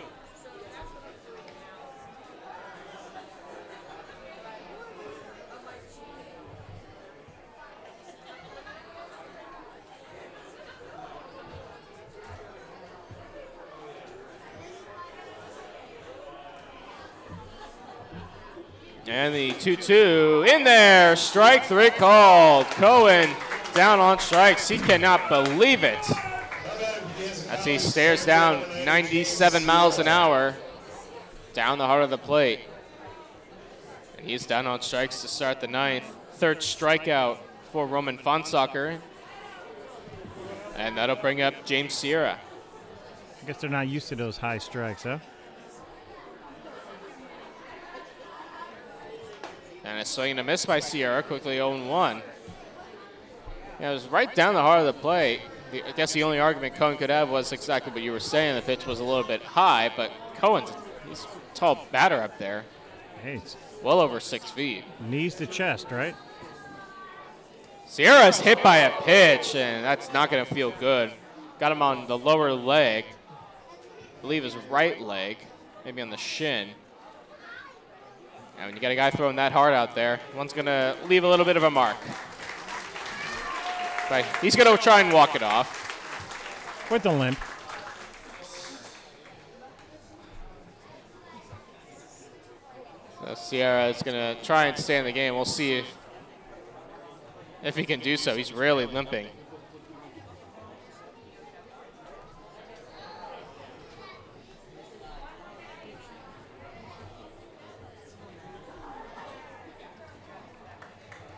And the 2 2 in there. Strike three called. Cohen down on strikes. He cannot believe it. As he stares down 97 miles an hour down the heart of the plate. And he's down on strikes to start the ninth. Third strikeout for Roman Fonsacker. And that'll bring up James Sierra. I guess they're not used to those high strikes, huh? And a swing and a miss by Sierra, quickly 0 1. Yeah, it was right down the heart of the plate. The- I guess the only argument Cohen could have was exactly what you were saying. The pitch was a little bit high, but Cohen's he's a tall batter up there. Hey, it's Well over six feet. knees to chest, right? Sierra's hit by a pitch, and that's not going to feel good. Got him on the lower leg, I believe his right leg, maybe on the shin. And when you got a guy throwing that hard out there, one's going to leave a little bit of a mark. But he's going to try and walk it off. With the limp. So Sierra is going to try and stay in the game. We'll see if, if he can do so. He's really limping.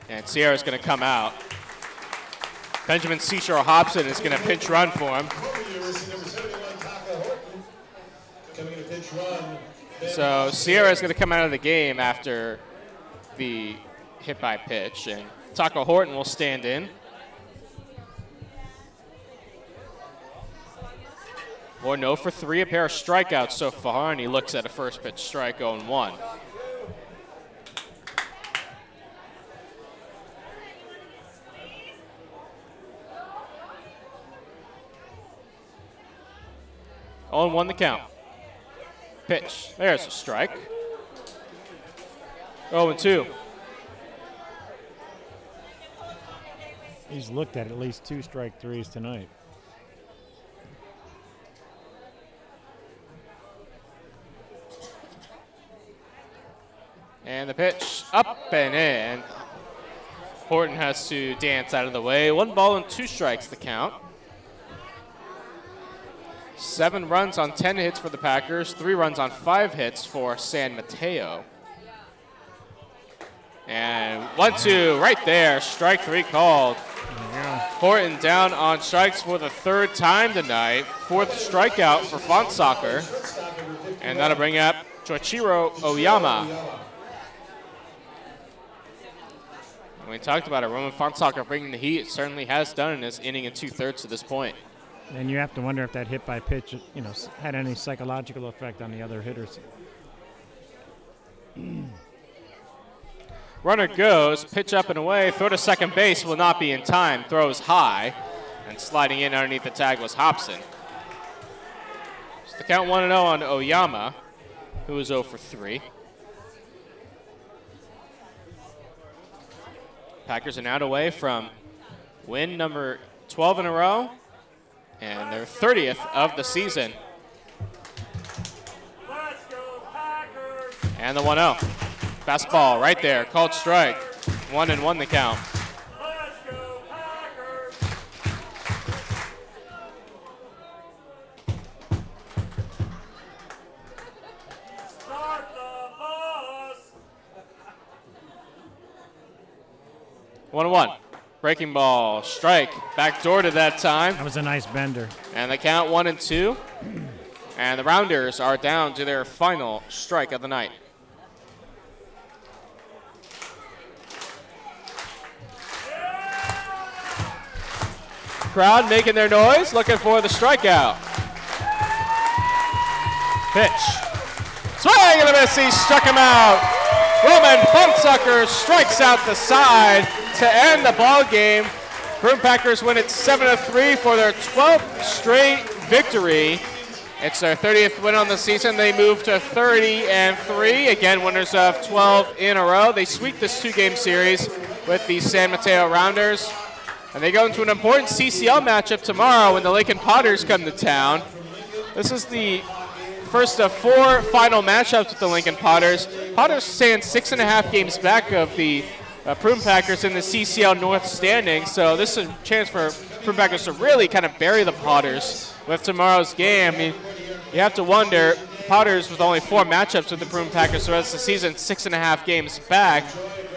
And Sierra's going to come out. Benjamin Seashore Hobson is going to pinch run for him. So Sierra is going to come out of the game after the hit by pitch, and Taco Horton will stand in. Or no oh for three, a pair of strikeouts so far, and he looks at a first pitch strike 0 1. On one the count. Pitch. There's a strike. 0 and 2. He's looked at at least two strike threes tonight. And the pitch up and in. Horton has to dance out of the way. One ball and two strikes to count. Seven runs on 10 hits for the Packers, three runs on five hits for San Mateo. And one, two, right there. Strike three called. Horton down on strikes for the third time tonight. Fourth strikeout for Fonsacker. And that'll bring up Choichiro Oyama. And we talked about it. Roman Fonsacker bringing the heat. It certainly has done in his inning and two thirds to this point. And you have to wonder if that hit by pitch, you know, had any psychological effect on the other hitters. Runner goes, pitch up and away, throw to second base will not be in time. Throws high, and sliding in underneath the tag was Hobson. So the count 1 0 on Oyama, who is 0 for 3. Packers are now away from win number 12 in a row and their 30th of the season. And the 1 0. Fastball right there, called strike. One and one the count. One one. Breaking ball, strike, back door to that time. That was a nice bender. And the count one and two. And the Rounders are down to their final strike of the night. Crowd making their noise, looking for the strikeout. Pitch. Swing and a miss. He struck him out. Roman Fonsacker strikes out the side to end the ball game. Prune Packers win it 7 3 for their 12th straight victory. It's their 30th win on the season. They move to 30 and 3. Again, winners of 12 in a row. They sweep this two game series with the San Mateo Rounders. And they go into an important CCL matchup tomorrow when the Lincoln Potters come to town. This is the first of four final matchups with the Lincoln Potters. Potters stand six and a half games back of the uh, Prune Packers in the CCL North standing, so this is a chance for Prune Packers to really kind of bury the Potters with tomorrow's game. I mean, you have to wonder, Potters with only four matchups with the Prune Packers the rest of the season, six and a half games back.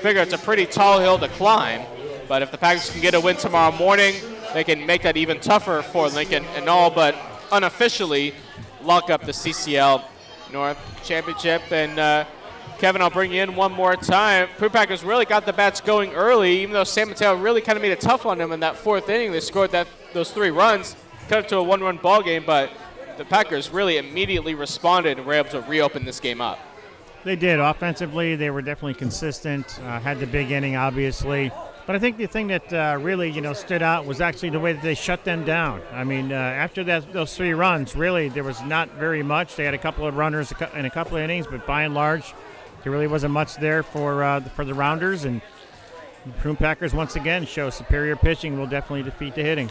Figure it's a pretty tall hill to climb, but if the Packers can get a win tomorrow morning, they can make that even tougher for Lincoln and all but unofficially lock up the CCL North Championship. And uh, Kevin, I'll bring you in one more time. Prune Packers really got the bats going early, even though San Mateo really kind of made it tough on them in that fourth inning. They scored that those three runs, cut it to a one-run ball game, but the Packers really immediately responded and were able to reopen this game up. They did. Offensively, they were definitely consistent. Uh, had the big inning, obviously. But I think the thing that uh, really, you know, stood out was actually the way that they shut them down. I mean, uh, after that, those three runs, really, there was not very much. They had a couple of runners in a couple of innings, but by and large, there really wasn't much there for uh, for the Rounders. And the Prune Packers once again show superior pitching. Will definitely defeat the hitting.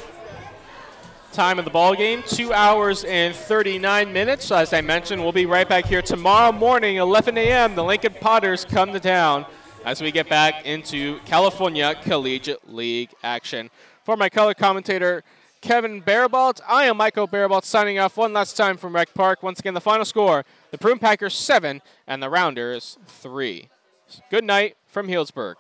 Time of the ball game, two hours and 39 minutes. As I mentioned, we'll be right back here tomorrow morning, 11 a.m. The Lincoln Potters come to town as we get back into California Collegiate League action. For my color commentator, Kevin Barabalt, I am Michael Barabalt signing off one last time from Rec Park. Once again, the final score the Prune Packers 7 and the Rounders 3. Good night from Healdsburg.